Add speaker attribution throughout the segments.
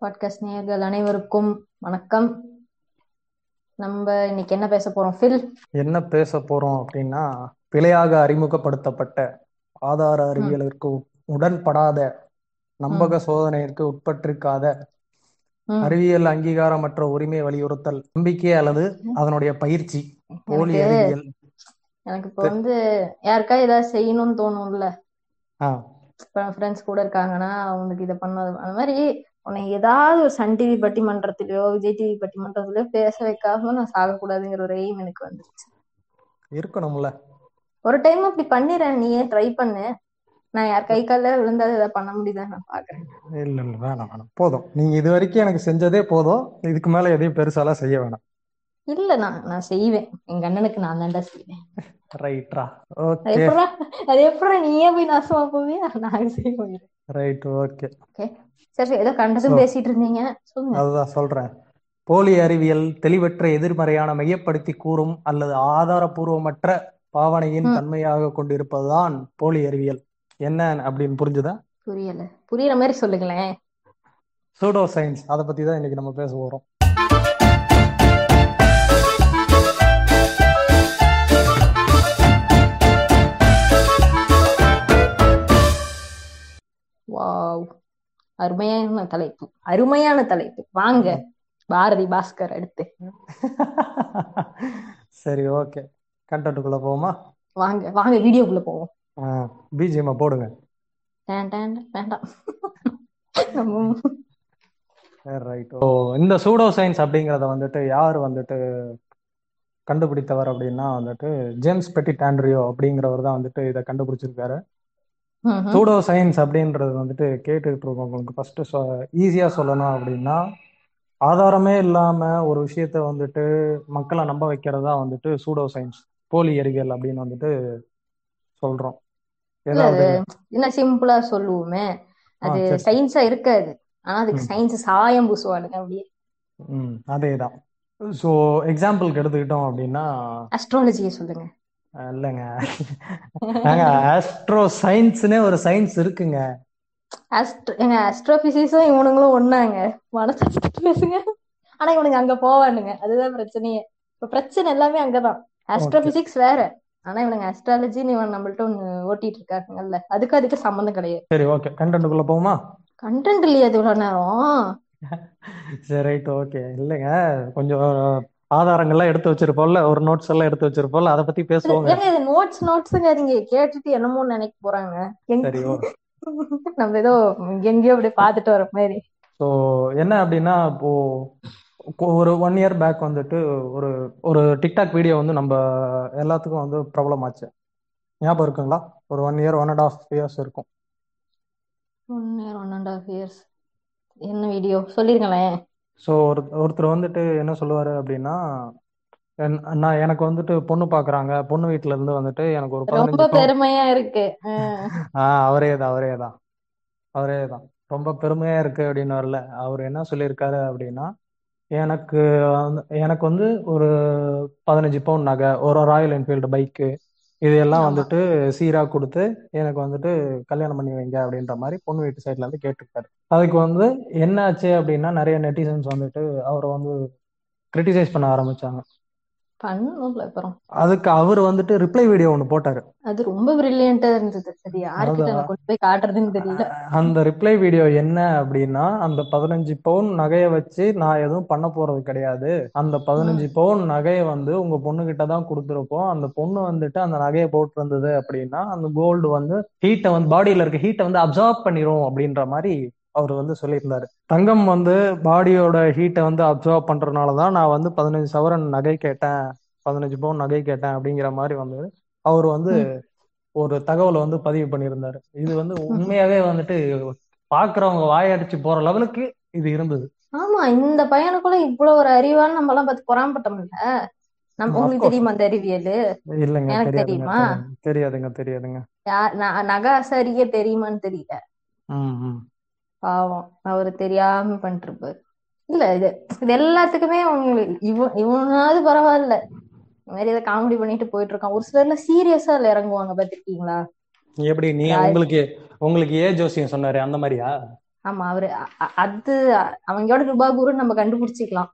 Speaker 1: Podcast நேயர்கள் அனைவருக்கும் வணக்கம். நம்ம இன்னைக்கு என்ன பேச போறோம்? ஃபில்.
Speaker 2: என்ன பேச போறோம் அப்படின்னா பிழையாக அறிமுகப்படுத்தப்பட்ட ஆதார அறிவியலுக்கு உட்- உடன்படாத நம்பக சோதனைக்கு உட்பட்டிருக்காத. அறிவியல் அங்கீகாரமற்ற உரிமை வலியுறுத்தல் நம்பிக்கை அல்லது அதனுடைய பயிற்சி போலி அறிவியல்.
Speaker 1: எனக்கு இப்போ வந்து யாருக்கா ஏதாவது செய்யணும்னு தோணும்ல? ஃப்ரெண்ட்ஸ் கூட இருக்காங்கன்னா அவங்களுக்கு இதை பண்ணது அந்த மாதிரி உன்னை ஏதாவது ஒரு சன் டிவி பட்டிமன்றத்திலயோ விஜய் டிவி பட்டிமன்றத்திலயோ பேச வைக்காம நான் சாகக்கூடாதுங்கிற ஒரு எய்ம் எனக்கு வந்துருச்சு
Speaker 2: இருக்கணும்ல.
Speaker 1: ஒரு டைம் அப்படி பண்ணிடுறேன் நீயே ட்ரை பண்ணு. நான் யார் கை காலில் விழுந்தாலும் இதை பண்ண முடியுதான்னு நான் பாக்குறேன்.
Speaker 2: இல்ல இல்ல வேணாம் வேணாம். போதும். நீங்க இது வரைக்கும் எனக்கு செஞ்சதே போதும். இதுக்கு மேல எதையும் பெருசாலாம் செய்ய வேணாம்.
Speaker 1: இல்ல நான் நான் செய்வேன். எங்க அண்ணனுக்கு நான் தான்டா செய்வேன்.
Speaker 2: ரைட்ரா ஓகே
Speaker 1: அது எப்படா நீயே போய் நாசமா போவியா நான் செய்வேன்
Speaker 2: ரைட் ஓகே
Speaker 1: ஓகே சரி சரி, ஏதோ கண்டதும் பேசிட்டு இருந்தீங்க சொல்லுங்க
Speaker 2: அதுதான் சொல்றேன் போலி அறிவியல் தெளிவற்ற எதிர்மறையான மையப்படுத்தி கூறும் அல்லது ஆதாரபூர்வமற்ற பாவனையின். தன்மையாக கொண்டிருப்பதுதான் போலி அறிவியல் என்ன அப்படின்னு புரிஞ்சுதா
Speaker 1: புரியல புரியுற மாதிரி சொல்லுங்களேன்
Speaker 2: சூடோ சயின்ஸ் அதை பத்தி தான் இன்னைக்கு நம்ம பேச போறோம்
Speaker 1: வாவ். அருமையான தலைப்பு. அருமையான தலைப்பு. வாங்க. பாரதி பாஸ்கர் அடுத்து.
Speaker 2: சரி ஓகே. கண்டென்ட்டுக்குள்ள போவோமா?
Speaker 1: வாங்க. வாங்க வீடியோக்குள்ள போவோம்.
Speaker 2: பிஜிஎம் போடுங்க.
Speaker 1: வேண்டாம்.
Speaker 2: ரைட் ஓ இந்த சூடோ சயின்ஸ் அப்படிங்கிறத வந்துட்டு யார் வந்துட்டு கண்டுபிடித்தவர் அப்படின்னா வந்துட்டு ஜேம்ஸ் பெட்டிட் ஆண்ட்ரியோ அப்படிங்கிறவர் தான் வந்துட்டு இதை கண்டுபிடிச்சிருக்காரு. சூடோ சயின்ஸ் அப்படின்றது வந்துட்டு கேட்டுக்கிட்டு இருக்கவங்களுக்கு ஃபர்ஸ்ட் ஈஸியா சொல்லணும் அப்படின்னா ஆதாரமே இல்லாம ஒரு விஷயத்த வந்துட்டு மக்களை நம்ப வைக்கிறதா வந்துட்டு சூடோ சயின்ஸ் போலி அறிவியல் அப்படின்னு வந்துட்டு சொல்றோம்.
Speaker 1: என்ன சிம்பிளா சொல்லுவோமே. அது சயின்ஸா இருக்காது. ஆனா அதுக்கு சயின்ஸ் சாயம் பூசுவானுங்க அப்படியே.
Speaker 2: ம் அதே தான் ஸோ எக்ஸாம்பிளுக்கு எடுத்துக்கிட்டோம் அப்படின்னா
Speaker 1: அஸ்ட்ராலஜியை சொல்லுங்க.
Speaker 2: இல்லைங்க. நாங்க ஆஸ்ட்ரோ சயின்ஸ்னே ஒரு சயின்ஸ் இருக்குங்க.
Speaker 1: எங்க அஸ்ட்ரோபிசிக்ஸும் இவனுங்களும் ஒண்ணாங்க மனசு பேசுங்க. ஆனா இவனுங்க அங்க போவானுங்க. அதுதான் பிரச்சனையே. இப்ப பிரச்சனை எல்லாமே அங்கதான்.
Speaker 2: ஓகே
Speaker 1: அஸ்ட்ரோபிசிக்ஸ் வேற. ஆனா இவனுங்க அஸ்ட்ராலஜின்னு இவன் நம்மள்ட்ட ஒண்ணு ஓட்டிட்டு இருக்காங்கல்ல. அதுக்கு அதுக்கு சம்மந்தம் கிடையாது.
Speaker 2: சரி ஓகே கண்டென்ட்டுக்குள்ள போவோமா?
Speaker 1: கண்டென்ட் இல்லையா அது இவ்வளவு நேரம்.
Speaker 2: சரி ரைட் ஓகே இல்லைங்க. கொஞ்சம் ஆதாரங்கள்லாம் எடுத்து வச்சிருப்போம்ல ஒரு நோட்ஸ் எல்லாம் எடுத்து வச்சிருப்போம்ல அதை பத்தி
Speaker 1: இது நோட்ஸ் நோட்ஸுங்க நீங்க கேட்டுட்டு என்னமோ நினைக்க போறாங்க. நம்ம ஏதோ எங்கேயோ அப்படி பாத்துட்டு வர மாதிரி.
Speaker 2: ஸோ என்ன அப்படின்னா இப்போ ஒரு ஒன் இயர் பேக் வந்துட்டு ஒரு ஒரு டிக்டாக் வீடியோ வந்து நம்ம எல்லாத்துக்கும் வந்து பிரபலமாச்சு ஞாபகம் இருக்குங்களா? ஒரு one year one and half years இருக்கும்.
Speaker 1: One year one and half years என்ன வீடியோ சொல்லிருங்களேன்.
Speaker 2: ஸோ ஒரு ஒருத்தர் வந்துட்டு என்ன சொல்லுவாரு அப்படின்னா நான் எனக்கு வந்துட்டு பொண்ணு பார்க்குறாங்க பொண்ணு வீட்ல இருந்து வந்துட்டு எனக்கு ஒரு
Speaker 1: ரொம்ப பெருமையா இருக்கு. அஹ்
Speaker 2: ஆ அவரே தான் அவரே தான். அவரே தான். ரொம்ப பெருமையா இருக்கு அப்படின்னு வரல அவர் என்ன சொல்லியிருக்காரு அப்படின்னா எனக்கு எனக்கு வந்து ஒரு பதினஞ்சு பவுன் நகை ஒரு ராயல் என்ஃபீல்டு பைக்கு இது எல்லாம்
Speaker 1: ஆமா.
Speaker 2: வந்துட்டு சீரா கொடுத்து எனக்கு வந்துட்டு கல்யாணம் பண்ணி வைங்க அப்படின்ற மாதிரி பொண்ணு வீட்டு சைட்ல இருந்து கேட்டிருக்காரு அதுக்கு வந்து என்ன ஆச்சு அப்படின்னா நிறைய நெட்டிசன்ஸ் வந்துட்டு அவரை வந்து கிரிட்டிசைஸ் பண்ண ஆரம்பிச்சாங்க.
Speaker 1: அப்புறம்.
Speaker 2: அதுக்கு அவர் வந்துட்டு ரிப்ளை வீடியோ ஒன்று போட்டாரு.
Speaker 1: அது ரொம்ப பிரில்லியண்டா இருந்தது.
Speaker 2: அதான்.
Speaker 1: நான் கொண்டு போய் காட்டுறதுன்னு தெரியல.
Speaker 2: அந்த ரிப்ளை வீடியோ என்ன அப்படின்னா அந்த பதினஞ்சு பவுன் நகையை வச்சு நான் எதுவும் பண்ண போறது கிடையாது. அந்த பதினஞ்சு பவுன் நகையை வந்து உங்க பொண்ணு கிட்ட தான் கொடுத்துருப்போம் அந்த பொண்ணு வந்துட்டு அந்த நகையை போட்டு இருந்தது அப்படின்னா அந்த கோல்டு வந்து ஹீட்டை வந்து பாடியில இருக்க ஹீட்டை வந்து அப்சார்ப் பண்ணிரும் அப்படின்ற மாதிரி அவர் வந்து சொல்லியிருந்தாரு. தங்கம் வந்து பாடியோட ஹீட்டை வந்து அப்சார்ப் பண்றதுனால தான் நான் வந்து பதினஞ்சு சவரன் நகை கேட்டேன் பதினஞ்சு பவுன் நகை கேட்டேன் அப்படிங்கிற மாதிரி வந்து அவர் வந்து ஒரு தகவலை வந்து பதிவு பண்ணியிருந்தாரு. இது வந்து உண்மையாவே வந்துட்டு பாக்குறவங்க வாயடிச்சு போற லெவலுக்கு இது இருந்தது.
Speaker 1: ஆமா இந்த பையனுக்குள்ள இவ்வளவு ஒரு அறிவான்னு நம்ம எல்லாம் பார்த்து பொறாமப்பட்டோம்ல. நம்ம உங்களுக்கு தெரியுமா அந்த அறிவியல்?
Speaker 2: இல்லைங்க
Speaker 1: எனக்கு தெரியுமா?
Speaker 2: தெரியாது தெரியாதுங்க தெரியாதுங்க.
Speaker 1: யார் ந- நகாசாரியே தெரியுமான்னு தெரியல. பாவம் அவரு தெரியாம பண்ணிட்டு இருப்பாரு இல்ல இது இது எல்லாத்துக்குமே உங்களுக்கு இவன் இவனாவது பரவாயில்ல. இந்த மாதிரி ஏதோ காமெடி பண்ணிட்டு போயிட்டு இருக்கான் ஒரு சிலர்ல சீரியஸா அதுல இறங்குவாங்க பாத்திருக்கீங்களா
Speaker 2: எப்படி நீ உங்களுக்கு உங்களுக்கு ஏ ஜோசியம் சொன்னாரு அந்த மாதிரியா?
Speaker 1: ஆமா அவரு அது அவங்களோட ருபாகுரு நம்ம கண்டுபிடிச்சிக்கலாம்.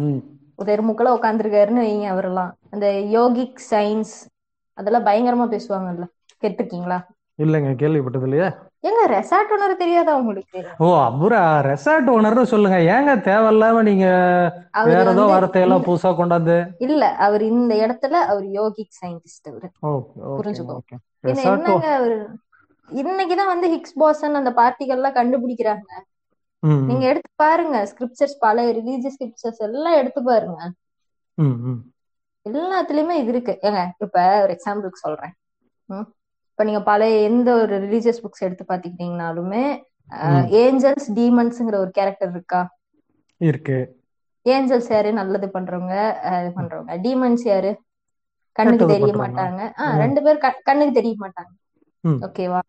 Speaker 2: ம்.
Speaker 1: தெருமுக்கில் உட்காந்துருக்காருன்னு வைங்க அவரெல்லாம். அந்த யோகிக் சயின்ஸ் அதெல்லாம் பயங்கரமா பேசுவாங்கல்ல. கேட்டிருக்கீங்களா?
Speaker 2: இல்லைங்க கேள்விப்பட்டது இல்லையா
Speaker 1: ஏங்க ரெசார்ட் ஓனர் தெரியாதா உங்களுக்கு?
Speaker 2: ஓ அப்புறம் ரெசார்ட் ஓனர்னு சொல்லுங்க. ஏங்க தேவையில்லாம நீங்க வேற ஏதோ வார்த்தையெல்லாம் புதுசா கொண்டாந்து?
Speaker 1: இல்ல அவர் இந்த இடத்துல அவர் யோகிக் சயின்டிஸ்ட் அவரு.
Speaker 2: Okay okay.
Speaker 1: புரிஞ்சுக்கோ.
Speaker 2: ஓகே
Speaker 1: பின்ன
Speaker 2: ரெசார்ட்
Speaker 1: என்னங்க அவரு? இன்னைக்குதான் வந்து ஹிக்ஸ் போசன் அந்த பார்ட்டிகள்லாம் கண்டுபிடிக்கிறாங்க.
Speaker 2: ம்
Speaker 1: நீங்க எடுத்து பாருங்க ஸ்கிரிப்சர்ஸ் பல ரிலீஜியஸ் ஸ்கிரிப்சர்ஸ் எல்லாம் எடுத்து பாருங்க. எல்லாத்துலயுமே இது இருக்கு. ஏங்க இப்ப ஒரு எக்ஸாம்பிளுக்கு சொல்றேன். இப்ப நீங்க பழைய எந்த ஒரு ரிலீஜியஸ் புக்ஸ் எடுத்து பாத்துக்கிட்டீங்கனாலுமே. ஏஞ்சல்ஸ் டீமன்ஸ்ங்கிற ஒரு கேரக்டர் இருக்கா?
Speaker 2: இருக்கு.
Speaker 1: ஏஞ்சல்ஸ் யாரு? நல்லது பண்றவங்க இது பண்றவங்க. டீமன்ஸ் யாரு? கண்ணுக்கு தெரிய. மாட்டாங்க. ஆஹ். ரெண்டு பேர் கண்ணுக்கு தெரிய மாட்டாங்க. ஓகேவா.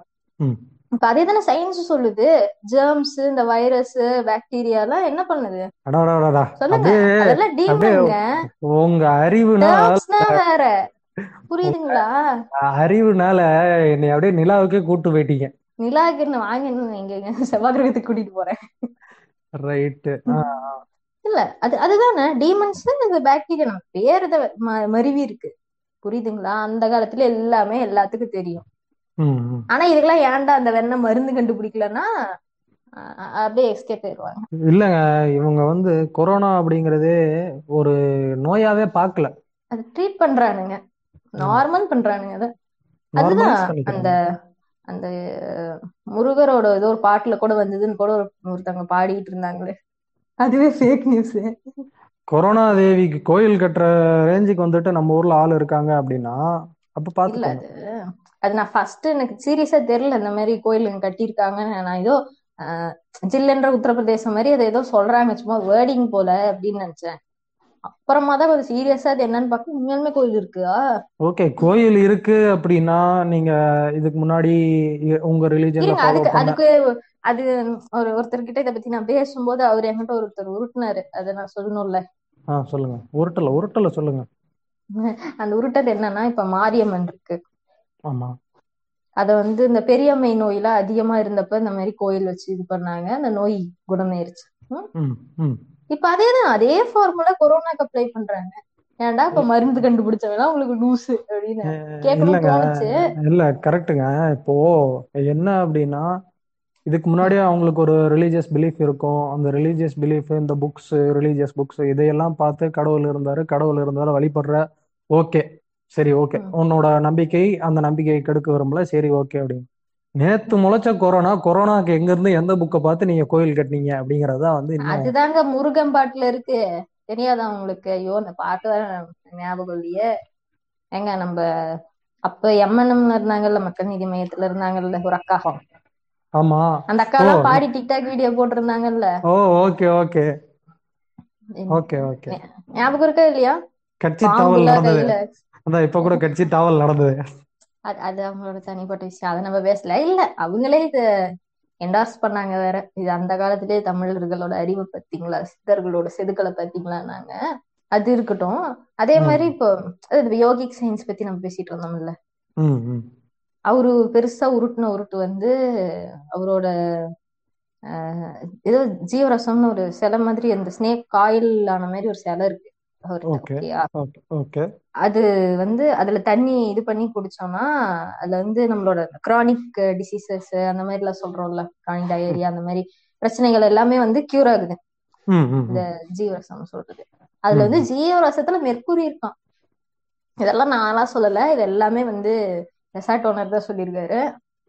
Speaker 1: இப்ப அதே தானே சயின்ஸ் சொல்லுது. ஜெர்ம்ஸ் இந்த வைரஸ் பாக்டீரியா எல்லாம் என்ன பண்ணுது? சொல்லுங்க. அதெல்லாம் டீமன்ங்க
Speaker 2: உங்க
Speaker 1: ஜெர்ம்ஸ்னா வேற. புரியுதுங்களா?
Speaker 2: அறிவுனால என்னை அப்படியே நிலாவுக்கே கூட்டு போயிட்டீங்க.
Speaker 1: நிலாவுக்கு என்ன வாங்க எங்க செவ்வாய் கிரகத்துக்கு கூட்டிட்டு போறேன்.
Speaker 2: ரைட்டு.
Speaker 1: இல்ல அது அதுதானே டீமன்ஸ் இந்த பாக்டீரியா நம்ம பேர் இதை மருவி இருக்கு. புரியுதுங்களா? அந்த காலத்துல எல்லாமே எல்லாத்துக்கும் தெரியும். ஆனா இதுக்கெல்லாம் ஏன்டா அந்த வெண்ணெய் மருந்து கண்டுபிடிக்கலன்னா அப்படியே எஸ்கேப் ஆயிடுவாங்க.
Speaker 2: இல்லைங்க இவங்க வந்து கொரோனா அப்படிங்கறதே ஒரு நோயாவே பார்க்கல.
Speaker 1: அது ட்ரீட் பண்றானுங்க. நார்மல் பண்றானுங்க அதை. அதுதான் அந்த அந்த முருகரோட ஏதோ ஒரு பாட்டுல கூட வந்ததுன்னு கூட ஒரு ஒருத்தவங்க பாடிட்டு இருந்தாங்களே. அதுவே ஃபேக் நியூஸ்
Speaker 2: கொரோனா தேவிக்கு கோயில் கட்டுற ரேஞ்சுக்கு வந்துட்டு நம்ம ஊர்ல ஆள் இருக்காங்க அப்படின்னா அப்ப பாத்துக்கோங்க.
Speaker 1: அது அது நான் ஃபர்ஸ்ட் எனக்கு சீரியஸா தெரியல இந்த மாதிரி கோயில் இங்க கட்டியிருக்காங்க. நான் ஏதோ ஜில்லென்ற உத்தரப்பிரதேசம் மாதிரி அதை ஏதோ சொல்றாங்க. சும்மா வேர்டிங் போல அப்படின்னு நினைச்சேன். அப்புறமா தான் கொஞ்சம் சீரியஸா அது என்னன்னு பார்க்க உண்மையாலுமே கோயில் இருக்குதா?
Speaker 2: ஓகே கோயில் இருக்கு அப்படின்னா நீங்க இதுக்கு முன்னாடி உங்க ஃபாலோ
Speaker 1: அதுக்கு அதுக்கு அது ஒரு ஒருத்தர்கிட்ட இதை பத்தி நான் பேசும்போது அவர் என்கிட்ட ஒருத்தர் உருட்டுனாரு. அதை நான் சொல்லணும்ல.
Speaker 2: ஆ சொல்லுங்க. உருட்டல உருட்டல சொல்லுங்க.
Speaker 1: அந்த உருட்டது என்னன்னா இப்ப மாரியம்மன் இருக்கு.
Speaker 2: ஆமா.
Speaker 1: அத வந்து இந்த பெரியம்மை நோயெல்லாம் அதிகமா இருந்தப்ப இந்த மாதிரி கோயில் வச்சு இது பண்ணாங்க. அந்த நோய் குணமாயிருச்சு இப்ப அதேதான் அதே ஃபார்முலா கொரோனாக்கு அப்ளை பண்றாங்க. ஏன்டா இப்ப மருந்து கண்டுபிடிச்சவனா உங்களுக்கு லூசு அப்படின்னு கேட்கணும்
Speaker 2: இல்ல கரெக்ட்டுங்க இப்போ என்ன அப்படின்னா இதுக்கு முன்னாடியே அவங்களுக்கு ஒரு ரிலீஜியஸ் பிலீஃப் இருக்கும். அந்த ரிலீஜியஸ் பிலீஃப் இந்த புக்ஸ் ரிலீஜியஸ் புக்ஸ் இதையெல்லாம் பார்த்து கடவுள் இருந்தாரு கடவுள் இருந்தாரு வழிபடுற ஓகே சரி ஓகே. உன்னோட நம்பிக்கை அந்த நம்பிக்கையை கெடுக்க விரும்பல சரி ஓகே அப்படின்னு. நேத்து முளைச்ச கொரோனா கொரோனாக்கு எங்க இருந்து எந்த புக்கை பார்த்து நீங்க கோயில் கட்டினீங்க அப்படிங்கறதுதான் வந்து
Speaker 1: அதுதாங்க முருகன் பாட்டுல இருக்கு. தெரியாதா உங்களுக்கு? ஐயோ அந்த பாட்டு வேற ஞாபகம் இல்லையே. ஏங்க நம்ம அப்ப எம்என்எம் இருந்தாங்கல்ல மக்கள் நீதி மையத்துல இருந்தாங்கல்ல ஒரு அக்கா.
Speaker 2: ஆமா.
Speaker 1: அந்த அக்கா எல்லாம் பாடி டிக்டாக் வீடியோ போட்டிருந்தாங்கல்ல.
Speaker 2: Oh okay okay. Okay okay.
Speaker 1: ஞாபகம் இருக்கா இல்லையா?
Speaker 2: கட்சி தாவல் நடந்தது. அதான் இப்ப கூட கட்சி தாவல் நடந்தது.
Speaker 1: அது அது அவங்களோட தனிப்பட்ட விஷயம். அதை நம்ம பேசல. இல்ல அவங்களே இது என்டார்ஸ் பண்ணாங்க வேற. இது அந்த காலத்திலே தமிழர்களோட அறிவை பத்தீங்களா சித்தர்களோட செதுக்களை பத்தீங்களா நாங்க? அது இருக்கட்டும். அதே. மாதிரி இப்போ யோகிக் சயின்ஸ் பத்தி நம்ம பேசிட்டு இருந்தோம்ல. அவரு பெருசா உருட்டுன உருட்டு வந்து அவரோட ஆஹ், ஏதோ ஜீவரசம்னு ஒரு சிலை மாதிரி அந்த ஸ்னேக் காயில் ஆன மாதிரி ஒரு சிலை இருக்கு. ஓகேயா அது வந்து அதுல தண்ணி இது பண்ணி குடிச்சோம்னா அதுல வந்து நம்மளோட கிரானிக் டிசீசஸ் அந்த மாதிரி எல்லாம் சொல்றோம்ல கிரானிக் டயரியா அந்த மாதிரி பிரச்சனைகள் எல்லாமே வந்து கியூர் ஆகுது. இந்த ஜீவரசம் சொல்றது. அதுல வந்து. ஜீவரசத்துல மெர்க்குரி இருக்கான் இதெல்லாம் நான்லாம் சொல்லல இது எல்லாமே வந்து ரெசார்ட் ஓனர் தான் சொல்லியிருக்காரு.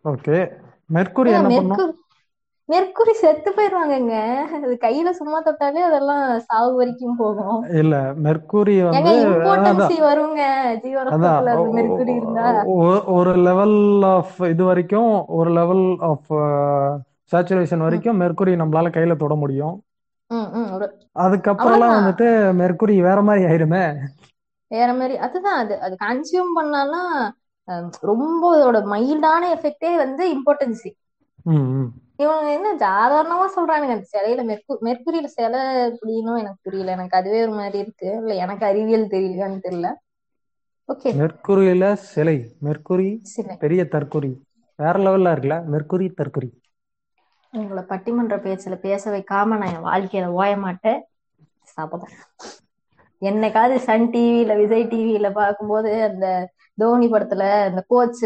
Speaker 2: ஓகே. மெர்க்குரி
Speaker 1: மெர்க்குரி மெர்க்குரி செத்து போயிருவாங்கங்க. அது கையில சும்மா தொட்டாலே அதெல்லாம் சாவு வரைக்கும் போகும்.
Speaker 2: இல்ல மெர்க்குரி வந்து
Speaker 1: இம்பார்ட்டன்சி வருங்க. அது மெர்க்குரி இருந்தா.
Speaker 2: ஒரு லெவல் ஆஃப் இது வரைக்கும் ஒரு லெவல் ஆஃப் சேச்சுரேஷன் வரைக்கும் மெர்க்குரி நம்மளால கையில தொட முடியும். அதுக்கப்புறம்லாம் வந்துட்டு மெர்க்குரி வேற மாதிரி ஆயிடுமே
Speaker 1: வேற மாதிரி அதுதான் அது அது கன்சியூம் பண்ணாலாம் ரொம்ப அதோட மைல்டான எஃபெக்டே வந்து இம்பார்ட்டன்சி இவங்க என்ன சாதாரணமா சொல்றானுங்க. அந்த சிலையில மெர்கு மெர்க்குரியில சிலை அப்படின்னும் எனக்கு புரியல. எனக்கு அதுவே ஒரு மாதிரி இருக்கு. இல்ல எனக்கு அறிவியல் தெரியலையான்னு தெரியல. ஓகே
Speaker 2: மெர்க்குரியில சிலை. மெர்க்குரி
Speaker 1: சிலை.
Speaker 2: பெரிய தற்குறி வேற லெவல்ல இருக்குல்ல? மெர்க்குரி தற்குறி
Speaker 1: உங்களை பட்டிமன்ற பேச்சுல பேச வைக்காம நான் என் வாழ்க்கையில ஓய மாட்டேன் சாப்பிடுறேன் என்னைக்காவது சன் டிவில விஜய் டிவில பார்க்கும்போது அந்த தோனி படத்துல அந்த கோச்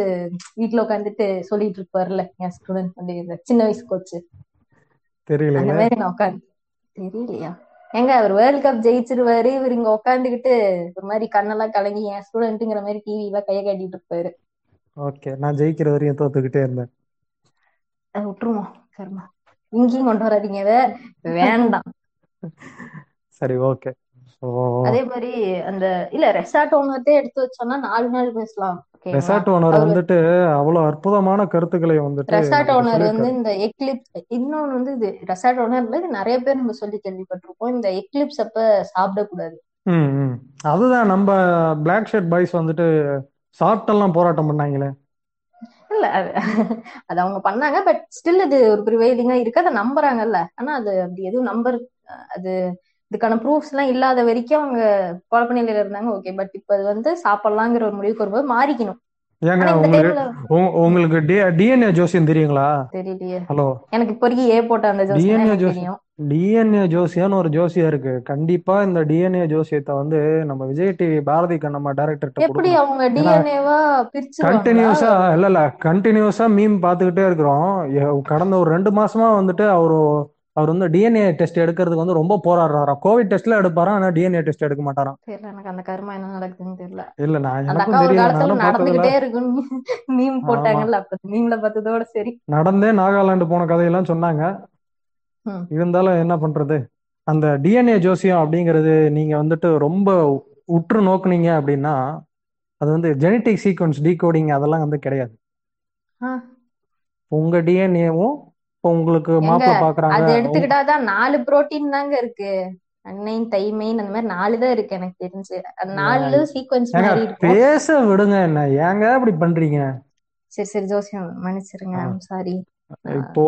Speaker 1: வீட்டுல உட்காந்துட்டு சொல்லிட்டு இருப்பாருல்ல என் ஸ்டூடெண்ட் வந்து இந்த சின்ன வயசு கோச் அந்த
Speaker 2: தெரியலையே
Speaker 1: மாதிரி நான் உட்காந்து தெரியலையா? எங்க அவர் வேர்ல்ட் கப் ஜெயிச்சிருவாரு. இவர் இங்க உட்காந்துக்கிட்டு ஒரு மாதிரி கண்ணெல்லாம் கலங்கி என் ஸ்டூடெண்ட்டுங்கிற மாதிரி டிவில கைய காட்டிட்டு இருப்பாரு.
Speaker 2: ஓகே நான் ஜெயிக்கிற வரையும் தோத்துக்கிட்டே இருந்தேன்.
Speaker 1: விட்டுருவோம் கர்மா. இங்கேயும் கொண்டு வராதீங்க வேண்டாம்.
Speaker 2: சரி ஓகே.
Speaker 1: அதே மாதிரி அந்த இல்ல ரெசார்ட் ஓனர்ட்டே எடுத்து வச்சோம்னா நாலு நாள் பேசலாம்
Speaker 2: ரெசார்ட் ஓனர் வந்துட்டு அவ்வளவு அற்புதமான கருத்துக்களை வந்துட்டு
Speaker 1: ரெசார்ட் ஓனர் வந்து இந்த எக்லிப்ஸ் இன்னொன்னு வந்து இது ரெசார்ட் ஓனர்ல நிறைய பேர் நம்ம சொல்லி கேள்விப்பட்டிருப்போம் இந்த எக்லிப்ஸ் அப்ப சாப்பிடக்கூடாது.
Speaker 2: ம் ம். அதுதான் நம்ம பிளாக் ஷர்ட் பாய்ஸ் வந்துட்டு சாப்பிட்டெல்லாம் போராட்டம் பண்ணாங்களே.
Speaker 1: இல்ல அது அது அவங்க பண்ணாங்க பட் ஸ்டில் இது ஒரு ப்ரிவைலிங்கா இருக்கு அதை நம்புறாங்கல்ல. ஆனா அது அப்படி எதுவும் நம்பர் அது இதுக்கான ப்ரூஃப்ஸ் எல்லாம் இல்லாத வரைக்கும் அவங்க குழப்ப நிலையில இருந்தாங்க ஓகே பட் இப்ப அது வந்து சாப்பிடலாங்கிற ஒரு முடிவுக்கு வரும்போது மாறிக்கணும்.
Speaker 2: ஏங்க உங்களுக்கு உங்களுக்கு டிஎன்ஏ ஜோசியம் தெரியுங்களா?
Speaker 1: தெரியலையே
Speaker 2: ஹலோ.
Speaker 1: எனக்கு இப்போ வரைக்கும் ஏ போட்ட அந்த ஜோசியம்
Speaker 2: டிஎன்ஏ
Speaker 1: எனக்கு
Speaker 2: ஜோசி
Speaker 1: தெரியும்.
Speaker 2: டிஎன்ஏ ஜோசியம்னு ஒரு ஜோசியம் இருக்கு. கண்டிப்பா இந்த டிஎன்ஏ ஜோசியத்தை வந்து நம்ம விஜய் டிவி பாரதி கண்ணம்மா டைரக்டர்கிட்ட
Speaker 1: எப்படி அவங்க டிஎன்ஏவா பிரிச்சிருவாங்களா
Speaker 2: கண்டினியூஸா இல்ல இல்ல. கண்டினியூஸா மீம் பார்த்துக்கிட்டே இருக்கிறோம். கடந்த ஒரு ரெண்டு மாசமா வந்துட்டு அவரு அவர் வந்து டிஎன்ஏ டெஸ்ட் எடுக்கிறதுக்கு வந்து ரொம்ப போராடுறாராம் கோவிட் டெஸ்ட்ல எடுப்பாராம் ஆனா டிஎன்ஏ டெஸ்ட் எடுக்க மாட்டாராம்
Speaker 1: எனக்கு அந்த கருமா என்ன நடக்குதுன்னு தெரியல.
Speaker 2: இல்ல நான் எனக்கும் தெரியல.
Speaker 1: நடந்துகிட்டே இருக்குன்னு மீம் போட்டாங்கல்ல அப்ப மீம்ல பார்த்ததோட சரி.
Speaker 2: நடந்தே நாகாலாந்து போன கதையெல்லாம் சொன்னாங்க. இருந்தாலும் என்ன பண்றது? அந்த டிஎன்ஏ ஜோசியம் அப்படிங்கிறது நீங்க வந்துட்டு ரொம்ப உற்று நோக்குனீங்க அப்படின்னா அது வந்து ஜெனட்டிக் சீக்வன்ஸ் டீகோடிங் அதெல்லாம் வந்து கிடையாது. உங்க டிஎன்ஏவும் இப்போ உங்களுக்கு மாப்பிள்ளை பாக்குறாங்க.
Speaker 1: அது எடுத்துக்கிட்டாதான் நாலு புரோட்டீன் தாங்க இருக்கு. அன்னைன் தைமைன் அந்த மாதிரி நாலு தான் இருக்கு எனக்கு தெரிஞ்சு. நாலு சீக்வன்ஸ் மாதிரி
Speaker 2: பேச விடுங்க என்ன. ஏங்க அப்படி பண்றீங்க?
Speaker 1: சரி சரி ஜோசியம் மன்னிச்சிருங்க. சாரி
Speaker 2: இப்போ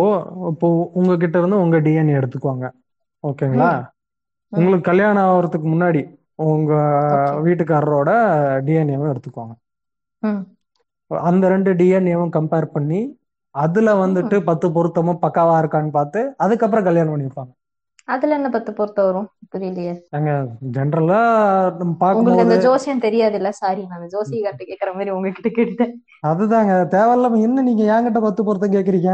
Speaker 2: இப்போ உங்ககிட்ட இருந்து உங்க டிஎன்ஏ எடுத்துக்குவாங்க. ஓகேங்களா? உங்களுக்கு கல்யாணம் ஆகிறதுக்கு முன்னாடி உங்க வீட்டுக்காரரோட டிஎன்ஏவும் எடுத்துக்குவாங்க.
Speaker 1: ம்.
Speaker 2: அந்த ரெண்டு டிஎன்ஏவும் கம்பேர் பண்ணி அதுல வந்துட்டு பத்து பொருத்தமும் பக்காவா இருக்கான்னு பார்த்து அதுக்கப்புறம் கல்யாணம் பண்ணிருப்பாங்க
Speaker 1: அதுல என்ன பத்து பொறுத்த வரும்? புரியலையே.
Speaker 2: ஏங்க ஜென்ரலா
Speaker 1: உங்களுக்கு அந்த ஜோசியம் தெரியாது இல்ல சாரி நான் ஜோசியக்கார்ட்ட கேக்குற மாதிரி உங்ககிட்ட கேட்டுட்டேன்.
Speaker 2: அதுதாங்க தேவையில்லாம என்ன நீங்க என்கிட்ட பத்து பொருத்தம் கேக்குறீங்க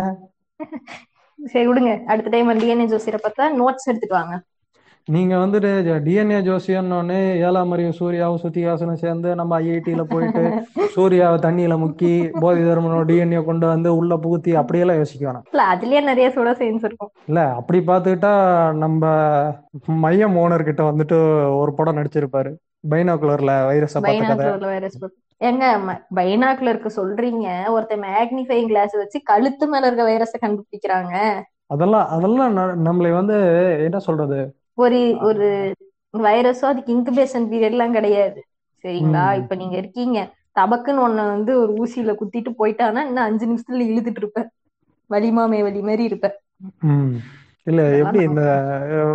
Speaker 1: சரி விடுங்க. அடுத்த டைம் டிஎன்ஏ ஜோசியரை பார்த்தா நோட்ஸ் எடுத்துட்டு வாங்க.
Speaker 2: நீங்க வந்துட்டு டிஎன்ஏ ஜோசியம்னு ஏழாம் அறிவு சூர்யாவும் சுத்திகாசனும் சேர்ந்து நம்ம ஐஐடியில போயிட்டு சூர்யாவை தண்ணியில முக்கி போதி தர்மனோட டிஎன்ஏ கொண்டு வந்து உள்ள புகுத்தி அப்படியெல்லாம் யோசிக்க வேணாம்.
Speaker 1: இல்ல அதுலயே நிறைய சுட சயின்ஸ் இருக்கும்.
Speaker 2: இல்ல அப்படி பார்த்துக்கிட்டா நம்ம மையம் ஓனர் கிட்ட வந்துட்டு ஒரு படம் நடிச்சிருப்பாரு. பைனாகுலர்ல வைரஸ
Speaker 1: வைரஸ் ஏங்க பைனாக்குலருக்கு சொல்றீங்க. ஒருத்தன் மேக்னிஃபைங் கிளாஸ் வச்சு கழுத்து மேல இருக்க வைரஸ கண்டுபிடிக்கிறாங்க.
Speaker 2: அதெல்லாம் அதெல்லாம் நம்மளை வந்து என்ன சொல்றது?
Speaker 1: ஒரு ஒரு வைரஸோ அதுக்கு இன்குபேஷன் பீரியட் எல்லாம் கிடையாது. சரிங்களா? இப்ப நீங்க இருக்கீங்க. தபக்குன்னு ஒண்ணு வந்து ஒரு ஊசியில குத்திட்டு போயிட்டான்னா இன்னும் அஞ்சு நிமிஷத்துல இழுத்துட்டு இருப்ப வலிமாமே வலி மாதிரி இருப்ப
Speaker 2: ம். இல்ல எப்படி இந்த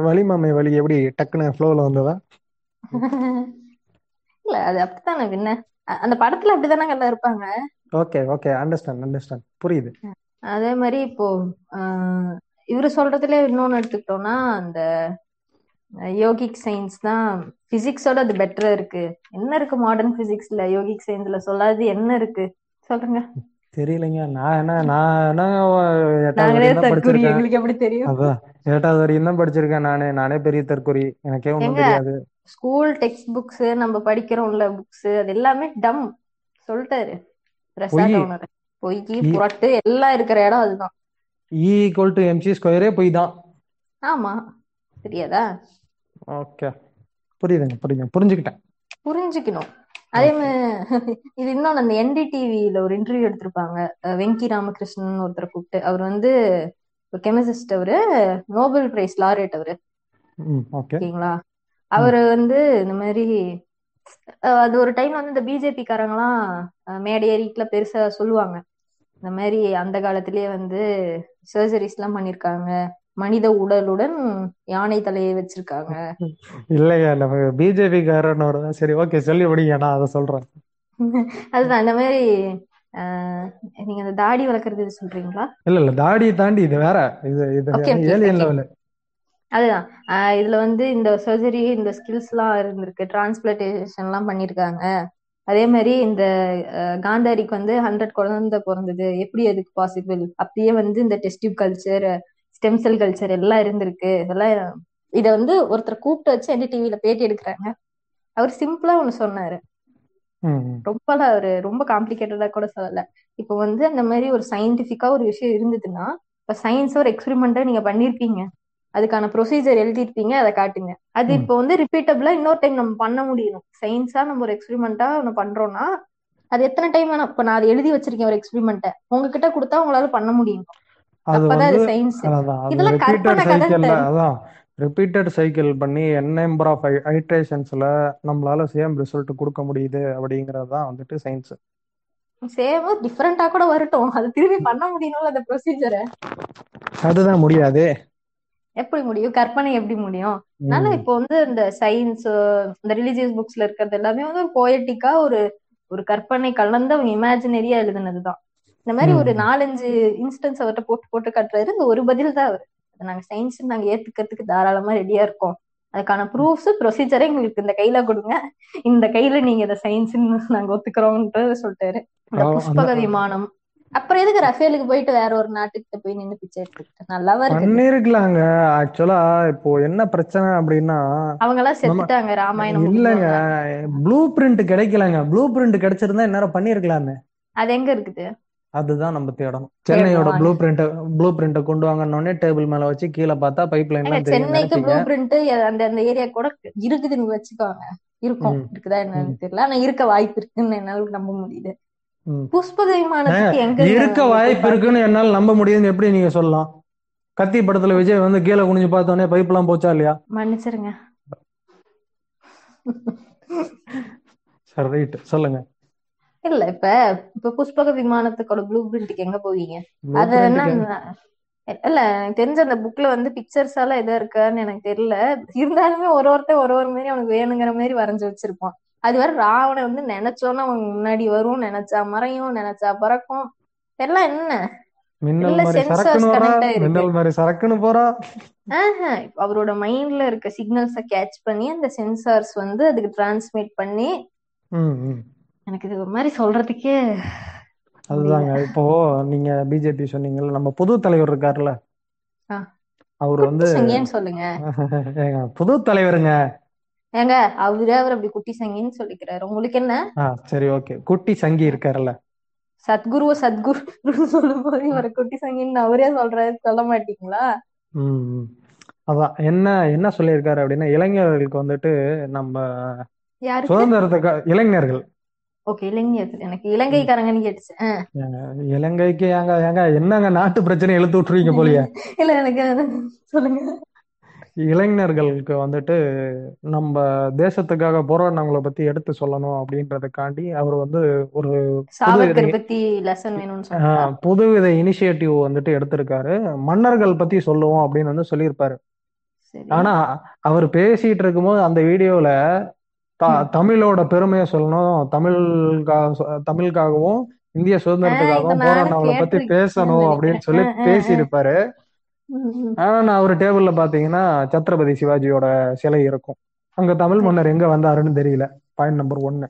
Speaker 2: வலிமாமை வலி எப்படி டக்குன்னு ஃப்ளோல வந்ததா?
Speaker 1: இல்ல அது அப்படித்தானே பின்ன? அ- அந்த படத்துல அப்படித்தானே கண்டா இருப்பாங்க.
Speaker 2: ஓகே ஓகே அண்டர்ஸ்டாண்ட் அண்டர்ஸ்டாண்ட் புரியுது.
Speaker 1: அதே மாதிரி இப்போ இவரு சொல்றதுல இன்னொன்னு எடுத்துக்கிட்டோம்னா அந்த யோகிக் சயின்ஸ் தான். பிசிக்ஸோட அது பெட்டரா இருக்கு. என்ன இருக்கு மாடர்ன் பிசிக்ஸ்ல யோகிக் சயின்ஸ்ல சொல்லாது என்ன இருக்கு? சொல்லுங்க.
Speaker 2: தெரியலைங்க. நான் என்ன நான்
Speaker 1: எங்களுக்கு எப்படி தெரியும்?
Speaker 2: எட்டாவது வரையும் தான் படிச்சிருக்கேன் நானே. நானே பெரிய தற்குறி எனக்கே
Speaker 1: எங்க
Speaker 2: தெரியாது.
Speaker 1: ஸ்கூல் டெக்ஸ்ட் புக்ஸ் நம்ம படிக்கிறோம்ல புக்ஸ் அது எல்லாமே டம் சொல்லிட்டாரு.
Speaker 2: பொய்.
Speaker 1: ரெசார்ட் ஓனர் பொய்
Speaker 2: இ
Speaker 1: புரட்டு எல்லாம் இருக்கிற இடம் அதுதான்.
Speaker 2: ஈக்குவல் டு எம்சி ஸ்கொயரே பொய் தான்.
Speaker 1: ஆமா. தெரியாதா?
Speaker 2: ஓகே. புரியுதுங்க புரியுதுங்க. புரிஞ்சுக்கிட்டேன்.
Speaker 1: புரிஞ்சுக்கணும். அதே மாதிரி இது இன்னொன்னு அந்த என்டிடிவில ஒரு இன்டர்வியூ எடுத்திருப்பாங்க. வெங்கி ராமகிருஷ்ணன் ஒருத்தரை கூப்பிட்டு. அவர் வந்து ஒரு கெமிசிஸ்ட் அவரு நோபல் பிரைஸ் லாரேட் அவரு. ஓகேங்களா? அவரு வந்து இந்த மாதிரி அது ஒரு டைம்ல வந்து இந்த பிஜேபி காரங்களாம் மேடை ஏறிட்டுல பெருசா சொல்லுவாங்க. இந்த மாதிரி அந்த காலத்திலேயே வந்து சர்ஜரிஸ் எல்லாம் பண்ணிருக்காங்க. மனித உடலுடன் யானை தலையை வச்சிருக்காங்க.
Speaker 2: இல்லைங்க நம்ம பிஜேபி காரனோட சரி ஓகே சொல்லி முடிங்க நான் அதை சொல்றேன்.
Speaker 1: அதுதான் இந்த மாதிரி நீங்க அந்த தாடி வளர்க்கறது இது சொல்றீங்களா?
Speaker 2: இல்ல இல்ல தாடியை தாண்டி இது வேற. இது இது ஏலியன் லெவலு
Speaker 1: அதுதான். இதுல வந்து இந்த சர்ஜரி இந்த ஸ்கில்ஸ் எல்லாம் இருந்திருக்கு. டிரான்ஸ்பிளான்டேஷன் எல்லாம் பண்ணிருக்காங்க. அதே மாதிரி இந்த காந்தாரிக்கு வந்து ஹண்ட்ரட் குழந்தை பிறந்தது. எப்படி அதுக்கு பாசிபிள் அப்படியே வந்து இந்த டெஸ்டிவ் கல்ச்சர் ஸ்டெம் செல் கல்ச்சர் எல்லாம் இருந்திருக்கு. இதெல்லாம் இதை வந்து ஒருத்தர் கூப்பிட்டு வச்சு என்டி டிவியில பேட்டி எடுக்கிறாங்க. அவர் சிம்பிளா ஒண்ணு சொன்னாரு. ரொம்பலாம் அவரு ரொம்ப காம்ப்ளிகேட்டடா கூட சொல்லல. இப்போ வந்து அந்த மாதிரி ஒரு சயின்டிபிக்கா ஒரு விஷயம் இருந்ததுன்னா இப்ப சயின்ஸ் ஒரு எக்ஸ்பெரிமெண்ட்டை நீங்க பண்ணிருப்பீங்க அதுக்கான ப்ரொசீஜர் எழுதிருப்பீங்க அதை காட்டுங்க. அது. இப்போ வந்து ரிப்பீட்டபிளா இன்னொரு டைம் நம்ம பண்ண முடியும் சயின்ஸா நம்ம ஒரு எக்ஸ்பெரிமெண்டா ஒன்று பண்றோம்னா அது எத்தனை டைம் வேணா இப்ப நான் அதை எழுதி வச்சிருக்கேன் ஒரு எக்ஸ்பெரிமெண்ட்டை உங்ககிட்ட கொடுத்தா உங்களால பண்ண முடியும்?
Speaker 2: அது வந்து அதான் ரிப்பீட்டட்
Speaker 1: கதை
Speaker 2: அதான் ரிப்பீட்டட் சைக்கிள் பண்ணி என் நம்பர் ஆஃப் ஐட்ரேஷன்ஸ்ல நம்மளால சேம் ரிசல்ட் கொடுக்க முடியுது அப்படிங்கிறது தான் வந்துட்டு சயின்ஸ்
Speaker 1: சேம் டிஃப்ரெண்டா கூட வரட்டும். அது திரும்பி பண்ண முடியணும்ல அந்த ப்ரொசீஜரை
Speaker 2: அதுதான் முடியாதே.
Speaker 1: எப்படி முடியும்? கற்பனை எப்படி முடியும்? அதனால இப்போ வந்து இந்த சயின்ஸ் இந்த ரிலீஜியஸ் புக்ஸ்ல இருக்கிறது எல்லாமே வந்து ஒரு போயட்டிக்கா ஒரு ஒரு கற்பனை கலந்த இமேஜினரியா எழுதுனதுதான். இந்த மாதிரி ஒரு நாலஞ்சு இன்ஸ்டன்ஸ் அவர்கிட்ட போட்டு போட்டு காட்டுறாரு. இந்த ஒரு பதில் தான் அவர். நாங்க சயின்ஸ் நாங்க ஏத்துக்கிறதுக்கு தாராளமா ரெடியா இருக்கோம். அதுக்கான ப்ரூஃப்ஸ் ப்ரொசீஜரை எங்களுக்கு இந்த கையில கொடுங்க. இந்த கையில நீங்க இதை சயின்ஸ்னு நாங்க ஒத்துக்கிறோம்ன்றது சொல்லிட்டாரு. இந்த புஷ்பக விமானம். அப்புறம் எதுக்கு ரஃபேலுக்கு போயிட்டு வேற ஒரு நாட்டுக்கு போய் நின்னு பிச்சை எடுத்துக்கிட்டு? நல்லாவா
Speaker 2: பண்ணிருக்கலாங்க. ஆக்சுவலா இப்போ என்ன பிரச்சனை அப்படின்னா
Speaker 1: அவங்க எல்லாம் செத்துட்டாங்க ராமாயணம்
Speaker 2: இல்லைங்க. ப்ளூ பிரிண்ட் கிடைக்கலங்க. ப்ளூ பிரிண்ட் கிடைச்சிருந்தா இந்நேரம் பண்ணிருக்கலாமே.
Speaker 1: அது எங்க இருக்குது?
Speaker 2: அதுதான் நம்ம தேடணும். சென்னையோட ப்ளூ பிரிண்ட் ப்ளூ பிரிண்ட கொண்டு வாங்கன்னொடனே டேபிள் மேல வச்சு கீழே பார்த்தா பைப் தெரியும்.
Speaker 1: சென்னைக்கு ப்ளூ பிரிண்ட் அந்த அந்த ஏரியா கூட இருக்குதுன்னு வச்சுக்கோங்க. இருக்கும். இருக்குதா என்னன்னு தெரியல. ஆனா இருக்க வாய்ப்பு இருக்குன்னு என்னால நம்ப முடியுது.
Speaker 2: ஏங்க,
Speaker 1: விமானத்துக்கு எங்க
Speaker 2: இருக்க? வாய்ப்பு இருக்குன்னு என்னால நம்ப முடியுதுன்னு எப்படி நீங்க சொல்லலாம்? கத்தி படத்துல விஜய் வந்து கீழே குனிஞ்சு பார்த்தோன்னே பைப் எல்லாம் போச்சா இல்லையா?
Speaker 1: மன்னிச்சிருங்க.
Speaker 2: சரி ரைட் சொல்லுங்க.
Speaker 1: இல்ல இப்ப இப்ப புஷ்பக விமானத்துக்கோட ப்ளூ பிரிண்ட்டுக்கு எங்க போவீங்க? அது என்ன இல்ல எனக்கு தெரிஞ்ச அந்த புக்ல வந்து பிக்சர்ஸ் எல்லாம் எதா இருக்கான்னு எனக்கு தெரியல. இருந்தாலுமே ஒரு ஒருத்தன் ஒரு ஒரு மாதிரி அவனுக்கு வேணுங்கிற மாதிரி வரைஞ்சு வச்சிருப்பான். அது வேற ராவண வந்து நினைச்சோன்னா அவன் முன்னாடி வரும் நினைச்சா மறையும் நினைச்சா பறக்கும். இதெல்லாம் என்ன? அவரோட மைண்ட்ல இருக்க சிக்னல்ஸ கேட்ச் பண்ணி அந்த சென்சார்ஸ் வந்து அதுக்கு டிரான்ஸ்மிட் பண்ணி எனக்கு இது ஒரு மாதிரி சொல்றதுக்கே
Speaker 2: அதுதாங்க. இப்போ நீங்க பிஜேபி சொன்னீங்கல்ல நம்ம புது தலைவர் இருக்காருல்ல? அவர் வந்து
Speaker 1: சங்கின்னு சொல்லுங்க.
Speaker 2: புது தலைவருங்க.
Speaker 1: ஏங்க அவரே அவர் அப்படி குட்டி சங்கின்னு சொல்லிக்கிறாரு. உங்களுக்கு என்ன?
Speaker 2: சரி ஓகே. குட்டி சங்கி இருக்காருல்ல.
Speaker 1: சத்குருவ சத்குரு சொல்லும் போது இவரை குட்டி சங்கின்னு அவரே சொல்றாரு. சொல்ல மாட்டீங்களா.
Speaker 2: அதான். என்ன என்ன சொல்லியிருக்காரு அப்படின்னா இளைஞர்களுக்கு வந்துட்டு நம்ம சுதந்திரத்துக்கு இளைஞர்கள்.
Speaker 1: ஓகே இலங்கையர் எனக்கு இலங்கைக்காரங்கன்னு கேட்டுச்சு
Speaker 2: இலங்கைக்கு ஏங்க ஏங்க என்னங்க நாட்டு பிரச்சனை இழுத்து விட்டுருவீங்க போலியே?
Speaker 1: இல்ல எனக்கு சொல்லுங்க.
Speaker 2: இளைஞர்களுக்கு வந்துட்டு நம்ம தேசத்துக்காக போராடினவங்கள பத்தி எடுத்து சொல்லணும் அப்படின்றதுக்காண்டி அவர் வந்து ஒரு புது விதை இனிஷியேட்டிவ் வந்துட்டு எடுத்திருக்காரு. மன்னர்கள் பத்தி சொல்லுவோம் அப்படின்னு வந்து சொல்லியிருப்பாரு. ஆனா அவர் பேசிட்டு இருக்கும்போது அந்த வீடியோல. தமிழோட பெருமையை சொல்லணும். தமிழ்கா தமிழுக்காகவும் இந்திய சுதந்திரத்துக்காகவும் போராடினவங்கள பத்தி பேசணும் அப்படின்னு சொல்லி. பேசியிருப்பாரு. ஆனா நான் அவர் டேபிள்ல பாத்தீங்கன்னா சத்ரபதி சிவாஜியோட சிலை இருக்கும். அங்க தமிழ் மன்னர் எங்க வந்தாருன்னு தெரியல. பாயிண்ட் நம்பர் ஒன்னு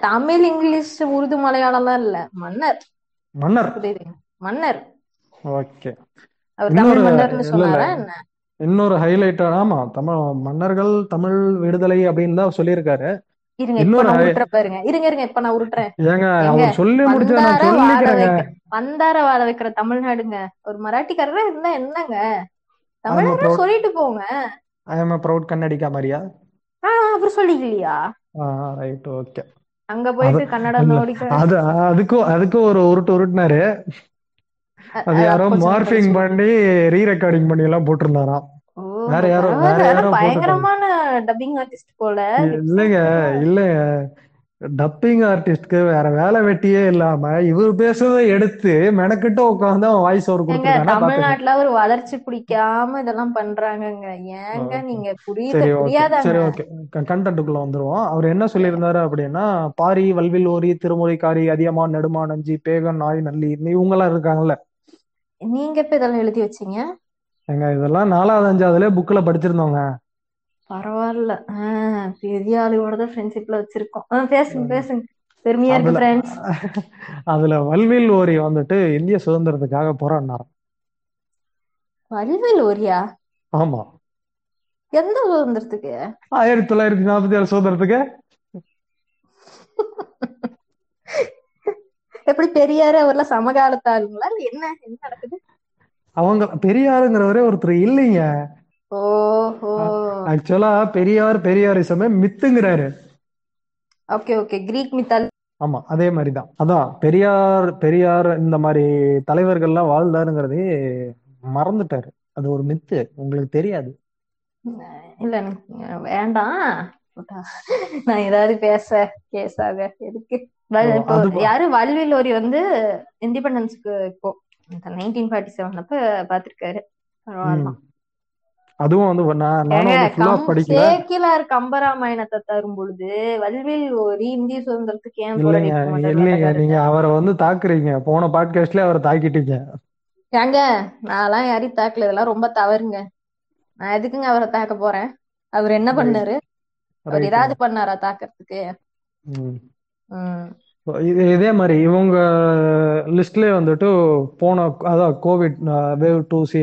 Speaker 1: தமிழ் இங்கிலீஷ் உருது மலையாளம்லாம் இல்ல. மன்னர்.
Speaker 2: மன்னர்.
Speaker 1: மன்னர்.
Speaker 2: ஓகே.
Speaker 1: அவர் தமிழ் மன்னர்னு சொன்னாரா என்ன?
Speaker 2: இன்னொரு ஹைலைட் ஆமா தமிழ் மன்னர்கள் தமிழ் விடுதலை அப்படின்னு தான் சொல்லியிருக்காரு.
Speaker 1: இருங்க இப்ப நான் உருட்டுற பாருங்க. இருங்க இருங்க இப்ப நான் உருட்டுறேன்.
Speaker 2: ஏங்க அவர் சொல்லி நான்
Speaker 1: வாழ
Speaker 2: சொல்லிக்கிறேங்க.
Speaker 1: வைக்க வந்தார வாழ வைக்கிற தமிழ்நாடுங்க? ஒரு மராட்டிக்காரரா இருந்தா என்னங்க?
Speaker 2: ப்ரௌட்
Speaker 1: சொல்லிட்டு போங்க.
Speaker 2: ஐ எம் ப்ரௌட் கன்னடிக்கா மாதிரியா?
Speaker 1: அப்புறம் சொல்லிக்கலையா?
Speaker 2: ரைட் ஓகே
Speaker 1: அங்க போயிட்டு கன்னடம்
Speaker 2: இல்ல
Speaker 1: நோடிக்க
Speaker 2: அது அதுக்கும் அதுக்கும் ஒரு உருட்டு உருட்டுனாரு. அது யாரோ மார்பிங் பண்ணி ரீ ரெக்கார்டிங் பண்ணி எல்லாம் போட்டிருந்தாராம். வேற யாரோ வேற யாரோ
Speaker 1: பயங்கரமான டப்பிங் ஆர்டிஸ்ட் போல
Speaker 2: இல்லைங்க இல்லைங்க. டப்பிங் ஆர்டிஸ்ட்க்கு வேற வேலை வெட்டியே இல்லாம இவர் பேசுறதை எடுத்து மெனக்கிட்டு உட்காந்து அவன் வாய்ஸ் ஓவர் பாத்துங்க
Speaker 1: தமிழ்நாட்டுல ஒரு வளர்ச்சி பிடிக்காம இதெல்லாம் பண்றாங்கங்க. ஏங்க நீங்க புரியுத
Speaker 2: சரி ஓகே.
Speaker 1: புரியாதாங்க.
Speaker 2: சரி ஓகே. கண்டென்ட்டுக்குள்ள வந்துருவோம். அவர் என்ன சொல்லியிருந்தாரு அப்படின்னா பாரி வல்வில் ஓரி திருமுறைக்காரி அதியமான் நெடுமான் நஞ்சி பேகன் நாய் நல்லி இவங்க எல்லாம் இருக்காங்கல்ல.
Speaker 1: நீங்க எப்ப இதெல்லாம் எழுதி வச்சீங்க?
Speaker 2: ஏங்க இதெல்லாம் நாலாவது அஞ்சாவதுல புக்ல படிச்சிருந்தோங்க.
Speaker 1: பரவாயில்ல. பெரிய தான் ஃப்ரெண்ட்ஷிப்ல வச்சிருக்கோம். பேசுங்க பேசுங்க. பெருமையா இருக்கு ஃப்ரெண்ட்ஸ்
Speaker 2: அதுல வல்வில் ஓரி வந்துட்டு இந்திய சுதந்திரத்துக்காக போராடினாராம்
Speaker 1: வல்வில் ஓரியா?
Speaker 2: ஆமா.
Speaker 1: எந்த சுதந்திரத்துக்கு?
Speaker 2: ஆயிரத்தி தொள்ளாயிரத்தி நாற்பத்தி ஏழு சுதந்திரத்துக்கு.
Speaker 1: எப்படி பெரியாரு அவர்லாம் சமகாலத்து ஆளுங்களா இல்ல என்ன என்ன நடக்குது?
Speaker 2: அவங்க பெரியாருங்கிறவரே ஒருத்தர் இல்லைங்க.
Speaker 1: ஓஹோ
Speaker 2: ஆக்சுவலா பெரியார் பெரியாரிசமே மித்துங்கிறாரு.
Speaker 1: Okay okay. கிரீக் மித்தால்.
Speaker 2: ஆமா அதே மாதிரிதான். அதான் பெரியார் பெரியார் இந்த மாதிரி தலைவர்கள்லாம் வாழ்ந்தாருங்கிறதே மறந்துட்டாரு. அது ஒரு மித்து உங்களுக்கு தெரியாது.
Speaker 1: இல்ல எனக்கு வேண்டாம். நான் ஏதாவது பேச கேஸாக எதுக்கு? இப்போ யாரு வல்வில் ஓரி வந்து இண்டிபெண்டன்ஸ்க்கு இப்போ நைன்டீன் ஃபார்ட்டி செவன் அப்ப பாத்திருக்காரு.
Speaker 2: அதுவும் வந்து
Speaker 1: சேக்கிலார் கம்பராமாயணத்தை தரும் பொழுது வல்வில் ஓரி இந்திய சுதந்திரத்துக்கு ஏன்
Speaker 2: இல்லைங்க நீங்க அவரை வந்து தாக்குறீங்க. போன பாட்காஸ்ட்லயே அவரை தாக்கிட்டீங்க.
Speaker 1: ஏங்க நான்லாம் யாரையும் தாக்கல. இதெல்லாம் ரொம்ப தவறுங்க. நான் எதுக்குங்க அவரை தாக்க போறேன்? அவர் என்ன பண்ணாரு? அவர் ஏதாவது பண்ணாரா தாக்கறதுக்கு?
Speaker 2: இது இதே மாதிரி இவங்க லிஸ்ட்லயே வந்துட்டு போன அதான் கோவிட் வேவ் டூ சி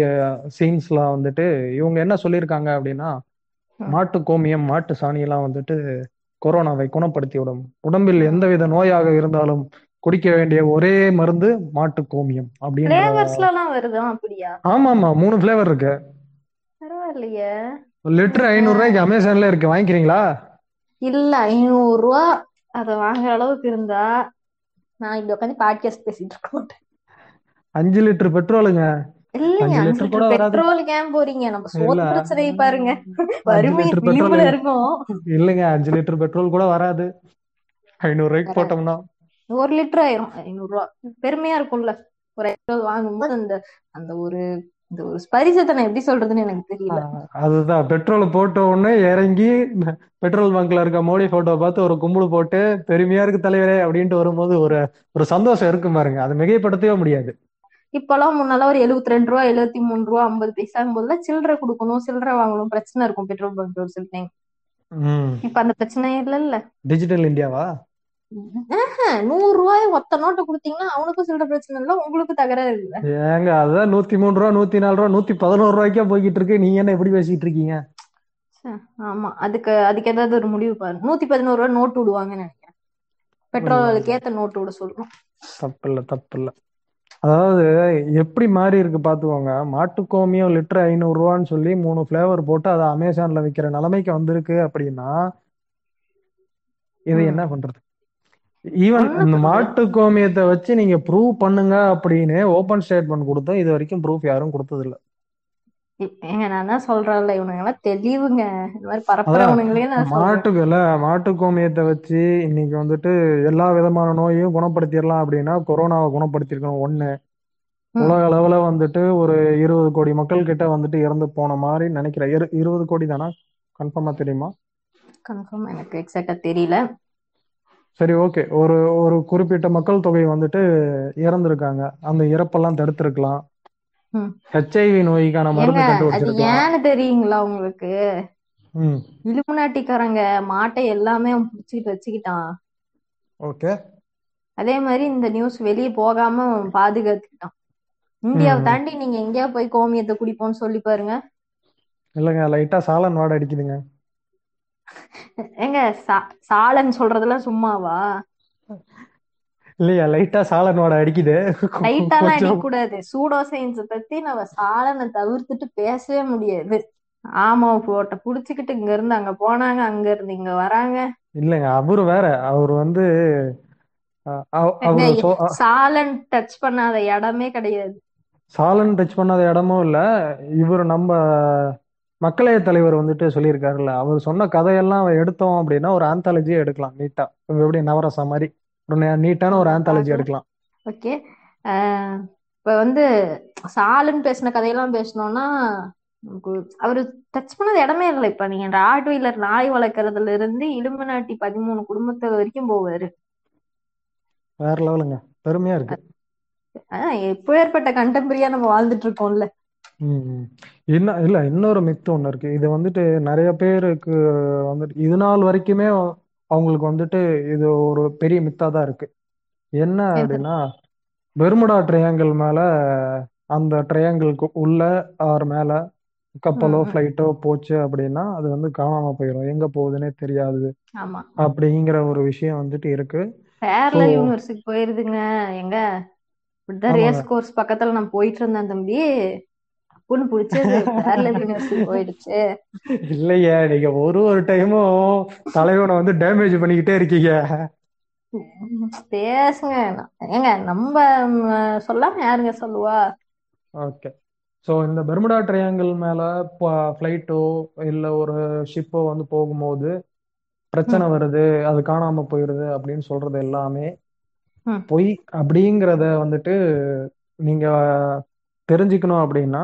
Speaker 2: சீன்ஸ்லாம் வந்துட்டு இவங்க என்ன சொல்லியிருக்காங்க அப்படின்னா. மாட்டு கோமியம் மாட்டு சாணியெல்லாம் வந்துட்டு கொரோனாவை குணப்படுத்தி விடும் உடம்பில் எந்தவித நோயாக இருந்தாலும் குடிக்க வேண்டிய ஒரே மருந்து மாட்டு கோமியம்
Speaker 1: அப்படியா?
Speaker 2: ஆமா ஆமா மூணு ஃபிளேவர் இருக்கு. லிட்டர். ஐநூறு ரூபாய்க்கு அமேசான்ல இருக்கு. வாங்கிக்கிறீங்களா?
Speaker 1: இல்ல ஐநூறு ரூபா அதை வாங்குற அளவுக்கு இருந்தா நான் இப்படி உட்காந்து பாட்காஸ்ட் பேசிட்டு இருக்க மாட்டேன்.
Speaker 2: அஞ்சு லிட்டர் பெட்ரோலுங்க.
Speaker 1: இல்லைங்க
Speaker 2: அஞ்சு லிட்டர்
Speaker 1: பெட்ரோலுக்கு ஏன் போறீங்க? நம்ம சோத்து பிரச்சனையை பாருங்க. வறுமை
Speaker 2: பெட்ரோல்
Speaker 1: விளிம்புல இருக்கும்.
Speaker 2: இல்லைங்க அஞ்சு லிட்டர் பெட்ரோல் கூட வராது. ஐநூறு ரூபாய்க்கு போட்டோம்னா.
Speaker 1: ஒரு லிட்டர் ஆயிரும். ஐநூறு ரூபா. பெருமையா இருக்கும்ல. ஒரு பெட்ரோல் வாங்கும்போது அந்த அந்த ஒரு இந்த ஒரு ஸ்பரிசத்தை நான் எப்படி சொல்றதுன்னு எனக்கு தெரியல.
Speaker 2: அதுதான். பெட்ரோல் போட்ட உடனே இறங்கி பெட்ரோல் பங்க்ல இருக்க மோடி போட்டோ பார்த்து ஒரு கும்பிடு போட்டு பெருமையா இருக்கு தலைவரே அப்படின்ட்டு வரும்போது ஒரு ஒரு சந்தோஷம் இருக்கும் பாருங்க. அதை மிகைப்படுத்தவே முடியாது.
Speaker 1: இப்பெல்லாம் முன்னெல்லாம் ஒரு எழுபத்தி ரெண்டு ரூபா எழுபத்தி மூணு ரூபா ஐம்பது பைசாங்கும் போதுலாம் சில்லறை கொடுக்கணும் சில்லறை வாங்கணும். பிரச்சனை இருக்கும் பெட்ரோல் பங்க் ஒரு சில டைம்
Speaker 2: ம்.
Speaker 1: இப்ப அந்த பிரச்சனையே இல்லைல்ல.
Speaker 2: டிஜிட்டல் இந்தியாவா?
Speaker 1: நூறு ரூபாய் ஒத்த நோட்டை கொடுத்தீங்கன்னா அவனுக்கும் சில்லறை பிரச்சனை இல்லை உங்களுக்கும் தகராறு இல்லை.
Speaker 2: ஏங்க அதுதான் நூத்தி மூணு ரூபா நூத்தி நாலு ரூபா நூத்தி பதினோரு ரூபாய்க்கா போய்கிட்டு இருக்கு நீங்க என்ன எப்படி பேசிட்டு இருக்கீங்க?
Speaker 1: ஆமா. அதுக்கு அதுக்கு ஏதாவது ஒரு முடிவு பாரு நூத்தி பதினோரு ரூபாய் நோட்டு விடுவாங்கன்னு நினைக்கிறேன். பெட்ரோலுக்கு ஏத்த நோட்டு விட சொல்றோம்.
Speaker 2: தப்பு இல்ல தப்பு இல்ல அதாவது எப்படி மாறி இருக்கு பாத்துக்கோங்க. மாட்டுக்கோமியம் லிட்டர் ஐநூறு ரூபான்னு சொல்லி மூணு ஃபிளேவர் போட்டு அதை அமேசான்ல விக்கிற நிலைமைக்கு வந்திருக்கு அப்படின்னா இது. என்ன பண்றது? ஈவன் இந்த மாட்டு கோமியத்தை வச்சு நீங்க ப்ரூவ் பண்ணுங்க அப்படின்னு ஓபன் ஸ்டேட்மெண்ட் கொடுத்தோம். இது வரைக்கும் ப்ரூஃப் யாரும் கொடுத்தது இல்ல
Speaker 1: நான் தான் சொல்றேன்ல இவனுங்க எல்லாம் தெளிவுங்க. இந்த மாதிரி
Speaker 2: அதான்
Speaker 1: பரப்புறவனுங்களே நான் சொல்றேன்.
Speaker 2: மாட்டுக்குல மாட்டு கோமியத்தை வச்சு இன்னைக்கு வந்துட்டு எல்லா விதமான நோயையும் குணப்படுத்திடலாம் அப்படின்னா கொரோனாவை குணப்படுத்திருக்கணும் ஒண்ணு. உலக அளவுல வந்துட்டு ஒரு இருபது கோடி மக்கள் கிட்ட வந்துட்டு இறந்து போன மாதிரி நினைக்கிறேன். இரு இருபது கோடி தானா? கன்ஃபார்மா தெரியுமா?
Speaker 1: கன்ஃபார்ம் எனக்கு எக்ஸாக்டா தெரியல.
Speaker 2: சரி ஓகே ஒரு ஒரு குறிப்பிட்ட மக்கள் தொகை வந்துட்டு இறந்திருக்காங்க. அந்த இறப்பெல்லாம் தடுத்திருக்கலாம். ஹெச்ஐவி நோய்க்கான மருந்து
Speaker 1: அது
Speaker 2: கண்டுபிடிச்சிருக்கலாம்.
Speaker 1: ஏன்னு தெரியுங்களா உங்களுக்கு?
Speaker 2: ம்.
Speaker 1: இலுமினாட்டிக்காரங்க மாட்டை எல்லாமே அவன் புடிச்சுக்கிட்டு வச்சுக்கிட்டான்.
Speaker 2: ஓகே
Speaker 1: அதே மாதிரி இந்த நியூஸ் வெளியே போகாம பாதுகாத்துக்கிட்டான். இந்தியாவை தாண்டி நீங்க எங்கேயா போய் கோமியத்தை குடிப்போம்னு சொல்லி பாருங்க.
Speaker 2: இல்லைங்க லைட்டா சாலன் வாடை அடிக்குதுங்க.
Speaker 1: ஏங்க சாலன் சொல்றதெல்லாம் சும்மாவா?
Speaker 2: இல்லையா லைட்டா சாலன் வாடை அடிக்குது.
Speaker 1: லைட்டாலாம்
Speaker 2: கொஞ்சம்
Speaker 1: அடிக்கக்கூடாது. சூடோ சயின்ஸ் பத்தி நம்ம சாலனை தவிர்த்துட்டு பேசவே முடியாது. ஆமா போட்ட புடிச்சுக்கிட்டு இங்க இருந்து அங்க போனாங்க அங்க இருந்து இங்க வராங்க.
Speaker 2: இல்லைங்க அவரு வேற. அவர் வந்து
Speaker 1: சாலன் டச் பண்ணாத இடமே கிடையாது.
Speaker 2: சாலன் டச் பண்ணாத இடமும் இல்ல. இவர் நம்ம மக்களைய தலைவர் வந்துட்டு சொல்லியிருக்காருல்ல அவர் சொன்ன கதையெல்லாம் எடுத்தோம் அப்படின்னா ஒரு ஆந்தாலஜியே எடுக்கலாம் நீட்டா எப்படி நவரசா மாதிரி. ஒரு நீட்டான ஒரு ஆந்தாலஜி எடுக்கலாம்.
Speaker 1: ஓகே. இப்ப வந்து சாலுன்னு பேசின கதையெல்லாம் பேசணும்னா அவரு டச் பண்ணது இடமே இல்லை. இப்ப நீங்க ராட் வீலர் நாய் வளர்க்கறதுல இருந்து இலுமினாட்டி பதிமூணு குடும்பத்து வரைக்கும் போவாரு.
Speaker 2: வேற லெவலுங்க. பெருமையா இருக்கு.
Speaker 1: எப்பேற்பட்ட கண்டெம்பரியா நம்ம வாழ்ந்துட்டு இருக்கோம்ல.
Speaker 2: ம் இன்னும் இல்ல இன்னொரு மித்து ஒண்ணு இருக்கு. இது வந்துட்டு நிறைய பேருக்கு வந்துட்டு இது நாள் வரைக்குமே அவங்களுக்கு வந்துட்டு இது ஒரு பெரிய மித்தா தான் இருக்கு. என்ன அப்படின்னா பெர்முடா ட்ரையாங்கிள் மேல அந்த ட்ரையாங்கிளுக்கு உள்ள ஆர் மேல கப்பலோ
Speaker 1: ம்.
Speaker 2: ஃப்ளைட்டோ போச்சு அப்படின்னா அது வந்து காணாம போயிடும் எங்க போகுதுன்னே தெரியாது.
Speaker 1: ஆமா.
Speaker 2: அப்படிங்கிற ஒரு விஷயம் வந்துட்டு இருக்கு. ஸோ
Speaker 1: பேரலல் யூனிவர்ஸுக்கு போயிருதுங்க. எங்க? இப்படிதான்
Speaker 2: ஆமாங்க.
Speaker 1: ரேஸ் கோர்ஸ் பக்கத்துல நான் போயிட்டு இருந்தேன் தம்பி. பொண்ணு பிடிச்சது போயிடுச்சு.
Speaker 2: இல்லையே நீங்க ஒரு ஒரு டைமும் தலைவனை வந்து டேமேஜ் பண்ணிக்கிட்டே இருக்கீங்க.
Speaker 1: பேசுங்க ஏங்க நம்ம சொல்லாம யாருங்க சொல்லுவா?
Speaker 2: ஓகே ஸோ இந்த பெர்முடா ட்ரையாங்கிள் மேல ஃப்ளைட்டோ இல்ல ஒரு ஷிப்போ வந்து போகும்போது பிரச்சனை வருது அது காணாம போயிடுது அப்படின்னு சொல்றது எல்லாமே பொய் அப்படிங்கிறத வந்துட்டு நீங்க தெரிஞ்சுக்கணும் அப்படின்னா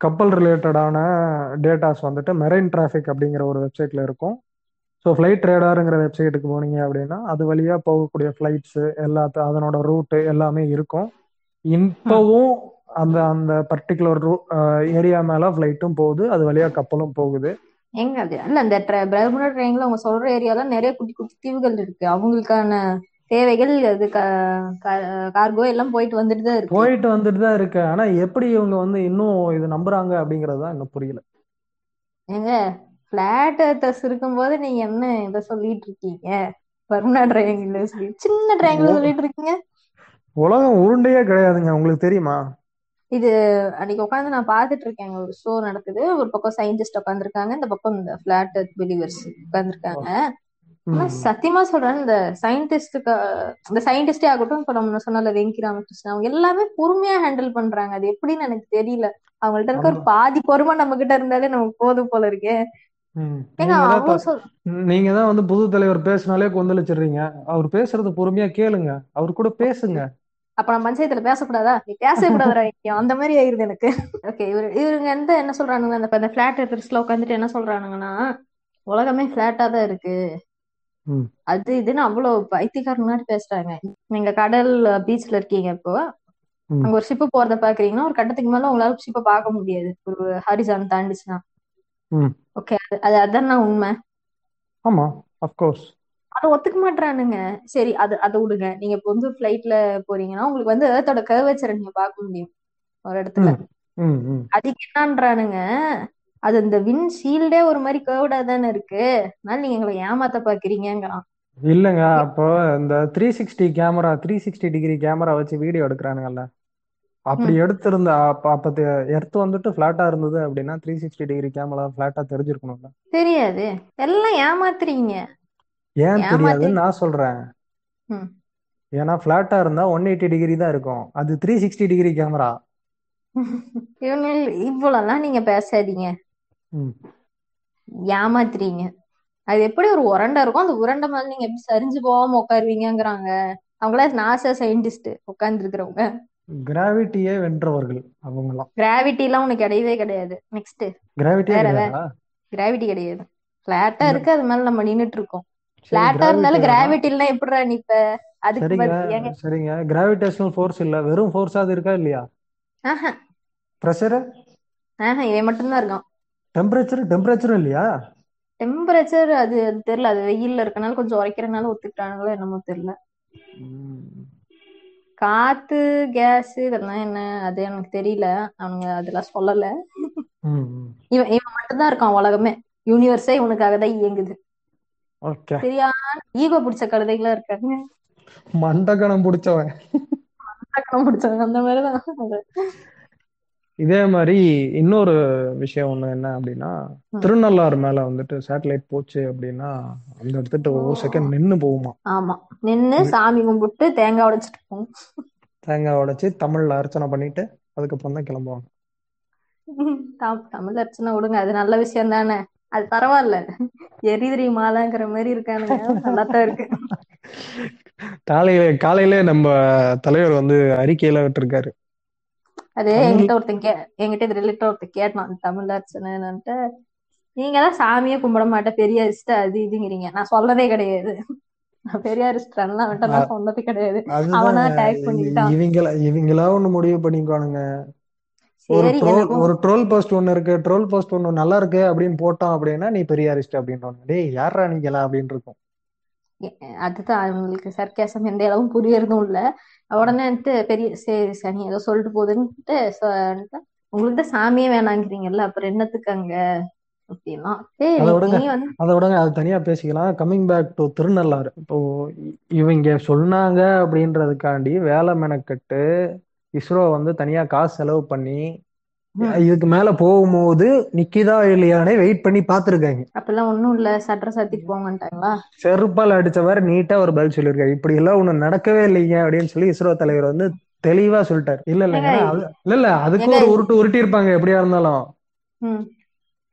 Speaker 2: கப்பல் ரிலேட்டடான டேட்டாஸ் வந்துட்டு மெரைன் டிராஃபிக் அப்படிங்கிற ஒரு வெப்சைட்ல இருக்கும். ஸோ ஃப்ளைட் ரேடாருங்கிற வெப்சைட்டுக்கு போனீங்க அப்படின்னா அது வழியா போகக்கூடிய ஃப்ளைட்ஸு எல்லாத்த அதனோட ரூட்டு எல்லாமே இருக்கும். இப்போவும் அந்த அந்த பர்டிகுலர் ரூ ஏரியா மேல ஃப்ளைட்டும் போகுது. அது வழியா கப்பலும் போகுது.
Speaker 1: எங்க அது? இல்ல இந்த பிரபுணர் ட்ரெயின்ல அவங்க சொல்ற ஏரியால நிறைய குட்டி குட்டி தீவுகள் இருக்கு. அவங்களுக்கான தேவைகள் அது கார்கோ எல்லாம் போயிட்டு வந்துட்டு தான் இருக்கு.
Speaker 2: போயிட்டு வந்துட்டு தான் இருக்கு. ஆனா எப்படி இவங்க வந்து இன்னும் இது நம்புறாங்க அப்படிங்கிறது தான் இன்னும் புரியல.
Speaker 1: ஏங்க பிளாட் எர்த்தர்ஸ் இருக்கும்போது நீங்க என்ன இதை சொல்லிட்டு இருக்கீங்க? பர்முனா ட்ரையாங்கிள் சொல்லி சின்ன ட்ரையாங்கிள் சொல்லிட்டு இருக்கீங்க?
Speaker 2: உலகம் உருண்டையே கிடையாதுங்க. உங்களுக்கு தெரியுமா?
Speaker 1: இது அன்னைக்கு உட்காந்து நான் பார்த்துட்டு இருக்கேங்க ஒரு ஷோ நடக்குது. ஒரு பக்கம் சயின்டிஸ்ட் உட்காந்துருக்காங்க. இந்த பக்கம் இந்த பிளாட் பிலீவர்ஸ் உட்காந்துருக்காங்க. ஆனா சத்தியமா சொல்றேன் இந்த சயின்டிஸ்டுக்கு இந்த சயின்டிஸ்டே ஆகட்டும் இப்ப நம்ம சொன்னல வெங்கி ராமகிருஷ்ணன் அவங்க எல்லாமே பொறுமையா ஹேண்டில் பண்றாங்க. அது எப்படின்னு எனக்கு தெரியல. அவங்கள்ட்ட இருக்க ஒரு பாதி பொறுமை நம்ம கிட்ட இருந்தாலே நமக்கு போதும் போல இருக்கே.
Speaker 2: நீங்க தான் வந்து புது தலைவர் பேசினாலே கொந்தளிச்சிடுறீங்க. அவர் பேசுறது பொறுமையா கேளுங்க. அவர் கூட பேசுங்க.
Speaker 1: அப்ப நம்ம பஞ்சாயத்துல பேசக்கூடாதா? நீ பேசவே கூடாதுடா இங்க. அந்த மாதிரி ஆயிருது எனக்கு. ஓகே இவரு இவருங்க வந்து என்ன சொல்றானுங்க? அந்த இந்த பிளாட் எர்த்தர்ஸ்ல உட்காந்துட்டு என்ன சொல்றானுங்கன்னா உலகமே பிளாட்டா தான் இருக்கு. அது இதுன்னு அவ்வளவு பைத்தியக்காரன் மாதிரி பேசுறாங்க. நீங்க கடல் பீச்ல இருக்கீங்க இப்போ. அங்க ஒரு ஷிப்பு போறத பாக்குறீங்கன்னா ஒரு கட்டத்துக்கு மேல உங்களால ஷிப்பை பார்க்க முடியாது. ஒரு ஹரிசான் தாண்டிச்சுன்னா. ஓகே அது அதான் உண்மை?
Speaker 2: ஆமா அஃப்கோர்ஸ்
Speaker 1: அதை ஒத்துக்க மாட்டானுங்க சரி அது அதை விடுங்க. நீங்க இப்போ வந்து ஃபிளைட்ல போறீங்கன்னா உங்களுக்கு வந்து ஏர்த்தோட கர்வேச்சரை நீங்க பார்க்க முடியும். ஒரு இடத்துல. அதுக்கு என்னன்றானுங்க? அது இந்த வின் ஷீல்டே ஒரு மாதிரி கேர்வ்டா தானே இருக்கு. அதனால நீங்க எங்களை ஏமாத்த பாக்குறீங்கிறான்
Speaker 2: இல்லைங்க அப்போ இந்த three sixty camera three sixty degree camera வச்சு வீடியோ எடுக்கிறானுங்கல்ல. அப்படி எடுத்திருந்தா அப்ப அப்ப எர்த் வந்துட்டு ஃபிளாட்டா இருந்தது அப்படின்னா த்ரீ சிக்ஸ்டி டிகிரி கேமரா ஃபிளாட்டா தெரிஞ்சிருக்கணும்ல.
Speaker 1: தெரியாது. எல்லாம் ஏமாத்துறீங்க.
Speaker 2: ஏன் தெரியாதுன்னு நான் சொல்றேன். ஏன்னா ஃபிளாட்டா இருந்தா ஒன் எயிட்டி டிகிரி தான் இருக்கும். அது த்ரீ சிக்ஸ்டி டிகிரி கேமரா
Speaker 1: இவ்வளவுலாம் நீங்க பேசாதீங்க. ஏமாத்துறீங்க. அது எப்படி ஒரு உரண்டை இருக்கும்? அந்த உரண்டை மேல நீங்க எப்படி சரிஞ்சு போகாம உட்காருவீங்கங்கிறாங்க. அவங்கள நாசா சயின்டிஸ்ட் உட்கார்ந்து இருக்கிறவங்க
Speaker 2: கிராவிட்டியே வென்றவர்கள் அவங்கலாம்.
Speaker 1: கிராவிட்டி எல்லாம் உனக்கு கிடையவே கிடையாது. நெக்ஸ்ட்
Speaker 2: கிடையாதா?
Speaker 1: கிராவிட்டி கிடையாது. பிளாட்டா இருக்கு அது மேல நம்ம நின்னுட்டு இருக்கோம் பிளாட்டா இருந்தாலும்
Speaker 2: கிராவிட்டி
Speaker 1: கிராவிட்டி இல்லைன்னா எப்படிடா நிப்ப? அதுக்கு
Speaker 2: சரிங்க கிராவிடேஷனல் ஃபோர்ஸ் இல்ல. வெறும் ஃபோர்ஸா அது இருக்கா இல்லையா?
Speaker 1: ஆஹா.
Speaker 2: ப்ரெஷர்
Speaker 1: ஆஹா இவன் மட்டும்தான் இருக்கான்.
Speaker 2: டெம்பரேச்சர் டெம்பரேச்சரும் இல்லையா?
Speaker 1: டெம்பரேச்சர் அது தெரியல. அது வெயில்ல இருக்கனால கொஞ்சம் உரைக்கிறனால ஒத்துக்கிட்டானுங்களோ என்னமோ தெரியல. காத்து கேஸ் இதெல்லாம் என்ன? அது எனக்கு தெரியல. அவனுங்க அதெல்லாம் சொல்லல. இவன் இவன் மட்டும்தான் இருக்கான் உலகமே. யூனிவர்ஸே இவனுக்காக தான் இயங்குது. சரியான ஈகோ பிடிச்ச கழுதைகளா இருக்காங்க.
Speaker 2: மண்டகணம் பிடிச்சவன்.
Speaker 1: டக்குனு பிடிச்சவங்க அந்த மாதிரிதான்.
Speaker 2: இதே மாதிரி இன்னொரு விஷயம் ஒண்ணு என்ன அப்படின்னா. திருநள்ளாறு மேல வந்துட்டு சேட்டலைட் போச்சு அப்படின்னா அந்த இடத்துட்டு ஒரு செகண்ட் நின்னு போகுமா?
Speaker 1: ஆமா. நின்னு சாமி கும்பிட்டு தேங்காய் உடைச்சிட்டு போகும்.
Speaker 2: தேங்காய் உடைச்சு தமிழ்ல அர்ச்சனை பண்ணிட்டு அதுக்கப்புறம் தான் கிளம்புவாங்க.
Speaker 1: தம்- தமிழ் அர்ச்சனை விடுங்க. அது நல்ல விஷயம் தானே. அது பரவாயில்ல. எரிதிரி மாலாங்கிற மாதிரி இருக்கானுங்க. நல்லாத்தான் இருக்கு.
Speaker 2: காலையில காலையில நம்ம தலைவர் வந்து அறிக்கையில விட்டுருக்காரு.
Speaker 1: அது என்கிட்ட ஒருத்தன் கே என்கிட்ட இது ரிலேட்டட் ஒருத்தன் கேட்டான் தமிழ் அர்ச்சனைன்னுட்டு நீங்க தான் சாமியே கும்பிட மாட்டேன் பெரியாரிஸ்ட் அது இதுங்கிறீங்க. நான் சொல்லவே கிடையாது. நான் அவன்கிட்ட நான் சொன்னது கிடையாது. அவனா டேக் பண்ணிக்கிட்டான்
Speaker 2: இவங்கள இவங்களா ஒண்ணு முடிவு பண்ணிக்குவானுங்க. ஒரு ட்ரோல் ஒரு ட்ரோல் போஸ்ட் ஒண்ணு இருக்கு. ட்ரோல் போஸ்ட் ஒண்ணு நல்லா இருக்கு அப்படின்னு போட்டோம் அப்படின்னா நீ பெரியாரிஸ்ட் அப்படின்றாங்க டேய் யாரா நீங்களா அப்படின்னு இருக்கும்
Speaker 1: அதுதான் அவங்களுக்கு சர்க்காசம் எந்த அளவும் புரியறதும் இல்ல. உடனே வந்துட்டு பெரிய சரி சனி ஏதோ சொல்லிட்டு போகுதுன்ட்டு உங்களுக்கு தான் சாமியே வேணாங்கிறீங்கல்ல அப்புறம் என்னத்துக்கு அங்க?
Speaker 2: அதை விடுங்க. அதை தனியா பேசிக்கலாம். Coming back to Thirunallar. இப்போ இவங்க சொன்னாங்க அப்படின்றதுக்காண்டி வேலை மெனக்கெட்டு இஸ்ரோ வந்து தனியா காசு செலவு பண்ணி இதுக்கு மேல போகும்போது நிக்கிதா இல்லையானே வெயிட் பண்ணி பார்த்துருக்காங்க
Speaker 1: அப்பெல்லாம் ஒண்ணும் இல்ல சட்டை சாத்திட்டு போங்கன்ட்டாங்களா?
Speaker 2: செருப்பால் அடிச்சவர் நீட்டா ஒரு பதில் சொல்லியிருக்காரு இப்படி எல்லாம் ஒண்ணு நடக்கவே இல்லைங்க அப்படின்னு சொல்லி இஸ்ரோ தலைவர் வந்து தெளிவா சொல்லிட்டாரு. இல்ல இல்ல
Speaker 1: ஏங்க
Speaker 2: ஏன்னா அது இல்ல இல்ல அதுக்கு ஒரு உருட்டு உருட்டி இருப்பாங்க எப்படியா இருந்தாலும்.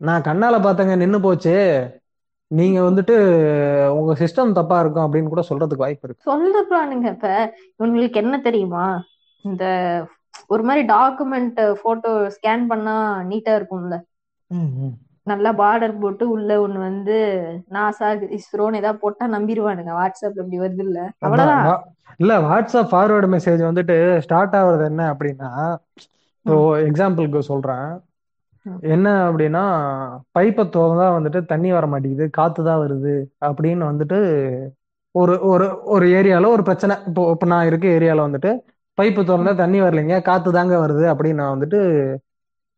Speaker 2: நான் கண்ணால பார்த்தங்க நின்னு போச்சு. நீங்க வந்துட்டு உங்க சிஸ்டம் தப்பா இருக்கும் அப்படின்னு கூட சொல்றதுக்கு வாய்ப்பு இருக்கு.
Speaker 1: சொல்லுறானுங்க இப்ப இவங்களுக்கு என்ன தெரியுமா? இந்த ஒரு மாதிரி டாக்குமெண்ட் போட்டோ ஸ்கேன் பண்ணா நீட்டா இருக்கும்ல. நல்லா பார்டர் போட்டு உள்ள ஒண்ணு வந்து நாசா இஸ்ரோன்னு ஏதாவது போட்டா நம்பிடுவானுங்க வாட்ஸ்அப்ல இப்படி வருது இல்ல. அவ்வளவுதான்.
Speaker 2: இல்ல வாட்ஸ்அப் ஃபார்வர்டு மெசேஜ் வந்துட்டு ஸ்டார்ட் ஆகுறது என்ன அப்படின்னா இப்போ எக்ஸாம்பிளுக்கு சொல்றேன். என்ன அப்படின்னா பைப்பை திறந்தா வந்துட்டு தண்ணி வர மாட்டேங்குது காத்து தான் வருது அப்படின்னு வந்துட்டு ஒரு ஒரு ஒரு ஏரியால ஒரு பிரச்சனை. இப்போ இப்போ நான் இருக்க ஏரியால வந்துட்டு பைப்பு திறந்தா தண்ணி வரலைங்க காத்து தாங்க வருது அப்படின்னு நான் வந்துட்டு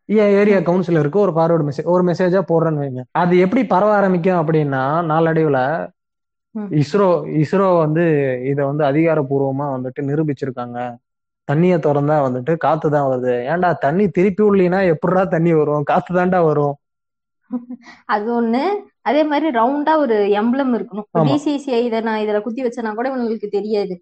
Speaker 2: என் ஏரியா கவுன்சிலருக்கு ஒரு ஃபார்வர்டு மெசேஜ் ஒரு மெசேஜா போடுறேன்னு வைங்க. அது எப்படி பரவ ஆரம்பிக்கும் அப்படின்னா நாளடைவுல. இஸ்ரோ இஸ்ரோ வந்து இதை வந்து அதிகாரப்பூர்வமா வந்துட்டு நிரூபிச்சிருக்காங்க. தண்ணியை திறந்தா வந்துட்டு காத்து தான் வருது. ஏன்டா தண்ணி திருப்பி உள்ளினா எப்படிடா தண்ணி வரும்? காத்து தான்டா வரும்.
Speaker 1: அது ஒண்ணு. அதே மாதிரி ரவுண்டா ஒரு எம்ப்ளம் இருக்கணும்.
Speaker 2: ஆமா.
Speaker 1: பிசிசிஐ இதை நான் இதுல குத்தி வச்சேன்னா கூட இவங்களுக்கு தெரியாது.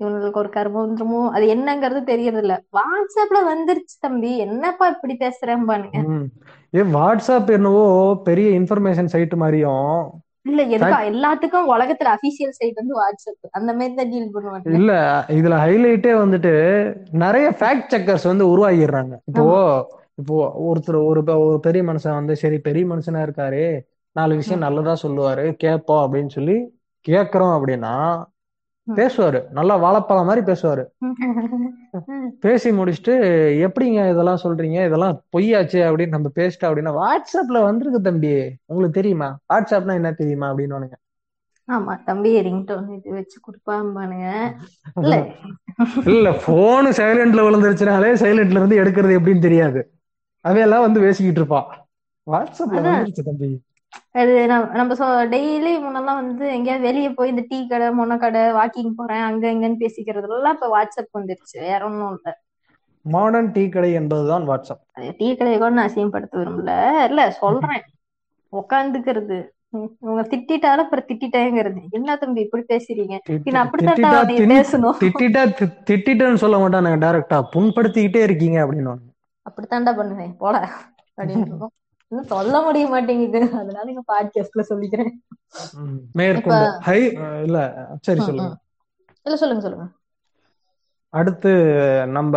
Speaker 1: இவங்களுக்கு ஒரு கர்மந்திரமோ அது என்னங்கிறது தெரியறது இல்ல வாட்ஸ்அப்ல வந்துருச்சு தம்பி. என்னப்பா இப்படி பேசுறேன்பானுங்க
Speaker 2: ம். ஏ வாட்ஸ்அப் என்னவோ பெரிய இன்ஃபர்மேஷன் சைட் மாதிரியும்
Speaker 1: இல்ல எதுக்கா? எல்லாத்துக்கும் உலகத்துல அபிஷியல் சைட் வந்து வாட்ஸ்அப் அந்த மாதிரி தான் டீல் பண்ணுவானுங்க.
Speaker 2: இல்ல இதுல ஹைலைட்டே வந்துட்டு நிறைய ஃபேக்ட் செக்கர்ஸ் வந்து உருவாகிடுறாங்க. இப்போ இப்போ ஒருத்தர் ஒரு ஒரு பெரிய மனுஷன் வந்து சரி பெரிய மனுஷனா இருக்காரு. நாலு விஷயம் நல்லதா சொல்லுவாரு. கேட்போம் அப்படின்னு சொல்லி கேட்கறோம் அப்படின்னா. பேசுவாரு. நல்லா வாழைப்பழம் மாதிரி பேசுவாரு. பேசி முடிச்சுட்டு எப்படிங்க இதெல்லாம் சொல்றீங்க? இதெல்லாம் பொய்யாச்சு அப்படின்னு நம்ம பேசிட்டோம் அப்படின்னா வாட்ஸ்அப்ல வந்திருக்கு தம்பி. உங்களுக்கு தெரியுமா? வாட்ஸ்அப்னா என்ன தெரியுமா? அப்படின்னு
Speaker 1: ஆமா தம்பி ரிங்டோன் இது வச்சு கொடுப்பாம்பானுங்க. இல்ல.
Speaker 2: இல்ல போன் சைலண்ட்ல விழுந்துருச்சுனாலே சைலண்ட்ல இருந்து எடுக்கிறது எப்படின்னு தெரியாது. அவையெல்லாம் வந்து பேசிக்கிட்டு இருப்பா. வாட்ஸ்அப்ல வந்துருச்சு தம்பி.
Speaker 1: அது நம்ம டெய்லி முன்னெல்லாம் வந்து எங்கேயாவது வெளியே போய் இந்த டீ கடை மொன கடை வாக்கிங் போறேன் அங்க இங்கன்னு பேசிக்கிறது எல்லாம் இப்ப வாட்ஸ்அப் வந்துருச்சு. வேற ஒண்ணும் இல்ல.
Speaker 2: மாடர்ன் டீ கடை என்பதுதான் வாட்ஸ்அப்.
Speaker 1: டீ கடையை கூட நான் அசிங்கப்படுத்த விரும்பல. இல்ல சொல்றேன். உக்காந்துக்கிறது. ம், உங்க திட்டிட்டாலும் அப்புறம் திட்டிட்டேங்கிறது. என்ன தம்பி இப்படி பேசுறீங்க? பின்ன அப்படித்தான் பேசணும்.
Speaker 2: திட்டிட்டா தி- திட்டிட்டேன்னு சொல்ல மாட்டானுங்க டைரக்டா புண்படுத்திக்கிட்டே இருக்கீங்க அப்படின்னு.
Speaker 1: அப்படித்தான்டா பண்ணுவேன். போல அப்படின்னு இன்னும் சொல்ல முடிய மாட்டேங்குது. அதனால இங்க பாட்காஸ்ட்ல சொல்லிக்கிறேன்.
Speaker 2: இல்ல சரி சொல்லுங்க.
Speaker 1: இல்ல சொல்லுங்க சொல்லுங்க.
Speaker 2: அடுத்து நம்ம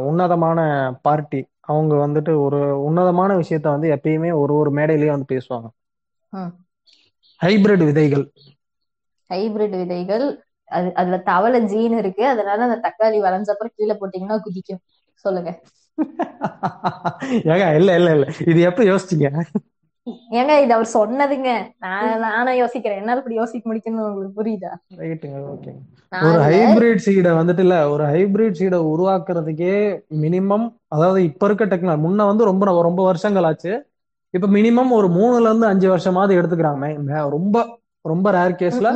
Speaker 2: உன்னதமான பார்ட்டி. அவங்க வந்துட்டு ஒரு உன்னதமான விஷயத்த வந்து எப்பயுமே ஒரு ஒரு மேடையிலயே வந்து பேசுவாங்க. ஹைபிரிட் விதைகள்.
Speaker 1: ஹைபிரிட் விதைகள். அது அதுல தவளை ஜீன் இருக்கு. அதனால அந்த தக்காளி வளைஞ்சப்பறம் கீழே போட்டீங்கன்னா குதிக்கும். சொல்லுங்க.
Speaker 2: ஏங்க இல்ல இல்ல இல்ல. இது எப்ப யோசிச்சீங்க?
Speaker 1: ஏங்க இது அவர் சொன்னதுங்க. நான் நானும் யோசிக்கிறேன். என்னால இப்படி யோசிக்க முடியும்னு உங்களுக்கு புரியுதா?
Speaker 2: ரைட்டுங்க
Speaker 1: நான்
Speaker 2: ஒரு ஹைபிரிட் சீடை வந்துட்டு இல்ல ஒரு ஹைபிரிட் சீடை உருவாக்குறதுக்கே மினிமம் அதாவது இப்ப இருக்க டெக்னாலஜி முன்ன வந்து ரொம்ப ரொம்ப வருஷங்கள் ஆச்சு. இப்ப மினிமம் ஒரு மூணுல இருந்து அஞ்சு வருஷமாவது எடுத்துக்கிறாங்க. ரொம்ப ரொம்ப ரேர் கேஸ்ல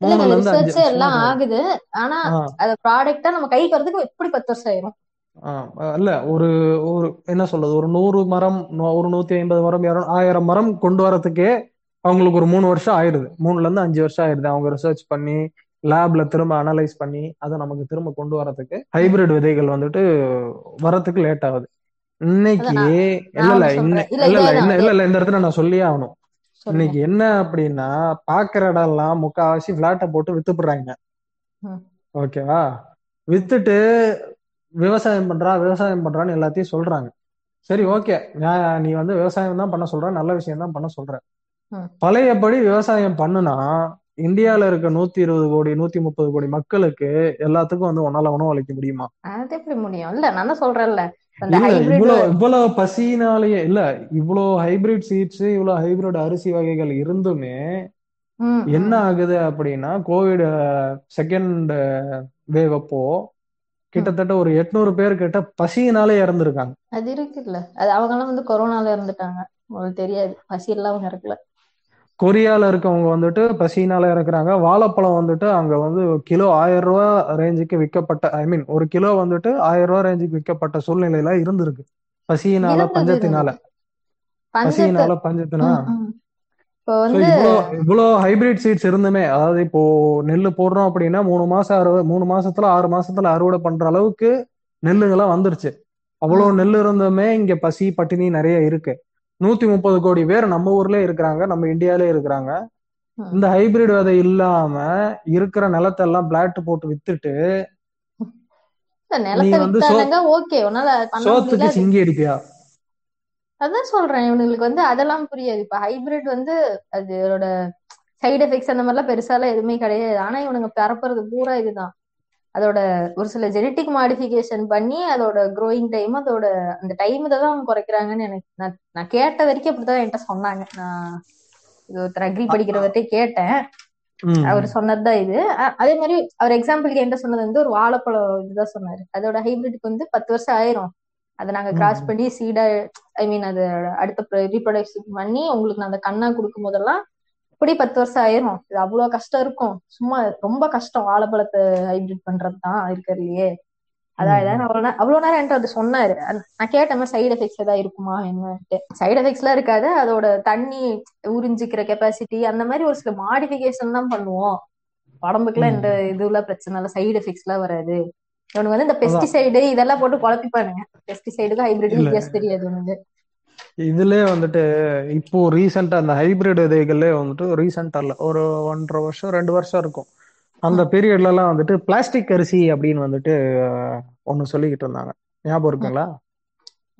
Speaker 2: மூணுல இருந்து அஞ்சு
Speaker 1: எல்லாம் ஆகுது. ஆனா அது ப்ராடக்டா நம்ம கைக்கு வரதுக்கு எப்படி பத்து வருஷம் ஆயிரும்.
Speaker 2: ஆ, இல்ல ஒரு ஒரு என்ன சொல்றது ஒரு நூறு மரம் ஒரு நூத்தி ஐம்பது மரம் ஆயிரம் மரம் கொண்டு வரதுக்கே அவங்களுக்கு ஒரு மூணு வருஷம் ஆயிடுது. மூணுல இருந்து அஞ்சு வருஷம் ஆயிடுது. அவங்க ரிசர்ச் பண்ணி லேப்ல திரும்ப அனலைஸ் பண்ணி அதை நமக்கு திரும்ப கொண்டு வரதுக்கு ஹைபிரிட் விதைகள் வந்துட்டு வரதுக்கு லேட் ஆகுது. இன்னைக்கு இல்ல இல்ல
Speaker 1: இல்ல
Speaker 2: இல்ல
Speaker 1: இதே
Speaker 2: இல்ல இல்ல இந்த இடத்துல நான் சொல்லியே ஆகணும். இன்னைக்கு என்ன அப்படின்னா பாக்குற இடம் எல்லாம் முக்காவாசி பிளாட்டை போட்டு வித்துப்படுறாங்க. ஓகேவா? வித்துட்டு விவசாயம் பண்றா விவசாயம் பண்றான்னு எல்லாத்தையும் சொல்றாங்க. சரி ஓகே. நீ வந்து விவசாயம் தான் பண்ண சொல்ற நல்ல விஷயம் தான் பண்ண சொல்ற. பழையபடி விவசாயம் பண்ணுனா இந்தியால இருக்க நூத்தி இருபது கோடி நூத்தி முப்பது கோடி மக்களுக்கு எல்லாத்துக்கும் வந்து உன்னால உணவு அளிக்க முடியுமா?
Speaker 1: அது எப்படி முடியும்? இல்ல நான் தான் சொல்றேன்ல. அந்த
Speaker 2: இல்ல
Speaker 1: ஹைபிரிட்
Speaker 2: இவ்வளவு இவ்வளவு பசினாலேயே இல்ல இவ்வளவு ஹைபிரிட் சீட்ஸ் இவ்வளவு ஹைபிரிட் அரிசி வகைகள் இருந்துமே என்ன ஆகுது அப்படின்னா கோவிட் செகண்ட் வேவ் அப்போ கிட்டத்தட்ட ஒரு எட்நூறு பேர் கிட்ட பசியினாலே இறந்துருக்காங்க.
Speaker 1: அது இருக்குல்ல. அது அவங்க எல்லாம் வந்து கொரோனால இருந்துட்டாங்க உங்களுக்கு தெரியாது. பசி எல்லாம் அவங்க இருக்கல
Speaker 2: கொரியால இருக்கவங்க வந்துட்டு பசியினால இறக்குறாங்க. வாழைப்பழம் வந்துட்டு அங்க வந்து கிலோ ஆயிரம் ரூபாய் ரேஞ்சுக்கு விற்கப்பட்ட ஐ மீன் ஒரு கிலோ வந்துட்டு ஆயிரம் ரூபாய் ரேஞ்சுக்கு விற்கப்பட்ட சூழ்நிலையில இருந்திருக்கு. பசியினால பஞ்சத்தினால. பசியினால பஞ்சத்தினா
Speaker 1: ம் ம். இப்போ வந்து
Speaker 2: இவ்வளோ ஹைபிரிட் சீட்ஸ் இருந்துமே அதாவது இப்போ நெல் போடுறோம் அப்படின்னா மூணு மாசம் அறுவடை மூணு மாசத்துல ஆறு மாசத்துல அறுவடை பண்ற அளவுக்கு நெல்லுங்கெல்லாம் வந்துருச்சு. அவ்வளோ நெல் இருந்துமே இங்க பசி பட்டினி நிறைய இருக்கு. நூத்தி முப்பது கோடி பேர் நம்ம ஊர்ல இருக்கிறாங்க நம்ம இந்தியாலே இருக்கிறாங்க. இந்த ஹைபிரிட் விதை இல்லாம இருக்கிற நிலத்தெல்லாம் பிளாட் போட்டு வித்துட்டு நீ
Speaker 1: நிலத்தை
Speaker 2: வந்து
Speaker 1: ஓகே உன்னால
Speaker 2: சோத்துக்கு சிங்கி அடிப்பியா?
Speaker 1: அதான் சொல்றேன் இவனுங்களுக்கு வந்து அதெல்லாம் புரியாது. இப்ப ஹைபிரிட் வந்து அதோட சைடு எஃபெக்ட்ஸ் அந்த மாதிரிலாம் பெருசாலாம் எதுவுமே கிடையாது. ஆனா இவனுங்க பரப்புறது பூரா இதுதான். அதோட ஒரு சில ஜெனட்டிக் மாடிஃபிகேஷன் பண்ணி அதோட க்ரோயிங் டைம் அதோட அந்த டைம் தான் அவங்க குறைக்கிறாங்கன்னு எனக்கு நான் நான் கேட்ட வரைக்கும் அப்படிதான் என்கிட்ட சொன்னாங்க. நான் இது ஒருத்தர் அக்ரி படிக்கிறவர்கிட்ட கேட்டேன். அவர் சொன்னதுதான் இது. அதே மாதிரி அவர் எக்ஸாம்பிளுக்கு என்கிட்ட சொன்னது வந்து ஒரு வாழைப்பழம் இதுதான் சொன்னாரு. அதோட ஹைபிரிட்க்கு வந்து பத்து வருஷம் ஆயிரும். அதை நாங்க கிராஸ் பண்ணி சீடா ஐ மீன் அது அடுத்த ரீப்ரொடக்ஷன் பண்ணி உங்களுக்கு நான் அந்த கண்ணா கொடுக்கும் போதெல்லாம் இப்படி பத்து வருஷம் ஆயிரும். இது அவ்வளவு கஷ்டம் இருக்கும். சும்மா ரொம்ப கஷ்டம். வாழைப்பழத்தை ஹைபிரிட் பண்றது தான் இருக்கிறதுலயே அதான் அவ்வளவு அவ்வளவு நேரம் என்கிட்ட அது சொன்னாரு. நான் கேட்டேன் சைடு எஃபெக்ட்ஸ் ஏதாவது இருக்குமா? என்னன்ட்டு. சைடு எஃபெக்ட்ஸ் எல்லாம் இருக்காது. அதோட தண்ணி உறிஞ்சிக்கிற கெப்பாசிட்டி அந்த மாதிரி ஒரு சில மாடிஃபிகேஷன் தான் பண்ணுவோம். உடம்புக்குலாம் எந்த
Speaker 2: ம்
Speaker 1: இதுல பிரச்சனை இல்லை. சைடு எஃபெக்ட்ஸ் எல்லாம் வராது. இவனுக்கு வந்து இந்த பெஸ்டிசைடு இதெல்லாம் போட்டு குழப்பிப்பானுங்க பெஸ்டிசைடுக்கு ஹைபிரிட் வித்தியாசம் தெரியாது உனக்கு.
Speaker 2: இதுலயே வந்துட்டு இப்போ ரீசெண்டா அந்த ஹைபிரிட் விதைகளே வந்துட்டு ரீசெண்டா இல்ல ஒரு ஒன்றரை வருஷம் ரெண்டு வருஷம் இருக்கும். அந்த பீரியட்ல எல்லாம் வந்துட்டு பிளாஸ்டிக் அரிசி அப்படின்னு வந்துட்டு ஒண்ணு சொல்லிக்கிட்டு இருந்தாங்க. ஞாபகம் இருக்குங்களா?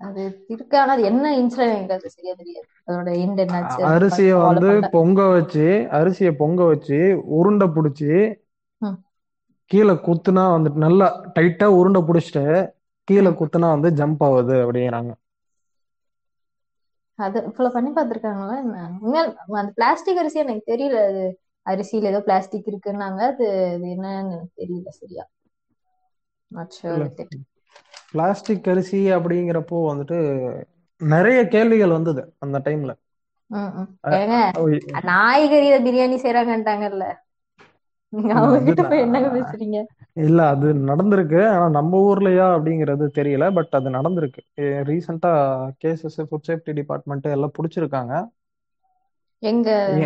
Speaker 1: அது இருக்கு. ஆனா அது என்ன இன்சிடென்ட் சரியா தெரியாது. அதோட எண்ட்
Speaker 2: அரிசியை வந்து பொங்க வச்சு அரிசியை பொங்க வச்சு உருண்டை பிடிச்சி. கீழே குத்துனா வந்துட்டு நல்லா டைட்டா உருண்டை பிடிச்சிட்டு கீழே குத்துனா வந்து ஜம்ப் ஆகுது அப்படிங்கிறாங்க.
Speaker 1: அது இவ்வளவு பண்ணி பார்த்திருக்காங்களா என்ன? உண்மையால் அந்த பிளாஸ்டிக் அரிசி எனக்கு தெரியல. அது அரிசியில ஏதோ பிளாஸ்டிக் இருக்குன்னாங்க. அது அது என்னன்னு எனக்கு தெரியல சரியா.
Speaker 2: பிளாஸ்டிக் அரிசி அப்படிங்கிறப்போ வந்துட்டு நிறைய கேள்விகள் வந்தது அந்த டைம்ல
Speaker 1: நாய்கறியில பிரியாணி செய்யறாங்கன்ட்டாங்கல்ல
Speaker 2: இல்ல அது நடந்திருக்கு. ஆனா நம்ம ஊர்லயா அப்படிங்கிறது தெரியல. பட் அது நடந்திருக்கு. ரீசெண்டா கேசஸ் ஃபுட் சேஃப்டி டிபார்ட்மெண்ட் எல்லாம் பிடிச்சிருக்காங்க.
Speaker 1: எங்க?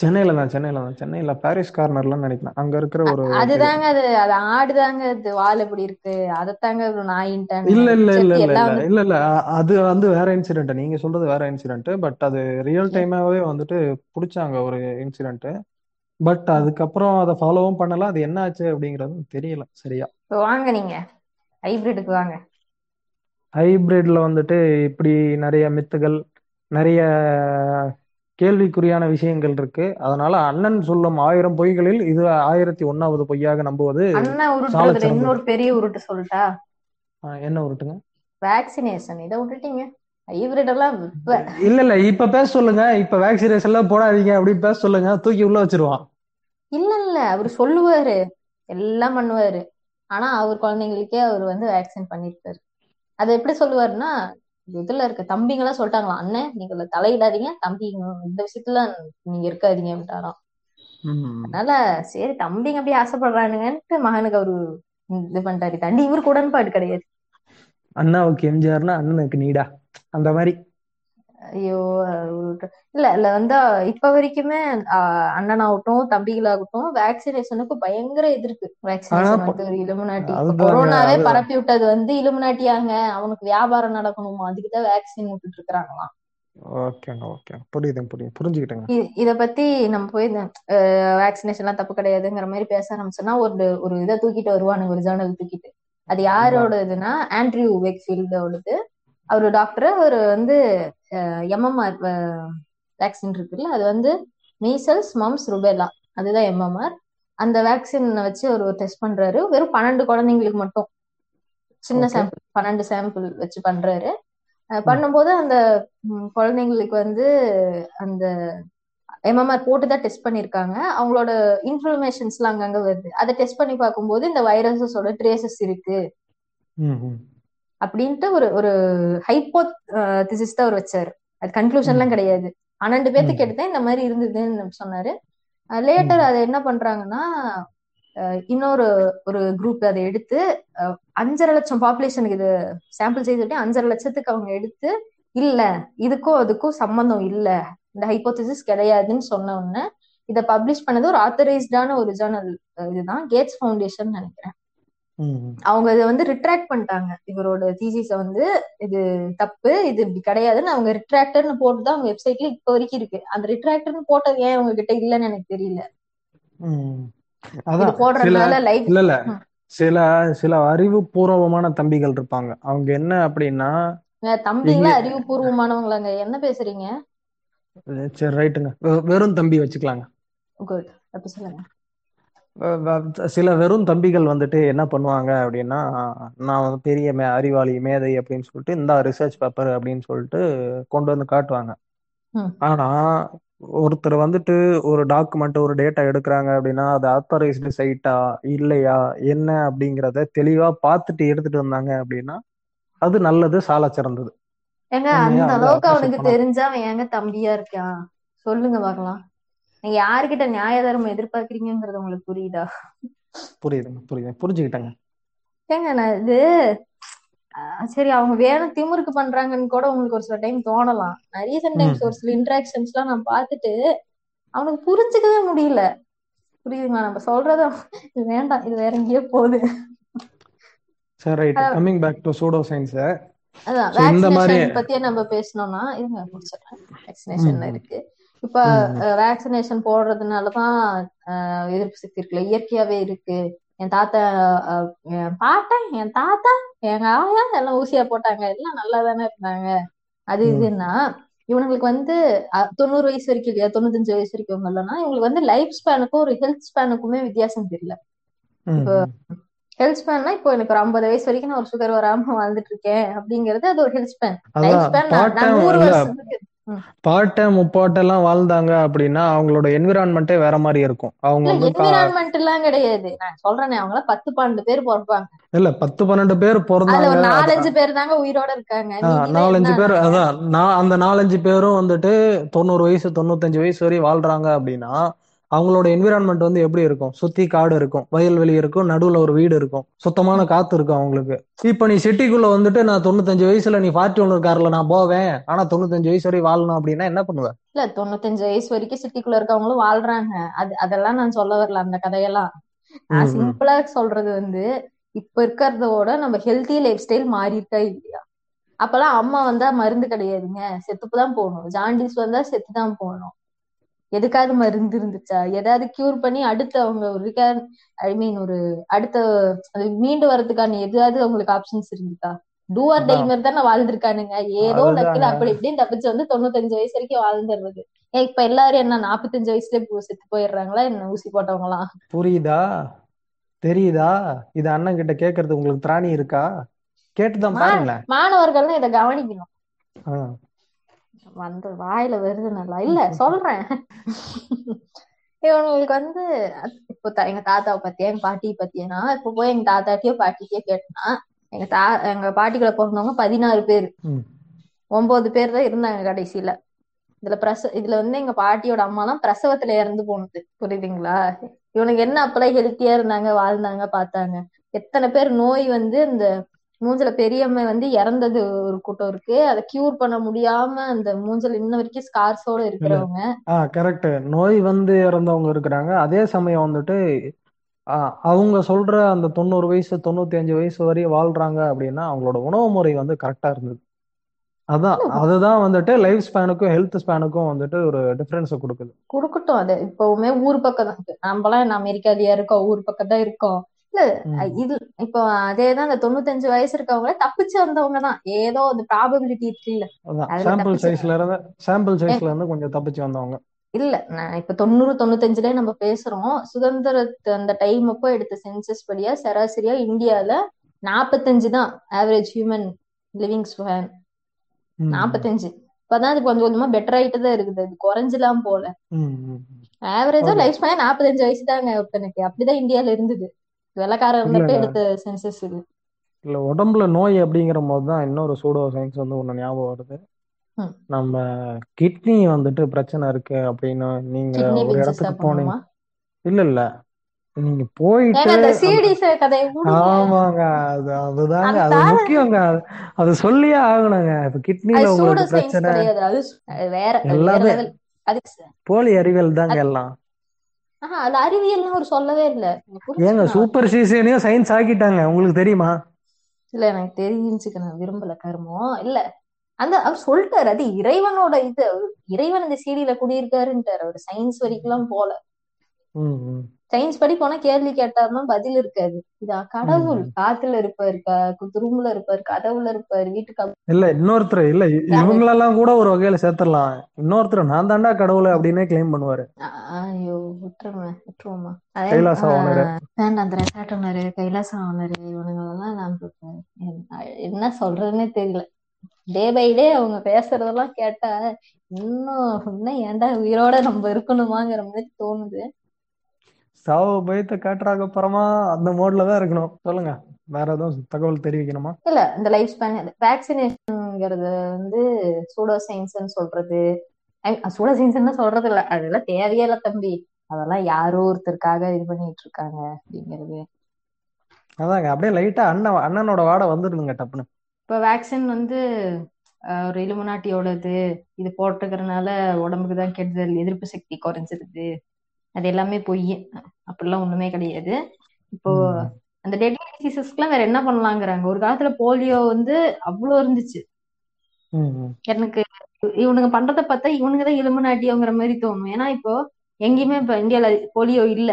Speaker 2: சென்னையில தான் சென்னையில தான். சென்னையில பாரிஸ் கார்னர்லாம் நினைக்கிறேன். அங்க இருக்கிற ஒரு
Speaker 1: அதுதாங்க அது அது ஆடுதாங்க அது வால் எப்படி இருக்கு? அதைத்தாங்க ஒரு நாயின்ட்டானுங்க
Speaker 2: இல்ல இல்ல இல்ல இல்ல இல்ல. இல்ல அது வந்து வேற இன்சிடென்ட் நீங்க சொல்றது வேற இன்சிடென்ட் பட் அது ரியல் டைமாவே வந்துட்டு பிடிச்சாங்க ஒரு இன்சிடென்ட் பட் அதுக்கப்புறம் அதை ஃபாலோவும் பண்ணல. அது என்ன ஆச்சு அப்படிங்கறதும் தெரியல சரியா.
Speaker 1: வாங்க நீங்க. ஹைபிரிடுக்கு வாங்க.
Speaker 2: ஹைபிரிட்ல வந்துட்டு இப்படி நிறைய மித்துகள் நிறைய கேள்விக்குறியான விஷயங்கள் இருக்கு. அதனால அண்ணன் சொல்லும் ஆயிரம் பொய்களில் இது ஆயிரத்தி ஒன்னாவது பொய்யாக நம்புவது
Speaker 1: இன்னொரு பெரிய உருட்டு சொல்லட்டா?
Speaker 2: என்ன உருட்டுங்க?
Speaker 1: வேக்சினேஷன் இதை விட்டுட்டீங்க
Speaker 2: இல்ல இல்ல இப்ப பேச சொல்லுங்க. இப்ப வேக்சினேஷன் எல்லாம் போடாதீங்க அப்படின்னு பேச சொல்லுங்க. தூக்கி உள்ள வச்சிருவான்.
Speaker 1: இல்ல இல்ல அவர் சொல்லுவாரு. எல்லாம் பண்ணுவாரு. ஆனா அவர் குழந்தைங்களுக்கே அவர் வந்து வேக்சின் பண்ணிருக்காரு அதை எப்படி சொல்லுவாருன்னா இதுல இருக்க தம்பிங்க எல்லாம் சொல்லிட்டாங்களாம் அண்ணன் நீங்க தலையிடாதீங்க. தம்பி இந்த விஷயத்துல நீங்க இருக்காதீங்க அப்படின்ட்டாராம். அதனால சரி தம்பிங்க அப்படி ஆசைப்படுறானுங்கன்ட்டு மகனுக்கு அவரு இது பண்ணிட்டாரு. தண்டி இவருக்கு உடன்பாடு கிடையாது.
Speaker 2: அண்ணாவுக்கு எம்ஜிஆர்னா அண்ணனுக்கு நீடா. அந்த மாதிரி.
Speaker 1: ஐயோ இல்ல இல்ல வந்து இப்ப வரைக்குமே அண்ணனாகட்டும் தம்பிகளாகட்டும் வேக்சினேஷனுக்கு பயங்கர எதிர்ப்பு. வேக்சினேஷன் வந்து இலுமினாட்டி. கொரோனாவே பரப்பி விட்டது வந்து இலுமினாட்டியாங்க. அவனுக்கு வியாபாரம் நடக்கணுமா? அதுக்குதான் வேக்சின் விட்டுட்டு இருக்கிறாங்களாம்
Speaker 2: ஓகேங்க ஓகே. புரியுதுங்க புரியுது. புரிஞ்சுக்கிட்டேங்க.
Speaker 1: இத பத்தி நம்ம போய் வேக்சினேஷன் எல்லாம் தப்பு கிடையாதுங்கிற மாதிரி பேச ஆரம்பிச்சோன்னா ஒரு ஒரு இதை தூக்கிட்டு வருவானுங்க ஒரு ஜேர்னல் தூக்கிட்டு. அது யாரோட இதுன்னா ஆண்ட்ரியூ வெக்ஃபீல்டோடது. அவரு டாக்டர் அவர் வந்து எம்எம்ஆர் வேக்சின் இருக்குல்ல அது வந்து மீசல்ஸ் மம்ஸ் ருபேலா அதுதான் எம்எம்ஆர் அந்த வேக்சின் வச்சு அவர் டெஸ்ட் பண்றாரு. வெறும் பன்னெண்டு குழந்தைங்களுக்கு மட்டும். சின்ன சாம்பிள் பன்னெண்டு சாம்பிள் வச்சு பண்றாரு. பண்ணும்போது அந்த குழந்தைங்களுக்கு வந்து அந்த எம்எம்ஆர் போட்டு தான் டெஸ்ட் பண்ணிருக்காங்க. அவங்களோட இன்ஃபர்மேஷன்ஸ்லாம் அங்கங்க வருது. அதை டெஸ்ட் பண்ணி பார்க்கும்போது இந்த வைரஸஸோட ட்ரேசஸ் இருக்கு. அப்படின்ட்டு ஒரு ஒரு ஹைப்போதிசிஸ் தான் அவர் வச்சாரு. அது கன்க்ளூஷன்லாம் கிடையாது. பன்னெண்டு பேர்த்துக்கு எடுத்தேன் இந்த மாதிரி இருந்ததுன்னு சொன்னாரு. லேட்டர் அதை என்ன பண்றாங்கன்னா இன்னொரு ஒரு குரூப் அதை எடுத்து அஞ்சரை லட்சம் பாப்புலேஷனுக்கு இது சாம்பிள் சைஸ் விட்டு அஞ்சரை லட்சத்துக்கு அவங்க எடுத்து இல்ல இதுக்கும் அதுக்கும் சம்பந்தம் இல்ல. இந்த ஹைப்போதிசிஸ் கிடையாதுன்னு சொன்ன உடனே இதை பப்ளிஷ் பண்ணது ஒரு ஆத்தரைஸ்டான ஒரு ஜேர்னல் இதுதான் கேட்ஸ் ஃபவுண்டேஷன் நினைக்கிறேன். அவங்க இதை வந்து ரிட்ராக்ட் பண்ணிட்டாங்க. இவரோட தீசிஸ வந்து இது தப்பு இது இப்படி கிடையாதுன்னு அவங்க ரிட்ராக்டர்னு போட்டு தான் அவங்க வெப்சைட்ல இப்ப வரைக்கும் இருக்கு. அந்த ரிட்ராக்டர்னு போட்டது ஏன் அவங்க கிட்ட இல்லன்னு எனக்கு தெரியல.
Speaker 2: போடுறதுனால லைவ் இல்ல இல்ல. சில சில அறிவுபூர்வமான தம்பிகள் இருப்பாங்க. அவங்க என்ன அப்படின்னா
Speaker 1: தம்பிங்களா அறிவுபூர்வமானவங்களாங்க? என்ன பேசுறீங்க?
Speaker 2: சரி ரைட்டுங்க வெறும் தம்பி வச்சுக்கலாங்க.
Speaker 1: குட். அப்ப சொல்லுங்க.
Speaker 2: சில வெறும் தம்பிகள் வந்துட்டு என்ன பண்ணுவாங்க அப்படின்னா நான் வந்து பெரிய மே அறிவாளி மேதை அப்படின்னு சொல்லிட்டு இந்த ரிசர்ச் பேப்பர் அப்படின்னு சொல்லிட்டு கொண்டு வந்து காட்டுவாங்க. ஆனா ஒருத்தர் வந்துட்டு ஒரு டாக்குமெண்ட் ஒரு டேட்டா எடுக்கிறாங்க அப்படின்னா அது ஆத்தரைஸ்டு சைட்டா இல்லையா என்ன அப்படிங்கிறத தெளிவா பார்த்துட்டு எடுத்துட்டு வந்தாங்க அப்படின்னா அது நல்லது சால சிறந்தது.
Speaker 1: ஏங்க அந்த அளவுக்கு அவனுக்கு தெரிஞ்சா ஏங்க தம்பியா இருக்கான்? சொல்லுங்க பார்க்கலாம். நீங்க யாருக்கிட்ட நியாய தர்மம் எதிர்பார்க்கறீங்கிறது உங்களுக்கு புரியுதா?
Speaker 2: புரியுதுங்க புரியுது. புரிஞ்சுக்கிட்டேங்க.
Speaker 1: ஏங்க நான் இது சரி அவங்க வேணும் திமுருக்கு பண்றாங்கன்னு கூட உங்களுக்கு ஒரு சில டைம் தோணலாம். நான் ரீசெண்ட் டைம்ஸ் ஒரு சில இன்ட்ராக்ஷன்ஸ் எல்லாம் நான் பார்த்துட்டு அவனுக்கு புரிஞ்சுக்கவே முடியல. புரியுதுங்களா? நம்ம சொல்றதும் இது வேண்டாம் இது வேற எங்கேயோ போகுது.
Speaker 2: சரி right coming back to pseudo science
Speaker 1: அதான். வேக்சினேஷன் பத்தியே நம்ம பேசணும்னா இருங்க முடிச்சிடறேன். வேக்சினேஷன் இருக்கு. இப்ப வேக்சினேஷன் போடுறதுனாலதான் எதிர்ப்பு சக்தி இருக்குல்ல இயற்கையாவே இருக்கு. என் தாத்தா என் பாட்டன் என் தாத்தா எங்க ஆயா எல்லாம் ஊசியா போட்டாங்க. எல்லாம் நல்லா தானே இருந்தாங்க. அது இதுன்னா இவனுங்களுக்கு வந்து தொண்ணூறு வயசு வரைக்கும் இல்லையா? தொண்ணூத்தஞ்சு வயசு வரைக்கும் இல்லைன்னா இவங்களுக்கு வந்து லைஃப் ஸ்பேனுக்கும் ஒரு ஹெல்த் ஸ்பேனுக்குமே வித்தியாசம் தெரியல. இப்போ ஹெல்த் ஸ்பேன்னா இப்போ எனக்கு ஒரு ஐம்பது வயசு வரைக்கும் நான் ஒரு சுகர் வராம வாழ்ந்துட்டு இருக்கேன். அப்படிங்கறது அது ஒரு ஹெல்த் ஸ்பேன் லைஃப் ஸ்பேன் நான் நூறு வருஷத்துக்கு
Speaker 2: பாட்டை முப்பாட்டெல்லாம் வாழ்ந்தாங்க அப்படின்னா அவங்களோட என்விரான்மெண்டே வேற மாதிரி இருக்கும். அவங்க வந்து
Speaker 1: என்விரான்மெண்ட் எல்லாம் கிடையாது. நான் சொல்றேனே அவங்க எல்லாம் பத்து பன்னெண்டு பேர் பிறப்பாங்க.
Speaker 2: இல்ல பத்து பன்னெண்டு பேர் பிறந்தாங்க
Speaker 1: நாலஞ்சு பேர் தாங்க உயிரோட இருக்காங்க.
Speaker 2: நாலஞ்சு பேர் அதான் நான் அந்த நாலஞ்சு பேரும் வந்துட்டு தொண்ணூறு வயசு தொண்ணூத்தஞ்சு வயசு வரை வாழ்றாங்க அப்படின்னா அவங்களோட என்விரான்மெண்ட் வந்து எப்படி இருக்கும்? சுத்தி காடு இருக்கும் வயல்வெளி இருக்கும் நடுவுல ஒரு வீடு இருக்கும். சுத்தமான காத்து இருக்கும் அவங்களுக்கு. இப்ப நீ சிட்டிக்குள்ள வந்துட்டு நான் தொண்ணூத்தஞ்சு வயசுல நீ ஃபார்ட்டி ஒன் கார்ல நான் போவேன். ஆனா தொண்ணூத்தஞ்சு வயசு வரை வாழணும் அப்படின்னா என்ன பண்ணுவேன்
Speaker 1: இல்ல தொண்ணூத்தஞ்சு வயசு வரைக்கும் சிட்டிக்குள்ள இருக்கவங்களும் வாழ்றாங்க. அது அதெல்லாம் நான் சொல்ல வரல அந்த கதையெல்லாம். நான் சிம்பிளா சொல்றது வந்து இப்ப இருக்கிறதோட நம்ம ஹெல்த்தி லைஃப் ஸ்டைல் மாறிட்டா இல்லையா? அப்பெல்லாம் அம்மா வந்தா மருந்து கிடையாதுங்க. செத்துப்புதான் போகணும். ஜாண்டிஸ் வந்தா செத்துதான் போகணும். எதுக்காவது மருந்து இருந்துச்சா? ஏதாவது கியூர் பண்ணி அடுத்து அவங்க ஒரு ஐ மீன் ஒரு அடுத்த மீண்டு வர்றதுக்கான எதாவது அவங்களுக்கு ஆப்ஷன்ஸ் இருந்துக்கா டூ ஆர் டை மாதிரி தானே வாழ்ந்திருக்கானுங்க. ஏதோ லக்கில அப்படி இப்படின்னு தப்பிச்சு வந்து தொண்ணூத்தஞ்சு வயசு வரைக்கும் வாழ்ந்துடுறது. ஏன் இப்ப எல்லாரும் என்ன நாப்பத்தஞ்சு வயசுல செத்து போயிடுறாங்களா? என்ன ஊசி போட்டவங்களாம்?
Speaker 2: புரியுதா? தெரியுதா? இது அண்ணன் கிட்ட கேக்குறது உங்களுக்கு திராணி இருக்கா? கேட்டுதான் பாருங்களேன்.
Speaker 1: மாணவர்கள்லாம் இதை கவனிக்கணும். வந்து வாயில வருது நல்லா இல்ல சொல்றேன். இவங்களுக்கு வந்து இப்போ எங்க தாத்தாவை பத்தியா எங்க பாட்டியை பத்தியனா இப்ப போய் எங்க தாத்தாட்டியோ பாட்டிக்கோ கேட்டனா எங்க தா எங்க பாட்டிக்குள்ள பிறந்தவங்க பதினாறு பேர். ஒன்பது பேர் தான் இருந்தாங்க கடைசியில. இதுல பிரச இதுல வந்து எங்க பாட்டியோட அம்மா எல்லாம் பிரசவத்துல இறந்து போனது. புரியுதுங்களா? இவனுக்கு என்ன அப்பெல்லாம் ஹெல்த்தியா இருந்தாங்க வாழ்ந்தாங்க பார்த்தாங்க. எத்தனை பேர் நோய் வந்து இந்த மூஞ்சல பெரியம்மை வந்து இறந்தது ஒரு கூட்டம் இருக்கு. அதை கியூர் பண்ண முடியாம அந்த மூஞ்சல் இன்ன வரைக்கும் ஸ்கார்ஸோட இருக்கிறவங்க.
Speaker 2: ஆ கரெக்ட் நோய் வந்து இறந்தவங்க இருக்கிறாங்க. அதே சமயம் வந்துட்டு அவங்க சொல்ற அந்த தொண்ணூறு வயசு தொண்ணூத்தி அஞ்சு வயசு வரையும் வாழ்றாங்க அப்படின்னா அவங்களோட உணவு முறை வந்து கரெக்டா இருந்தது. அதான். அதுதான் வந்துட்டு லைஃப் ஸ்பேனுக்கும் ஹெல்த் ஸ்பேனுக்கும் வந்துட்டு ஒரு டிஃபரன்ஸை கொடுக்குது.
Speaker 1: கொடுக்கட்டும் அது. இப்பவுமே ஊர் பக்கம் தான். நம்மளாம் அமெரிக்காலயா இருக்கோம் ஊர் பக்கம் தான் இருக்கோம். இல்ல. இது இப்போ அதேதான் அந்த தொண்ணூத்தஞ்சு வயசு இருக்கவங்கள தப்பிச்சு வந்தவங்க தான் ஏதோ அந்த ப்ராபபிலிட்டி இருக்குல்ல
Speaker 2: அதான்
Speaker 1: அதுல
Speaker 2: சாம்பிள் சைஸ்ல இருந்து கொஞ்சம் தப்பிச்சு வந்தவங்க.
Speaker 1: இல்ல நான் இப்ப தொண்ணூறு தொண்ணூத்தஞ்சுல நம்ம பேசுறோம். சுதந்திரத்து அந்த டைம் அப்போ எடுத்த சென்சஸ் படியா சராசரியா இந்தியால நாப்பத்தஞ்சு தான் ஆவரேஜ் ஹியூமன் லிவிங் ஸ்பேன் நாப்பத்தஞ்சு. இப்பதான் அது கொஞ்சம் கொஞ்சமா பெட்டர் ஆயிட்டு தான் இருக்குது. அது குறைஞ்சலாம் போல. ஆவரேஜா. லைஃப் ஸ்பேன் நாற்பத்தஞ்சு வயசு தாங்க ஒருத்தனுக்கு அப்படிதான் இந்தியால இருந்தது. இருந்தப்ப
Speaker 2: இல்ல.
Speaker 1: எடுத்த சென்சஸ் இது.
Speaker 2: இல்ல உடம்புல நோய் அப்படிங்கிற போது தான் இன்னொரு சூடோ சயின்ஸ் வந்து ஒண்ணு ஞாபகம் வருது. நம்ம கிட்னி வந்துட்டு பிரச்சனை இருக்கு அப்படின்னு நீங்க ஒரு இடத்துக்கு போனீங்க. இல்ல இல்ல. நீங்க போயிட்டு. ஆமாங்க அது அதுதாங்க. அது முக்கியங்க. அது- சொல்லியே ஆகணுங்க. இப்ப கிட்னில உங்களுக்கு பிரச்சனை.
Speaker 1: வேற
Speaker 2: எல்லாமே. போலி அறிவியல் தாங்க எல்லாம்.
Speaker 1: ஆஹா அது அறிவியல்னு அவர் சொல்லவே இல்ல.
Speaker 2: ஏங்க சூப்பர் சீசனையும் சயின்ஸ் ஆக்கிட்டாங்க. உங்களுக்கு தெரியுமா?
Speaker 1: இல்ல எனக்கு தெரிஞ்சுக்க நான் விரும்பல கருமம் இல்ல அந்த அவர் சொல்லிட்டாரு. அது இறைவனோட இது. இறைவன் இந்த சீடியில குடியிருக்காருன்ட்டாரு. அவர் சயின்ஸ் வரைக்கும் எல்லாம் போல. சயின்ஸ் படி போனா கேள்வி கேட்டாருன்னா பதில் இருக்காது. இதா கடவுள். காத்துல இருப்பாரு ரூம்ல இருப்பாரு கதவுல இருப்பாரு வீட்டுக்கு
Speaker 2: இல்ல இன்னொருத்தர் இல்ல இவங்களெல்லாம் கூட ஒரு வகையில சேர்த்துடலாம். இன்னொருத்தர் நான் தாண்டா கடவுள் அப்படின்னே கிளைம் பண்ணுவாரு.
Speaker 1: ஐயோ விட்டுருமே விட்டுருவோமா?
Speaker 2: கைலாச ஓனரு.
Speaker 1: ஆஹ் வேண்டாம் அந்த ரெசார்ட் ஓனரு கைலாச ஓனரு இவனுங்களெல்லாம் நான் என்ன சொல்றதுன்னே தெரியல. டே பை டே அவங்க பேசுறதெல்லாம் கேட்டா இன்னும் இன்னும் ஏன்டா உயிரோட நம்ம இருக்கணுமாங்கிற மாதிரி தோணுது.
Speaker 2: சாவு பயத்தை காட்டுறாங்க அப்புறமா அந்த மோட்ல தான் இருக்கணும். சொல்லுங்க. வேற எதுவும் தகவல் தெரிவிக்கணுமா?
Speaker 1: இல்ல இந்த லைஃப் ஸ்பேன் வேக்சினேஷன்ங்கிறது வந்து சூடோ சயின்ஸ்னு சொல்றது. சூடோ சயின்ஸ்னு சொல்றது இல்ல. அதெல்லாம் தேவையே இல்ல தம்பி. அதெல்லாம் யாரோ ஒருத்தருக்காக இது பண்ணிட்டு இருக்காங்க அப்படிங்கிறது.
Speaker 2: அதாங்க அப்படியே லைட்டா அண்ணன் அண்ணனோட வாடை வந்துடுதுங்க டப்புன்னு.
Speaker 1: இப்ப வேக்சின் வந்து ஒரு இலுமினாட்டியோடது இது போட்டுக்கிறதுனால உடம்புக்கு தான் கெடுதல் எதிர்ப்பு சக்தி குறைஞ்சிருது. அது எல்லாமே பொய். அப்படிலாம் ஒண்ணுமே கிடையாது. இப்போ. அந்த டெட்லி டிசீசஸ்க்குலாம் வேற என்ன பண்ணலாங்கிறாங்க? ஒரு காலத்துல போலியோ வந்து அவ்வளோ இருந்துச்சு. எனக்கு இவனுங்க பண்றத பார்த்தா இவனுங்க தான் இலுமினாட்டியோங்கிற மாதிரி தோணும். ஏன்னா இப்போ எங்கேயுமே இப்ப இந்தியால போலியோ இல்ல.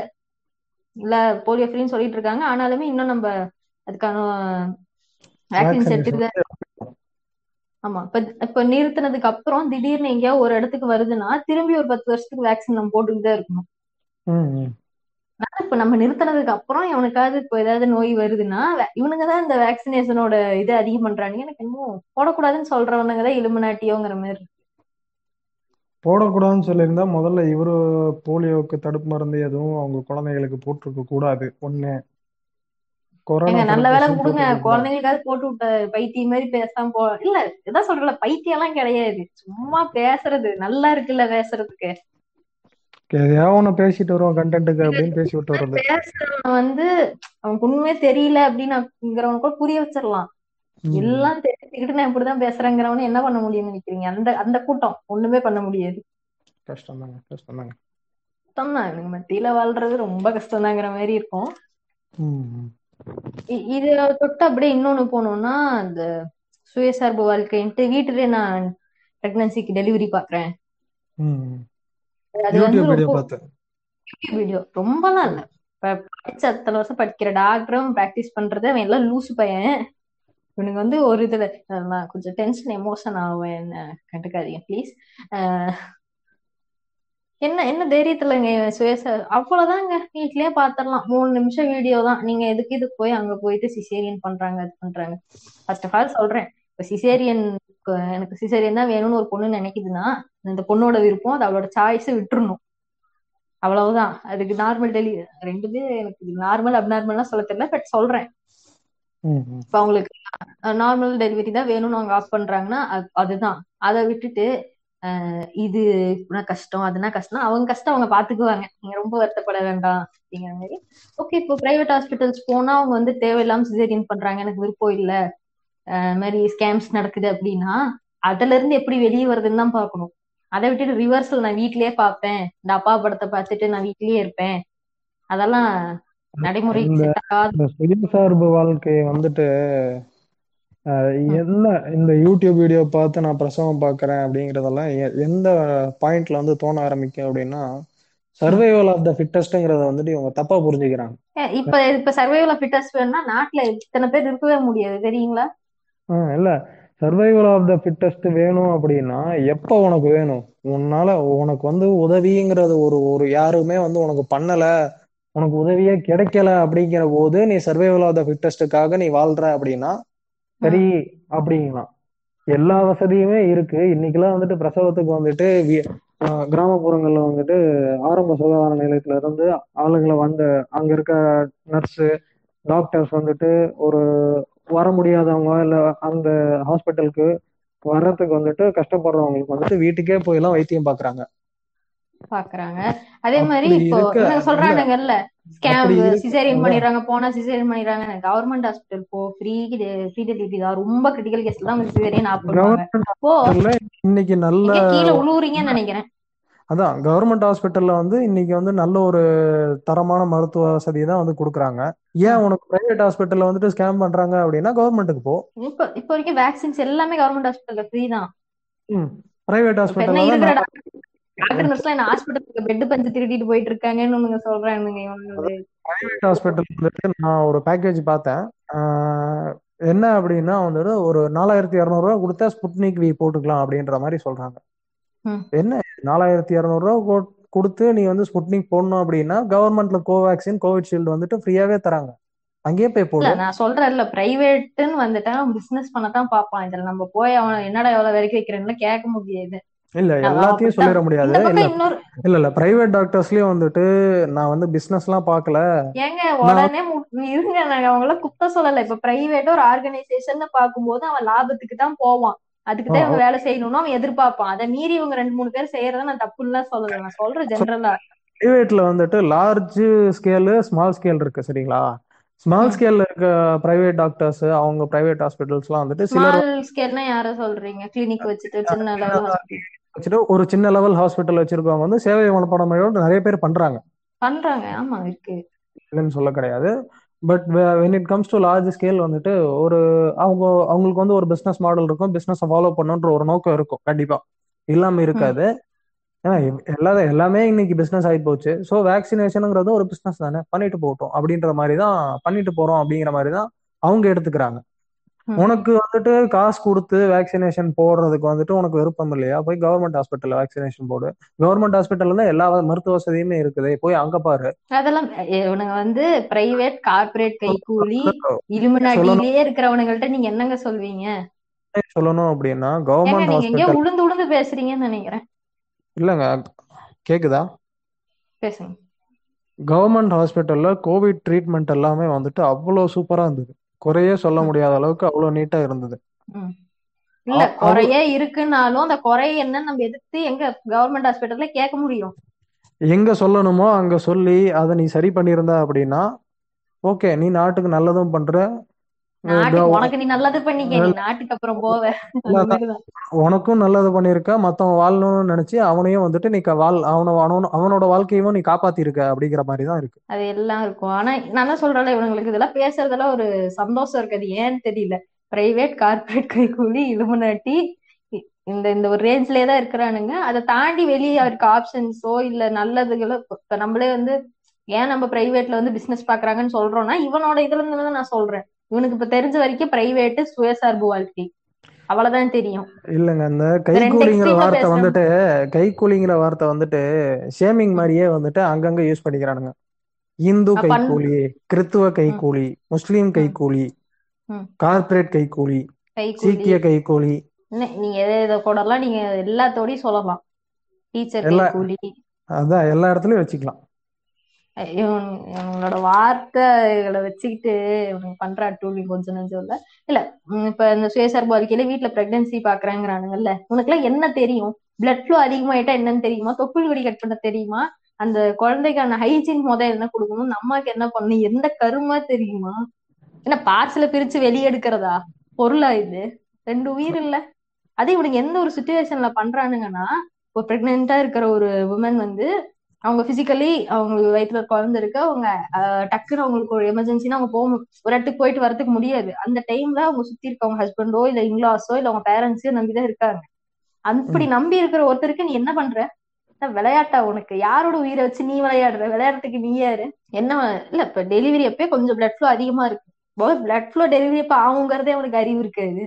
Speaker 1: இல்ல போலியோ ஃப்ரீன்னு சொல்லிட்டு இருக்காங்க. ஆனாலுமே இன்னும் நம்ம அதுக்கான வேக்சின்ஸ் எடுத்துட்டு ஆமா. இப்ப இப்ப நிறுத்தினதுக்கு அப்புறம் திடீர்னு எங்கேயாவது ஒரு இடத்துக்கு வருதுன்னா திரும்பி ஒரு பத்து வருஷத்துக்கு வேக்சின் நம்ம போட்டுக்கிட்டு இருக்கணும்.
Speaker 2: ம்.
Speaker 1: ஆனா இப்ப நம்ம நிறுத்தினதுக்கு அப்புறம் இவனுக்காவது இப்போ ஏதாவது நோய் வருதுன்னா வே- இவனுங்க தான் இந்த வேக்சினேஷனோட இது அதிகம் பண்றானுங்க எனக்கு இன்னும் போடக்கூடாதுன்னு சொல்றவனுங்க தான் இலுமினாட்டியோங்கிற மாதிரி இருக்கு.
Speaker 2: போடக்கூடாதுன்னு சொல்லியிருந்தா முதல்ல இவரு போலியோவுக்கு தடுப்பு மருந்து எதுவும் அவங்க குழந்தைகளுக்கு போட்டிருக்க கூடாது. ஒண்ணு. கொரோனா
Speaker 1: ஏங்க நல்ல வேலை
Speaker 2: தடுப்பூசியும்
Speaker 1: கொடுங்க. குழந்தைங்களுக்காவது போட்டு விட்ட பைத்தியம் மாதிரி பேசாம போ இல்ல இதான் சொல்றல பைத்தியம் எல்லாம் கிடையாது. சும்மா பேசுறது நல்லா இருக்குல்ல பேசுறதுக்கு.
Speaker 2: எதையாவது ஒண்ணு பேசிட்டு வருவோம் கண்டென்ட்டுக்கு அப்படின்னு பேசி விட்டு வர்றது.
Speaker 1: பேசுறவன் வந்து அவனுக்கு உண்மையே தெரியல அப்படின்னுங்கிறவனுக்கு கூட புரிய வச்சிடலாம். எல்லாம் தெரிஞ்சுக்கிட்டு நான் இப்படிதான் பேசுறேங்கிறவன என்ன பண்ண முடியும்னு நினைக்கிறீங்க? அந்த அந்த கூட்டம் ஒண்ணுமே பண்ண முடியாது.
Speaker 2: கஷ்டம் தாங்க கஷ்டம் தாங்க
Speaker 1: கஷ்டம் தான் எனக்கு மத்தியில வாழ்றது ரொம்ப கஷ்டம் தாங்கிற மாதிரி இருக்கும். இது தொட்டு அப்படியே இன்னொன்னு போனோம்னா இந்த சுயசார்பு வாழ்க்கைன்ட்டு வீட்டுலயே நான் பிரெக்னன்சிக்கு டெலிவரி பாக்குறேன். அது வந்து
Speaker 2: வீடியோ
Speaker 1: ரொம்பலாம் இல்ல. படிச்ச அத்தனை வருஷம் படிக்கிற டாக்டரும் பிராக்டிஸ் பண்றது அவன் எல்லாம் லூசு பையன். இவனுக்கு வந்து ஒரு இதுல நான் கொஞ்சம் டென்ஷன் எமோஷன் என்ன கண்டுக்காதீங்க ப்ளீஸ் என்ன என்ன தைரியத்துலங்க சுயச அவ்வளவுதாங்க. வீட்லயே பாத்திரலாம். மூணு நிமிஷம் வீடியோ தான். நீங்க எதுக்கு இதுக்கு போய் அங்க போயிட்டு சிசேரியன் பண்றாங்க அது பண்றாங்க. ஃபர்ஸ்ட் ஆஃப் ஆல் சொல்றேன். இப்ப சிசேரியன் எனக்கு சிசேரியன் தான் வேணும்னு ஒரு பொண்ணு நினைக்குதுன்னா இந்த பொண்ணோட விருப்பம் அது அவளோட சாய்ஸ் விட்டுறணும். அவ்வளவுதான். அதுக்கு நார்மல் டெலி ரெண்டுமே எனக்கு நார்மல் அப்நார்மல்லாம் சொல்ல தெரியல பட் சொல்றேன். இப்ப அவங்களுக்கு நார்மல் டெலிவரி தான் வேணும்னு அவங்க ஆஃப் பண்றாங்கன்னா அது- அதுதான். அதை விட்டுட்டு இது கஷ்டம் அதுனா கஷ்டம் அவங்க கஷ்டம் அவங்க பாத்துக்குவாங்க. நீங்க ரொம்ப வருத்தப்பட வேண்டாம் அப்படிங்கிற மாதிரி. ஓகே இப்போ பிரைவேட் ஹாஸ்பிட்டல்ஸ் போனா அவங்க வந்து தேவையில்லாம சிசேரியன் பண்றாங்க எனக்கு விருப்பம் இல்ல. மாதிரி ஸ்கேம்ஸ் நடக்குது அப்படின்னா அதுல இருந்து எப்படி வெளியே வருதுன்னு தான் பார்க்கணும். அதை விட்டுட்டு ரிவர்சல் நான் வீட்லயே பார்ப்பேன். இந்த அப்பா படத்தை பார்த்துட்டு நான் வீட்லயே இருப்பேன். அதெல்லாம்
Speaker 2: இந்த சுயசார்பு வாழ்க்கையை வந்துட்டு என்ன இந்த யூடியூப் வீடியோ பார்த்து நான் பிரசவம் பார்க்கறேன் அப்படிங்கறதெல்லாம் எந்த பாயிண்ட்ல வந்து தோண ஆரம்பிக்கும் அப்படின்னா சர்வைவல் ஆஃப் த ஃபிட்டஸ்ட்ங்கிறத வந்துட்டு இவங்க தப்பா புரிஞ்சுக்கிறாங்க.
Speaker 1: இப்ப இப்ப சர்வைவல் ஆஃப் ஃபிட்டஸ்ட் வேணும்னா நாட்டுல இத்தனை பேர் இருக்கவே முடியாது. தெரியுங்களா?
Speaker 2: ஆ இல்ல. சர்வைவல் ஆஃப் த ஃபிட்டஸ்ட் வேணும் அப்படின்னா எப்போ உனக்கு வேணும்? உன்னால உனக்கு வந்து உதவிங்கிறது ஒரு ஒரு யாருமே வந்து உனக்கு பண்ணல. உனக்கு உதவியே கிடைக்கல அப்படிங்கிற போது நீ சர்வைவல் ஆஃப் த ஃபிட்டஸ்டுக்காக நீ வாழ்ற அப்படின்னா சரி அப்படிங்கலாம். எல்லா வசதியுமே இருக்கு. இன்னைக்கெல்லாம் வந்துட்டு பிரசவத்துக்கு வந்துட்டு வி- ஆஹ் கிராமப்புறங்கள்ல வந்துட்டு ஆரம்ப சுகாதார நிலையத்துல இருந்து ஆளுங்களை வந்து அங்க இருக்க நர்ஸு டாக்டர்ஸ் வந்துட்டு ஒரு வர முடியாதவங்க இல்ல அந்த ஹாஸ்பிட்டலுக்கு வர்றதுக்கு வந்துட்டு கஷ்டப்படுறவங்களுக்கு வந்துட்டு வீட்டுக்கே போய் எல்லாம் வைத்தியம் பாக்குறாங்க.
Speaker 1: பாக்குறாங்க. அதே மாதிரி இப்போ சொல்றானுங்கல்ல ஸ்கேம் சிசேரியன். பண்ணிடுறாங்க போனா சிசேரியன் பண்ணிடுறாங்க. கவர்மெண்ட் ஹாஸ்பிட்டல் போ ஃப்ரீ ஃப்ரீ டெலிவரி தான். ரொம்ப கிரிட்டிக்கல் கேஸ்ல தான் சிசேரியன் ஆப் பண்ணுவாங்க.
Speaker 2: இன்னைக்கு நல்ல
Speaker 1: கீழே உழுவுறீங்கன்னு நினைக்கிறேன்.
Speaker 2: அதான் கவர்மெண்ட் ஹாஸ்பிட்டல்ல வந்து இன்னைக்கு வந்து நல்ல ஒரு தரமான மருத்துவ வசதி தான் வந்து கொடுக்குறாங்க. ஏன் உனக்கு பிரைவேட் ஹாஸ்பிட்டல்ல வந்துட்டு ஸ்கேம் பண்றாங்க அப்படின்னா கவர்மெண்ட்டுக்கு போ.
Speaker 1: இப்ப இப்போ வரைக்கும் வேக்சின்ஸ் எல்லாமே கவர்மெண்ட் ஹாஸ்பிட்டல்ல ஃப்ரீ தான்.
Speaker 2: பிரைவேட்
Speaker 1: இப்ப என்ன
Speaker 2: ஹாஸ்பிட்டல்ல
Speaker 1: இருக்கிற
Speaker 2: தான்
Speaker 1: டாக்டர் நர்ஸ்லாம் என்ன ஹாஸ்பிட்டலுக்கு பெட் பஞ்சு திருடிட்டு போயிட்டு இருக்காங்கன்னு உனக்கு சொல்றானுங்க
Speaker 2: பிரைவேட் ஹாஸ்பிட்டல் வந்துட்டு நான் ஒரு பேக்கேஜ் பார்த்தேன். என்ன அப்படின்னா வந்துட்டு ஒரு நாலாயிரத்தி இரநூறுவா கொடுத்தா ஸ்புட்னிக் வி போட்டுக்கலாம் அப்படின்ற மாதிரி சொல்றாங்க.
Speaker 1: ம்.
Speaker 2: என்ன நாலாயிரத்தி இரநூறுவா கொடுத்து நீ வந்து ஸ்புட்னிக் போடணும் அப்படின்னா கவர்மெண்ட்ல கோவேக்சின் கோவிட்ஷீல்டு வந்துட்டு ஃப்ரீயாவே தராங்க. அங்கேயே போய் போடு.
Speaker 1: நான் சொல்றேன் இல்ல பிரைவேட்னு வந்துட்டா பிசினஸ் பண்ணத்தான் பார்ப்பான். இதுல நம்ம போய் அவன் என்னடா எவ்வளவு வரைக்கும் வைக்கிறேன்னு கேட்க முடியாது.
Speaker 2: இல்ல எல்லாத்தையும். சொல்லிட முடியாது. இல்ல இல்ல இல்ல பிரைவேட் டாக்டர்ஸ்லயும் வந்துட்டு நான் வந்து பிசினஸ் எல்லாம் பார்க்கல.
Speaker 1: ஏங்க உடனே இருங்க நாங்க அவங்கள குத்த சொல்லல. இப்ப பிரைவேட் ஒரு ஆர்கனைசேஷன் பார்க்கும்போது அவன் லாபத்துக்கு தான் போவான். அதுக்கு தான் இவங்க வேலை செய்யணும்னு அவன் எதிர்பார்ப்பான். அதை மீறி இவங்க ரெண்டு மூணு பேர் செய்யறத நான் தப்புன்னு சொல்லல நான் சொல்றேன் ஜென்ரலா
Speaker 2: பிரைவேட்ல வந்துட்டு லார்ஜ் ஸ்கேலு ஸ்மால் ஸ்கேல் இருக்கு சரிங்களா? ஸ்மால். ஸ்கேல்ல இருக்க பிரைவேட் டாக்டர்ஸ் அவங்க பிரைவேட் ஹாஸ்பிட்டல்ஸ்லாம் வந்துட்டு
Speaker 1: ஸ்மால் ஸ்கேல்னா யார சொல்றீங்க? கிளினிக் வச்சுட்டு சின்ன லெவல்
Speaker 2: வச்சுட்டு ஒரு சின்ன லெவல் ஹாஸ்பிட்டல் வச்சிருக்கவங்க வந்து சேவை மனப்பான்மையோட நிறைய பேர் பண்றாங்க.
Speaker 1: பண்றாங்க. ஆமா இருக்கு.
Speaker 2: இல்லைன்னு சொல்ல கிடையாது. But when it comes to large scale வந்துட்டு ஒரு அவங்க அவங்களுக்கு வந்து ஒரு பிசினஸ் மாடல் இருக்கும். பிசினஸ் ஃபாலோ பண்ணுன்ற ஒரு நோக்கம் இருக்கும். கண்டிப்பா. இல்லாம இருக்காது. ஏன்னா எல்லா எல்லாமே இன்னைக்கு பிசினஸ் ஆகி போச்சு. ஸோ வேக்சினேஷனுங்கிறது ஒரு பிசினஸ் தானே. பண்ணிட்டு போகட்டும். அப்படின்ற மாதிரி தான் பண்ணிட்டு போறோம் அப்படிங்கிற மாதிரி தான் அவங்க எடுத்துக்கிறாங்க. உனக்கு வந்துட்டு காசு கொடுத்து வேக்சினேஷன் போடுறதுக்கு வந்துட்டு உனக்கு விருப்பம் இல்லையா? போய் கவர்மெண்ட் ஹாஸ்பிட்டல்ல வேக்சினேஷன் போடு. கவர்மெண்ட் ஹாஸ்பிட்டல்ல தான் எல்லா மருத்துவ வசதியுமே இருக்குது. போய் அங்க பாரு.
Speaker 1: அதெல்லாம் இவனுங்க வந்து பிரைவேட் கார்ப்பரேட் கைக்கூலி இலுமினாட்டிலேயே இருக்கிறவனுங்கள்ட்ட நீங்க என்னங்க சொல்வீங்க?
Speaker 2: சொல்லணும் அப்படின்னா கவர்மெண்ட் ஹாஸ்பிட்டல்
Speaker 1: உளுந்து உளுந்து பேசுறீங்கன்னு நினைக்கிறேன்.
Speaker 2: இல்லைங்க. கேக்குதா?
Speaker 1: பேசுங்க.
Speaker 2: கவர்மெண்ட் ஹாஸ்பிட்டல்ல கோவிட் ட்ரீட்மெண்ட் எல்லாமே வந்துட்டு அவ்வளோ சூப்பரா இருந்தது. குறையே சொல்ல. முடியாத அளவுக்கு அவ்வளோ நீட்டா இருந்தது.
Speaker 1: இல்ல குறைய இருக்குன்னாலும் அந்த குறை என்னன்னு நம்ம எதிர்த்து எங்க கவர்மெண்ட் ஹாஸ்பிட்டல்ல கேட்க முடியும்
Speaker 2: எங்க சொல்லணுமோ அங்க சொல்லி அதை நீ சரி பண்ணியிருந்த அப்படின்னா ஓகே நீ நாட்டுக்கு நல்லதும் பண்ற
Speaker 1: நாட்டுக்கு உனக்கு நீ நல்லது பண்ணிக்க நீ நாட்டுக்கு அப்புறம் போவ.
Speaker 2: உனக்கும் நல்லது பண்ணியிருக்க மத்தவன் வாழணும்னு நினைச்சு அவனையும் வந்துட்டு நீ வாழ் அவன அவன- அவனோட வாழ்க்கையும் நீ காப்பாத்திருக்க அப்படிங்கிற மாதிரி தான் இருக்கு.
Speaker 1: அது எல்லாம் இருக்கும். ஆனா நான் சொல்றேன்ல இவங்களுக்கு இதெல்லாம் பேசுறதுல ஒரு சந்தோஷம் இருக்குது ஏன்னு தெரியல. பிரைவேட் கார்ப்பரேட் கைக்கூலி இலுமினாட்டி இந்த இந்த ஒரு ரேஞ்ச்லயே தான் இருக்கிறானுங்க. அதை தாண்டி வெளியே அவருக்கு ஆப்ஷன்ஸோ இல்ல நல்லதுகளோ இப்ப நம்மளே வந்து ஏன் நம்ம பிரைவேட்ல வந்து பிசினஸ் பாக்குறாங்கன்னு சொல்றோம்னா இவனோட இதுல இருந்து நான் சொல்றேன். இவனுக்கு இப்ப தெரிஞ்ச வரைக்கும் பிரைவேட் சுயசார்பு வாழ்க்கை. அவ்வளவுதான் தெரியும்.
Speaker 2: இல்லைங்க அந்த
Speaker 1: எக்ஸ்ட்ரீமா
Speaker 2: வார்த்தை வந்துட்டு கைக்கூலிங்கிற வார்த்தை வந்துட்டு ஷேமிங் மாதிரியே வந்துட்டு அங்கங்க யூஸ் பண்ணிக்கிறானுங்க. இந்து கைக்கூலி கிறித்துவ
Speaker 1: ம்,
Speaker 2: கைக்கூலி முஸ்லீம். கார்ப்பரேட் கைக்கூலி
Speaker 1: கைக்கூலி
Speaker 2: சீக்கிய
Speaker 1: இன்னும் நீங்க எதை எதை கூடலாம் நீங்க எல்லாத்தோடயும் சொல்லலாம். டீச்சர் கைக்கூலி
Speaker 2: அதான் எல்லா இடத்துலயும் வச்சுக்கலாம்.
Speaker 1: இவங்களோட வார்த்தைகளை வச்சுக்கிட்டு இவனுக்கு பண்ற அட்டூழி கொஞ்சம் நெஞ்சம் இல்ல. இல்ல இப்ப இந்த சுயசார்பு அறிக்கையில வீட்டுல பிரெக்னன்சி பாக்குறாங்கிறானுங்கல்ல உனக்கு எல்லாம் என்ன தெரியும்? பிளட் ஃப்ளோ அதிகமாயிட்டா என்னன்னு தெரியுமா? தொப்புள் வெடி கட் பண்ண தெரியுமா? அந்த குழந்தைக்கான ஹைஜீன் முத என்ன கொடுக்கணும் அம்மாக்கு என்ன பண்ணணும்? எந்த கருமா தெரியுமா? என்ன பார்சல பிரிச்சு வெளியே எடுக்கிறதா? பொருளா இது? ரெண்டு உயிர் இல்ல. அதே இவனுக்கு எந்த ஒரு சுச்சுவேஷன்ல பண்றானுங்கன்னா இப்போ பிரெக்னெண்டா இருக்கிற ஒரு உமன் வந்து அவங்க பிசிக்கலி அவங்களுக்கு வயிற்றுல குழந்தை இருக்கு அவங்க டக்குன்னு அவங்களுக்கு ஒரு எமர்ஜென்சினா அவங்க போகணும் ஒரு இடத்துக்கு போயிட்டு வரதுக்கு முடியாது. அந்த டைம்ல அவங்க சுத்தி இருக்கவங்க ஹஸ்பண்டோ இல்ல இன்லாஸோ இல்ல அவங்க பேரண்ட்ஸோ நம்பிதான் இருக்காங்க. அப்படி நம்பி இருக்கிற ஒருத்தருக்கு நீ என்ன பண்ற? விளையாட்டா உனக்கு? யாரோட உயிரை வச்சு நீ விளையாடுற? விளையாடுறதுக்கு நீ யாரு? என்ன இல்ல இப்ப டெலிவரி அப்பே கொஞ்சம் பிளட் ஃப்ளோ அதிகமா இருக்கு. பிளட் ஃப்ளோ டெலிவரி அப்ப ஆகுங்கிறதே அவனுக்கு அறிவு இருக்காது.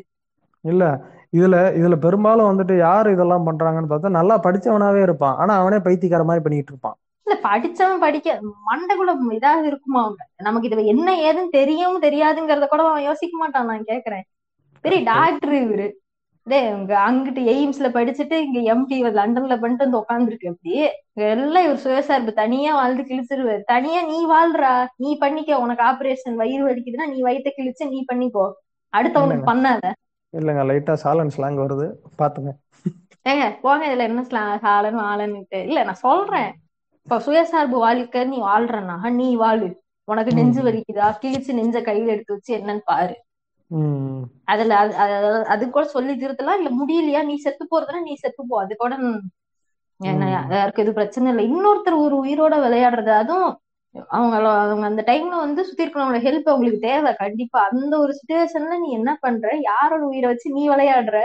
Speaker 2: இல்ல இதுல இதுல பெரும்பாலும் வந்துட்டு யார் இதெல்லாம் பண்றாங்கன்னு பார்த்தா நல்லா படிச்சவனாவே இருப்பான். ஆனா அவனே பைத்தியக்கார மாதிரி பண்ணிட்டு இருப்பான்.
Speaker 1: இல்ல படிச்சவன் படிக்க மண்டைக்குள்ள இதாக இருக்குமா அவங்க நமக்கு இது என்ன ஏதுன்னு தெரியும் தெரியாதுங்கிறத கூட அவன் யோசிக்க மாட்டான் நான் கேக்குறேன். பெரிய டாக்டர் இவரு. டே இங்க அங்கிட்டு எய்ம்ஸ்ல படிச்சுட்டு இங்க எம்டி லண்டன்ல பண்ணிட்டு வந்து உட்காந்துருக்கு அப்படி எல்லாம் இவர் சுயசார்பு தனியா வாழ்ந்து கிழிச்சிருவாரு. தனியா நீ வாழ்றா நீ பண்ணிக்க. உனக்கு ஆபரேஷன் வயிறு வலிக்குதுன்னா நீ வயிற்ற கிழிச்சு நீ பண்ணிக்கோ. அடுத்தவனுக்கு பண்ணாத.
Speaker 2: இல்லங்க லைட்டா சாலன் ஸ்லாங் வருது. பாத்துங்க.
Speaker 1: ஏங்க போங்க இதுல என்ன சாலன் வாழன்னுட்டு இல்ல நான் சொல்றேன். இப்ப சுயசார்பு வாழ்க்கை நீ வாழ்றனா நீ வாழு. உனக்கு நெஞ்சு வலிக்குதா? கிழிச்சு நெஞ்ச கையில எடுத்து வச்சு என்னன்னு பாரு. அதுல அது கூட சொல்லி திருத்தலாம் இல்ல முடியலையா? நீ செத்து போறதுனா நீ செத்து போ. அது கூட என்ன யாருக்கு இது பிரச்சனை இல்லை. இன்னொருத்தர் ஒரு உயிரோட விளையாடுறது அதுவும் அவங்க அவங்க அந்த டைம்ல வந்து சுத்தி இருக்கிறவங்களோட ஹெல்ப் அவங்களுக்கு தேவை. கண்டிப்பா. அந்த ஒரு சுச்சுவேஷன்ல நீ என்ன பண்ற? யாரோட உயிரை வச்சு நீ விளையாடுற?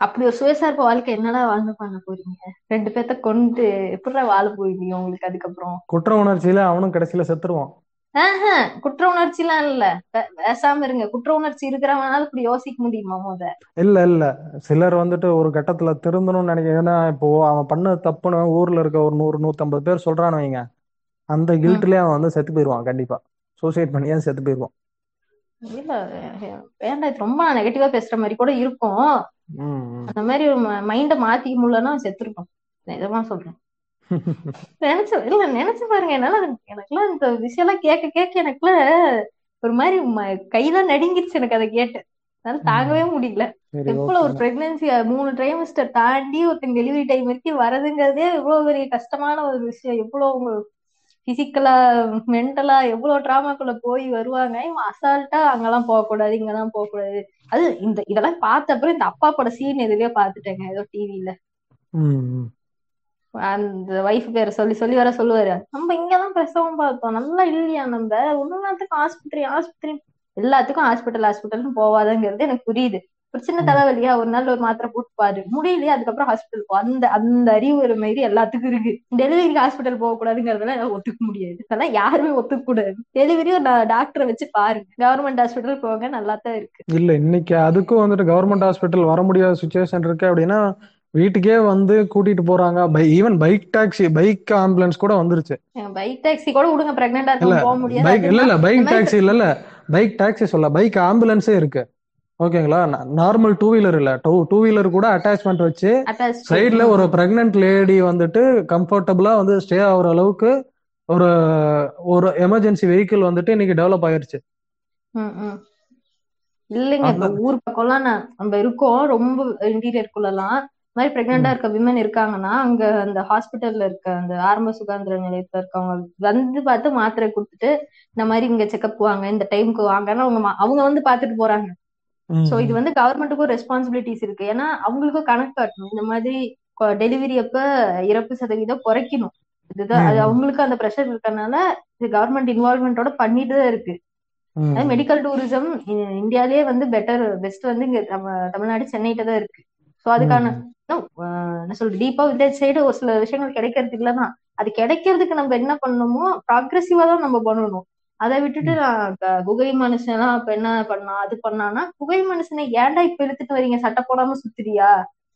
Speaker 1: அப்படி ஒரு சுயசார்பு வாழ்க்கை என்னடா வாழ்ந்து பண்ண போறீங்க? ரெண்டு பேர்த்த கொண்டு எப்படிடா வாழ போயிருந்தீங்க உங்களுக்கு அதுக்கப்புறம்?
Speaker 2: குற்ற உணர்ச்சியில அவனும் கடைசியில செத்துருவான்.
Speaker 1: குற்ற உணர்ச்சி எல்லாம் இல்ல பேசாம இருங்க. குற்ற உணர்ச்சி இருக்கிறவனால இப்படி யோசிக்க முடியுமா முத?
Speaker 2: இல்ல இல்ல. சிலர் வந்துட்டு ஒரு கட்டத்துல திருந்தணும்னு நினைக்கிறேன் ஏன்னா இப்போ அவன் பண்ண தப்புன்னு ஊர்ல இருக்க ஒரு நூறு நூத்தம்பது பேர் சொல்றான்னு வைங்க. அந்த கில்ட்லயே அவன் வந்து செத்து போயிருவான் கண்டிப்பா. சூசைட் பண்ணியா செத்து போயிருவான்.
Speaker 1: இல்ல வேண்டாம். இது ரொம்ப நெகட்டிவா பேசுற மாதிரி கூட இருக்கும். அந்த மாதிரி மைண்ட மாத்திக்க முடியலன்னா செத்துருக்கும் நிஜமா சொல்றேன். நினைச்சு இல்ல நினைச்சு பாருங்க. என்னால எனக்குலாம் இந்த விஷயம் எல்லாம் கேட்க கேட்க எனக்குலாம் ஒரு மாதிரி கையெல்லாம் நடுங்கிருச்சு எனக்கு அதை கேட்டு. அதனால தாங்கவே முடியல. எவ்வளவு ஒரு பிரெக்னன்சி மூணு ட்ரைமஸ்டர் தாண்டி ஒருத்தங்க டெலிவரி டைம் வரைக்கும் வரதுங்கிறதே எவ்வளவு பெரிய கஷ்டமான ஒரு விஷயம். எவ்வளவு பிசிக்கலா மென்டலா எவ்வளவு டிராமாக்குள்ள போய் வருவாங்க. இவன் அசால்ட்டா அங்கெல்லாம் போகக்கூடாது இங்கெல்லாம் போகக்கூடாது. அது இந்த இதெல்லாம் பார்த்த அப்புறம் இந்த அப்பா பட சீன் எதுலயோ பாத்துட்டேங்க ஏதோ டிவில அந்த ஒய்ஃப் பேரை சொல்லி சொல்லி வர சொல்லுவாரு. நம்ம இங்கதான் பிரசவம் பார்த்தோம். நல்லா இல்லையா நம்ம? ஒண்ணுத்துக்கும் ஆஸ்பத்திரி ஆஸ்பத்திரி எல்லாத்துக்கும் ஹாஸ்பிட்டல் ஹாஸ்பிட்டல்னு போவாதங்கிறது எனக்கு புரியுது. ஒரு சின்ன தலைவலியா ஒரு நாள் ஒரு மாத்திரை போட்டு பாரு. முடியலையா அதுக்கப்புறம் ஹாஸ்பிட்டல் போ. அந்த அந்த அறிவு ஒரு மாதிரி எல்லாத்துக்கும் இருக்கு. டெலிவரிக்கு ஹாஸ்பிட்டல் போக கூடாதுங்கிறதெல்லாம் ஒத்துக்க முடியாது. அதெல்லாம் யாருமே ஒத்துக்க கூடாது டெலிவரி ஒரு டாக்டரை வச்சு பாருங்க. கவர்மெண்ட் ஹாஸ்பிட்டல் போங்க நல்லா தான் இருக்கு.
Speaker 2: இல்ல இன்னைக்கு அதுக்கும் வந்துட்டு கவர்மெண்ட் ஹாஸ்பிட்டல் வர முடியாத சுச்சுவேஷன் இருக்கு அப்படின்னா வீட்டுக்கே வந்து கூட்டிட்டு போறாங்க. By even bike taxi bike ambulance கூட வந்துருச்சு.
Speaker 1: பைக் டாக்ஸி கூட விடுங்க பிரெக்னெண்டா போக முடியாது.
Speaker 2: பைக் இல்ல இல்ல பைக் டாக்ஸி இல்ல இல்ல. பைக் டாக்ஸி சொல்ல பைக் ஆம்புலன்ஸே இருக்கு. ஓகேங்களா நார்மல் டூ வீலர் இல்ல. டூ டூ வீலர் கூட அட்டாச்மெண்ட் வச்சு சைட்ல ஒரு பிரெக்னன்ட் லேடி வந்துட்டு கம்ஃபர்டபுளா வந்து ஸ்டே ஆகுற அளவுக்கு ஒரு ஒரு எமர்ஜென்சி வெஹிக்கிள் வந்துட்டு இன்னைக்கு டெவலப் ஆயிருச்சு.
Speaker 1: இல்லைங்க ஊர் பக்கம்லாம் நம்ம இருக்கோம். ரொம்ப இன்டீரியருக்குள்ளலாம் மாதிரி பிரெக்னெண்டா இருக்க விமன் இருக்காங்கன்னா அங்க அந்த ஹாஸ்பிட்டல்ல இருக்க அந்த ஆரம்ப சுகாதார நிலையத்துல இருக்கவங்க வந்து பார்த்து மாத்திரை கொடுத்துட்டு இந்த மாதிரி இங்க செக்அப் வாங்க இந்த டைமுக்கு வாங்கன்னு அவங்க அவங்க வந்து பாத்துட்டு போறாங்க. சோ இது வந்து கவர்மெண்ட்டுக்கும் ரெஸ்பான்சிபிலிட்டிஸ் இருக்கு. ஏன்னா அவங்களுக்கும் கணக்கு காட்டணும். இந்த மாதிரி டெலிவரி அப்ப இறப்பு சதவீதம் குறைக்கணும். இதுதான் அது அவங்களுக்கு அந்த ப்ரெஷர் இருக்கறனால இது கவர்மெண்ட் இன்வால்மெண்டோட பண்ணிட்டு தான் இருக்கு. மெடிக்கல் டூரிசம் இந்தியாலேயே வந்து பெட்டர் பெஸ்ட் வந்து இங்க நம்ம தமிழ்நாடு சென்னைகிட்ட தான் இருக்கு. சோ அதுக்கான என்ன சொல்றது டீப்பா வில்லேஜ் சைடு ஒரு சில விஷயங்கள் கிடைக்கிறதுக்கு இல்லதான் அது கிடைக்கிறதுக்கு நம்ம என்ன பண்ணணுமோ ப்ராக்ரெசிவா தான் நம்ம பண்ணணும். அதை விட்டுட்டு நான் குகை மனுஷன்லாம் இப்ப என்ன பண்ணா அது பண்ணானா குகை மனுஷனை ஏன்டா இப்ப இழுத்துட்டு வரீங்க? சட்டை போடாம சுத்துறியா?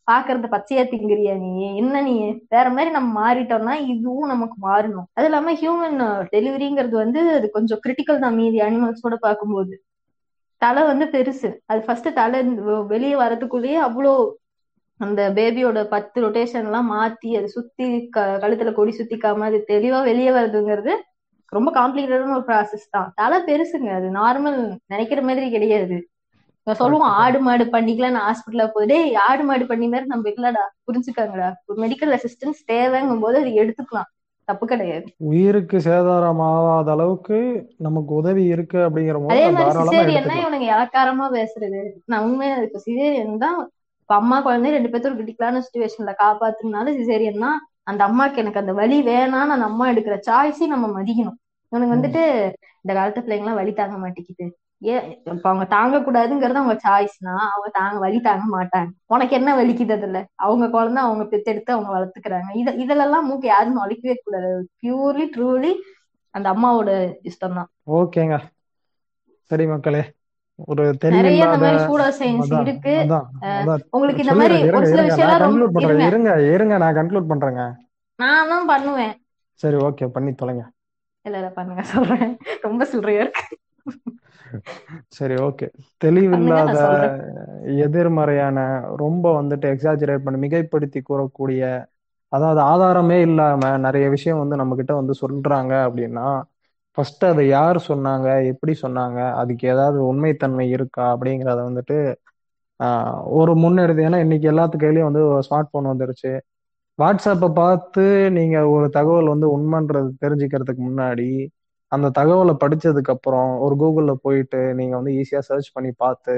Speaker 1: பாக்குறது பச்சையா திங்குறியா நீ? என்ன நீ? வேற மாதிரி நம்ம மாறிட்டோம்னா இதுவும் நமக்கு மாறணும். அது இல்லாம ஹியூமன் டெலிவரிங்கிறது வந்து அது கொஞ்சம் கிரிட்டிக்கல் தான். மீதி அனிமல்ஸோட பார்க்கும்போது. தலை வந்து பெருசு. அது ஃபர்ஸ்ட் தலை வெளியே வரதுக்குள்ளேயே அவ்வளோ அந்த பேபியோட பத்து ரொட்டேஷன் எல்லாம் மாத்தி அதை சுத்தி க கழுத்துல கொடி சுத்திக்காம அது தெளிவா வெளியே வருதுங்கிறது ரொம்ப காம்ப்ளிகேட்டடான ஒரு ப்ராசஸ் தான். தலை பெருசுங்க. அது நார்மல் நினைக்கிற மாதிரி கிடையாது. சொல்லுவோம் ஆடு மாடு பண்ணிக்கலாம் நான் ஹாஸ்பிட்டல்ல போதே ஆடு மாடு பண்ணி மாதிரி நம்ம இல்லடா புரிஞ்சுக்காங்கடா. ஒரு மெடிக்கல் அசிஸ்டன்ஸ் தேவைங்கும் போது அது எடுத்துக்கலாம். தப்பு கிடையாது.
Speaker 2: உயிருக்கு சேதாரம் ஆகாத அளவுக்கு நமக்கு உதவி இருக்கு அப்படிங்கிற
Speaker 1: அதே மாதிரி சிசேரியன்னா இவனுங்க இலக்காரமா பேசுறது? நான் உண்மையா இப்ப சிசேரியன் தான் இப்ப அம்மா குழந்தை ரெண்டு பேர்த்தும் கிரிட்டிக்கலான சுச்சுவேஷன்ல காப்பாத்துனால சிசேரியன் தான் அந்த அம்மாக்கு எனக்கு அந்த வலி வேணாம்னு அந்த அம்மா எடுக்கிற சாய்ஸையும் நம்ம மதிக்கணும். இவனுக்கு வந்துட்டு இந்த காலத்து பிள்ளைங்களாம் வலி தாங்க மாட்டேங்குது. ஏன் இப்ப அவங்க தாங்க கூடாதுங்கிறது அவங்க சாய்ஸ்னா அவங்க தாங்க வலி தாங்க மாட்டாங்க. உனக்கு என்ன வலிக்குது அதுல? அவங்க குழந்தை அவங்க பெத்தெடுத்து அவங்க வளர்த்துக்கிறாங்க. இத இதுலெல்லாம் மூக்கு யாரும் நொழிக்கவே கூடாது. பியூர்லி ட்ரூலி அந்த அம்மாவோட இஷ்டம் தான்
Speaker 2: ஓகேங்க. சரி மக்களே. ஒரு
Speaker 1: நிறைய இந்த மாதிரி சூடோ சயின்ஸ் இருக்கு. உங்களுக்கு இந்த மாதிரி ஒரு சில விஷயம் இருங்க.
Speaker 2: இருங்க நான் கன்க்ளூட் பண்றேங்க.
Speaker 1: நான் தான் பண்ணுவேன்.
Speaker 2: சரி ஓகே பண்ணி தொலைங்க.
Speaker 1: இல்ல இல்ல பண்ணுங்க சொல்றேன். ரொம்ப சொல்றியா இருக்கு.
Speaker 2: சரி ஓகே தெளிவில்லாத எதிர்மறையான ரொம்ப வந்துட்டு எக்ஸாஜரேட் பண்ணி மிகைப்படுத்தி கூறக்கூடிய அதாவது ஆதாரமே இல்லாம நிறைய விஷயம் வந்து நம்ம கிட்ட வந்து சொல்றாங்க அப்படின்னா ஃபர்ஸ்ட் அதை யார் சொன்னாங்க? எப்படி சொன்னாங்க? அதுக்கு ஏதாவது உண்மைத்தன்மை இருக்கா? அப்படிங்கிறத வந்துட்டு ஒரு முன்னெடுத்து ஏன்னா இன்னைக்கு எல்லாத்து கையிலயும் வந்து ஸ்மார்ட் போன் வந்துருச்சு. வாட்ஸ்அப்பை பார்த்து நீங்க ஒரு தகவல் வந்து உண்மைன்றது தெரிஞ்சுக்கிறதுக்கு முன்னாடி அந்த தகவலை படிச்சதுக்கு அப்புறம் ஒரு கூகுளில் போயிட்டு நீங்க வந்து ஈஸியா சர்ச் பண்ணி பார்த்து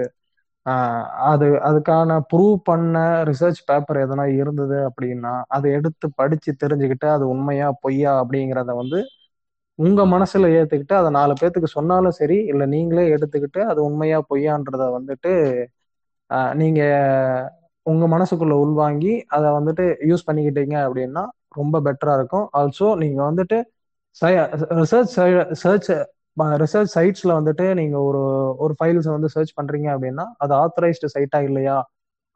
Speaker 2: அது அதுக்கான ப்ரூவ் பண்ண ரிசர்ச் பேப்பர் எதனா இருந்தது அப்படின்னா அதை எடுத்து படிச்சு தெரிஞ்சுக்கிட்டு அது உண்மையா பொய்யா அப்படிங்கிறத வந்து உங்க மனசுல ஏத்துக்கிட்டு அதை நாலு பேத்துக்கு சொன்னாலும் சரி இல்ல நீங்களே எடுத்துக்கிட்டு அது உண்மையா பொய்யான்றத வந்துட்டு நீங்க உங்க மனசுக்குள்ள உள்வாங்கி அதை வந்துட்டு யூஸ் பண்ணிக்கிட்டீங்க அப்படின்னா ரொம்ப பெட்டரா இருக்கும். ஆல்சோ நீங்க வந்துட்டு ரிசர்ச் சர்ச் ரிசர்ச் சைட்ஸ்ல வந்துட்டு நீங்க ஒரு ஒரு ஃபைல்ஸ் வந்து சர்ச் பண்றீங்க அப்படின்னா அது ஆத்தரைஸ்டு சைட்டா இல்லையா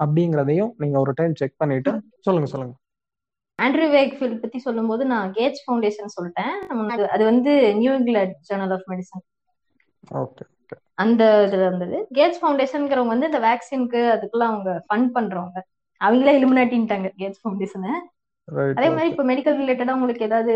Speaker 2: அப்படிங்கிறதையும் நீங்க ஒரு டைம் செக் பண்ணிட்டு சொல்லுங்க சொல்லுங்க.
Speaker 1: ஆண்ட்ரூ வேக்ஃபீல்ட் பத்தி சொல்லும்போது நான் கேட்ஸ் ஃபவுண்டேஷன் சொல்லிட்டேன். அது- வந்து New England Journal of Medicine அந்த இதுல இருந்தது. கேட்ஸ் ஃபவுண்டேஷன்ங்கிறவங்க வந்து இந்த வேக்சினுக்கு அதுக்கெல்லாம் அவங்க ஃபண்ட் பண்றவங்க. அவங்களே இலுமினாட்டின்ட்டாங்க கேட்ஸ் ஃபவுண்டேஷனை அதே மாதிரி இப்போ மெடிக்கல் ரிலேட்டடா உங்களுக்கு ஏதாவது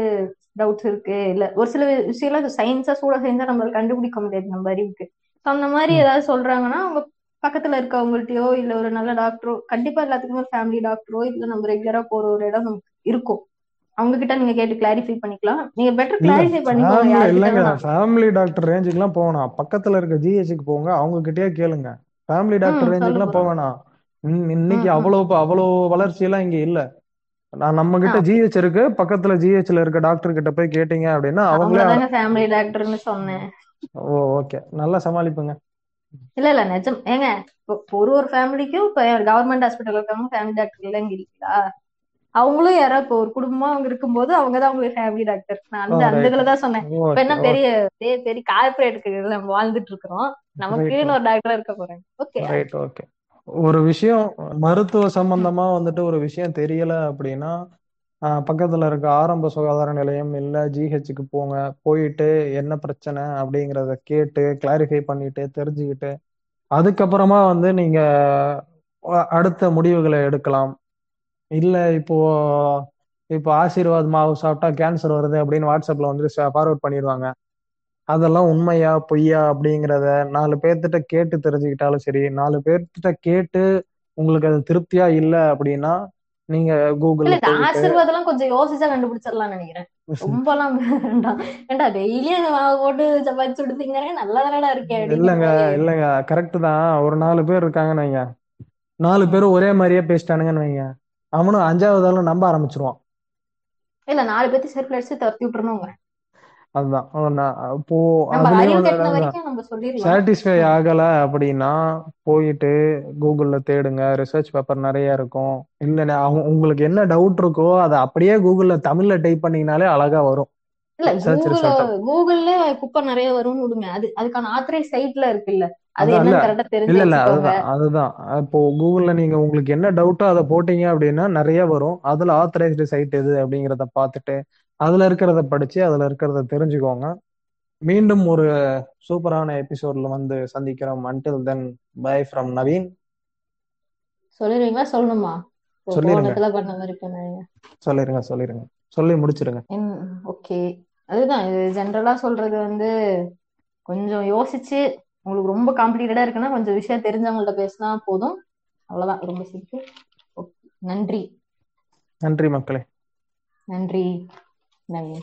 Speaker 1: டவுட்ஸ் இருக்கு? இல்ல ஒரு சில விஷயம்லாம் சயின்ஸா சூட சயின்ஸா நம்மளால கண்டுபிடிக்க முடியாது நம்ம அறிவுக்கு. ஸோ அந்த மாதிரி ஏதாவது சொல்றாங்கன்னா அவங்க பக்கத்துல இருக்கவங்கள்ட்டயோ இல்ல ஒரு நல்ல டாக்டரோ கண்டிப்பா எல்லாத்துக்குமே ஒரு ஃபேமிலி டாக்டரோ இல்ல நம்ம ரெகுலரா போற ஒரு இடம் நமக்கு இருக்கும். அவங்க கிட்ட நீங்க கேட்டு கிளாரிஃபை பண்ணிக்கலாம். நீங்க பெட்டர் கிளாரிஃபை பண்ணிக்கோங்க
Speaker 2: இல்லைங்க. ஃபேமிலி டாக்டர் ரேஞ்சுக்குலாம் போவேணாம் பக்கத்துல இருக்க ஜிஹெச்சுக்கு போங்க. அவங்க கிட்டயே கேளுங்க ஃபேமிலி டாக்டர் ரேஞ்சுக்குலாம் போவேணாம். இன்- இன்னைக்கு
Speaker 1: ம் ம்.
Speaker 2: அவ்வளவு அவ்வளவு வளர்ச்சி எல்லாம் இங்க இல்ல. நான் நம்ம கிட்ட ஜிஹெச் இருக்கு. பக்கத்துல ஜிஹெச்ல இருக்க டாக்டர் கிட்ட போய் கேட்டீங்க அப்படின்னா அவங்களே
Speaker 1: ஃபேமிலி டாக்டர்னு சொன்னேன்.
Speaker 2: Oh okay. நல்லா சமாளிப்புங்க.
Speaker 1: இல்ல இல்ல நிஜம். ஏங்க இப்போ இப்போ ஒரு ஒரு ஃபேமிலிக்கும் இப்போ கவர்மெண்ட் ஹாஸ்பிட்டல் இருக்கவங்க ஃபேமிலி டாக்டர் இல்லைங்கிறீங்களா அவங்களும் யாரோ இப்போ ஒரு குடும்பமா அவங்க இருக்கும்போது அவங்க தான் அவங்களுக்கு ஃபேமிலி டாக்டர் நான்
Speaker 2: ஓ
Speaker 1: அந்த அந்த
Speaker 2: ரைட்
Speaker 1: இதுல தான் சொன்னேன் இப்ப
Speaker 2: ஓகே
Speaker 1: என்ன பெரிய பெரிய கார்பரேட்டுக்கு வாழ்ந்துட்டு இருக்கிறோம். நமக்குன்னு ஒரு டாக்டர் இருக்க போறாங்க ஓகே
Speaker 2: ரைட் ஓகே ஒரு விஷயம் மருத்துவ சம்பந்தமா வந்துட்டு ஒரு விஷயம் தெரியல அப்படின்னா பக்கத்துல இருக்க ஆரம்ப சுகாதார நிலையம் இல்ல ஜிஹெச்சுக்கு போங்க. போயிட்டு என்ன பிரச்சனை அப்படிங்கிறத கேட்டு கிளாரிஃபை பண்ணிட்டு தெரிஞ்சுக்கிட்டு அதுக்கப்புறமா வந்து நீங்க அடுத்த முடிவுகளை எடுக்கலாம். இல்ல இப்போ இப்போ ஆசீர்வாத் மாவு சாப்பிட்டா கேன்சர் வருது அப்படின்னு வாட்ஸ்அப்ல வந்து ஃபார்வர்ட் பண்ணிடுவாங்க. அதெல்லாம் உண்மையா பொய்யா அப்படிங்கிறத நாலு பேர்த்திட்ட கேட்டு தெரிஞ்சுக்கிட்டாலும் சரி நாலு பேர்த்திட்ட கேட்டு உங்களுக்கு அது திருப்தியா இல்லை அப்படின்னா நீங்க
Speaker 1: இல்ல இந்த
Speaker 2: போயிட்டு
Speaker 1: ஆசீர்வாதம் கொஞ்சம் யோசிச்சா கண்டுபிடிச்சிடலாம்னு நினைக்கிறேன். ரொம்பலாம் வேண்டாம். ஏண்டா டெய்லியும் மாவு போட்டு சப்பாத்தி சுடுதீங்க நல்லா தானடா இருக்கேன் அப்படிங்கிற
Speaker 2: இல்லைங்க இல்லைங்க. கரெக்ட் தான். ஒரு நாலு பேர் இருக்காங்கன்னு வைங்க. நாலு பேரும் ஒரே மாதிரியே பேசிட்டானுங்கன்னு வைங்க. அவனும் அஞ்சாவது ஆளும் நம்ப ஆரம்பிச்சிருவான்.
Speaker 1: இல்ல நாலு பேர்த்து செருப்பு அடிச்சு துரத்தி விட்டுறணுங்க.
Speaker 2: அதுதான்.
Speaker 1: சொல்லிடலாம்.
Speaker 2: சாட்டிஸ்ஃபை. ஆகல அப்படின்னா போயிட்டு கூகுள்ல தேடுங்க. ரிசர்ச் பேப்பர் நிறைய இருக்கும். இல்ல உங்களுக்கு என்ன டவுட் இருக்கோ அதை அப்படியே கூகுள்ல தமிழ்ல டைப் பண்ணீங்கனாலே அழகா வரும்.
Speaker 1: இல்ல
Speaker 2: சர்ச்
Speaker 1: கூகுள்
Speaker 2: ரிசல்ட்
Speaker 1: கூகுள்ல குப்பை நிறைய வரும்னு விடுங்க. அது அதுக்கான ஆத்தரைஸ் சைட்ல இருக்குல்ல. அது
Speaker 2: இல்ல. இல்ல அதுதான் அதுதான். இப்போ கூகுள்ல நீங்க உங்களுக்கு என்ன டவுட்டோ அதை போட்டீங்க அப்படின்னா நிறைய வரும். அதுல ஆத்தரைஸ்டு சைட் எது அப்படிங்கிறத பார்த்துட்டு அதுல இருக்கிறத படிச்சு அதுல இருக்கிறத தெரிஞ்சுக்கோங்க. மீண்டும் ஒரு சூப்பரான எபிசோட்ல வந்து சந்திக்கிறோம். Until then bye from Naveen
Speaker 1: சொல்லிடுவீங்களா? சொல்லணுமா?
Speaker 2: சொல்லிருங்க. சொல்லிருங்க சொல்லி முடிச்சிருங்க.
Speaker 1: ஓகே அதுதான் இது ஜென்ரலா சொல்றது வந்து கொஞ்சம் யோசிச்சு உங்களுக்கு ரொம்ப காம்ப்ளிகேட்டடா இருக்குன்னா கொஞ்சம் விஷயம் தெரிஞ்சவங்கள்ட்ட பேசினா போதும். அவ்வளவுதான். ரொம்ப சிம்பிள் நன்றி.
Speaker 2: நன்றி மக்களே.
Speaker 1: நன்றி. நன்றி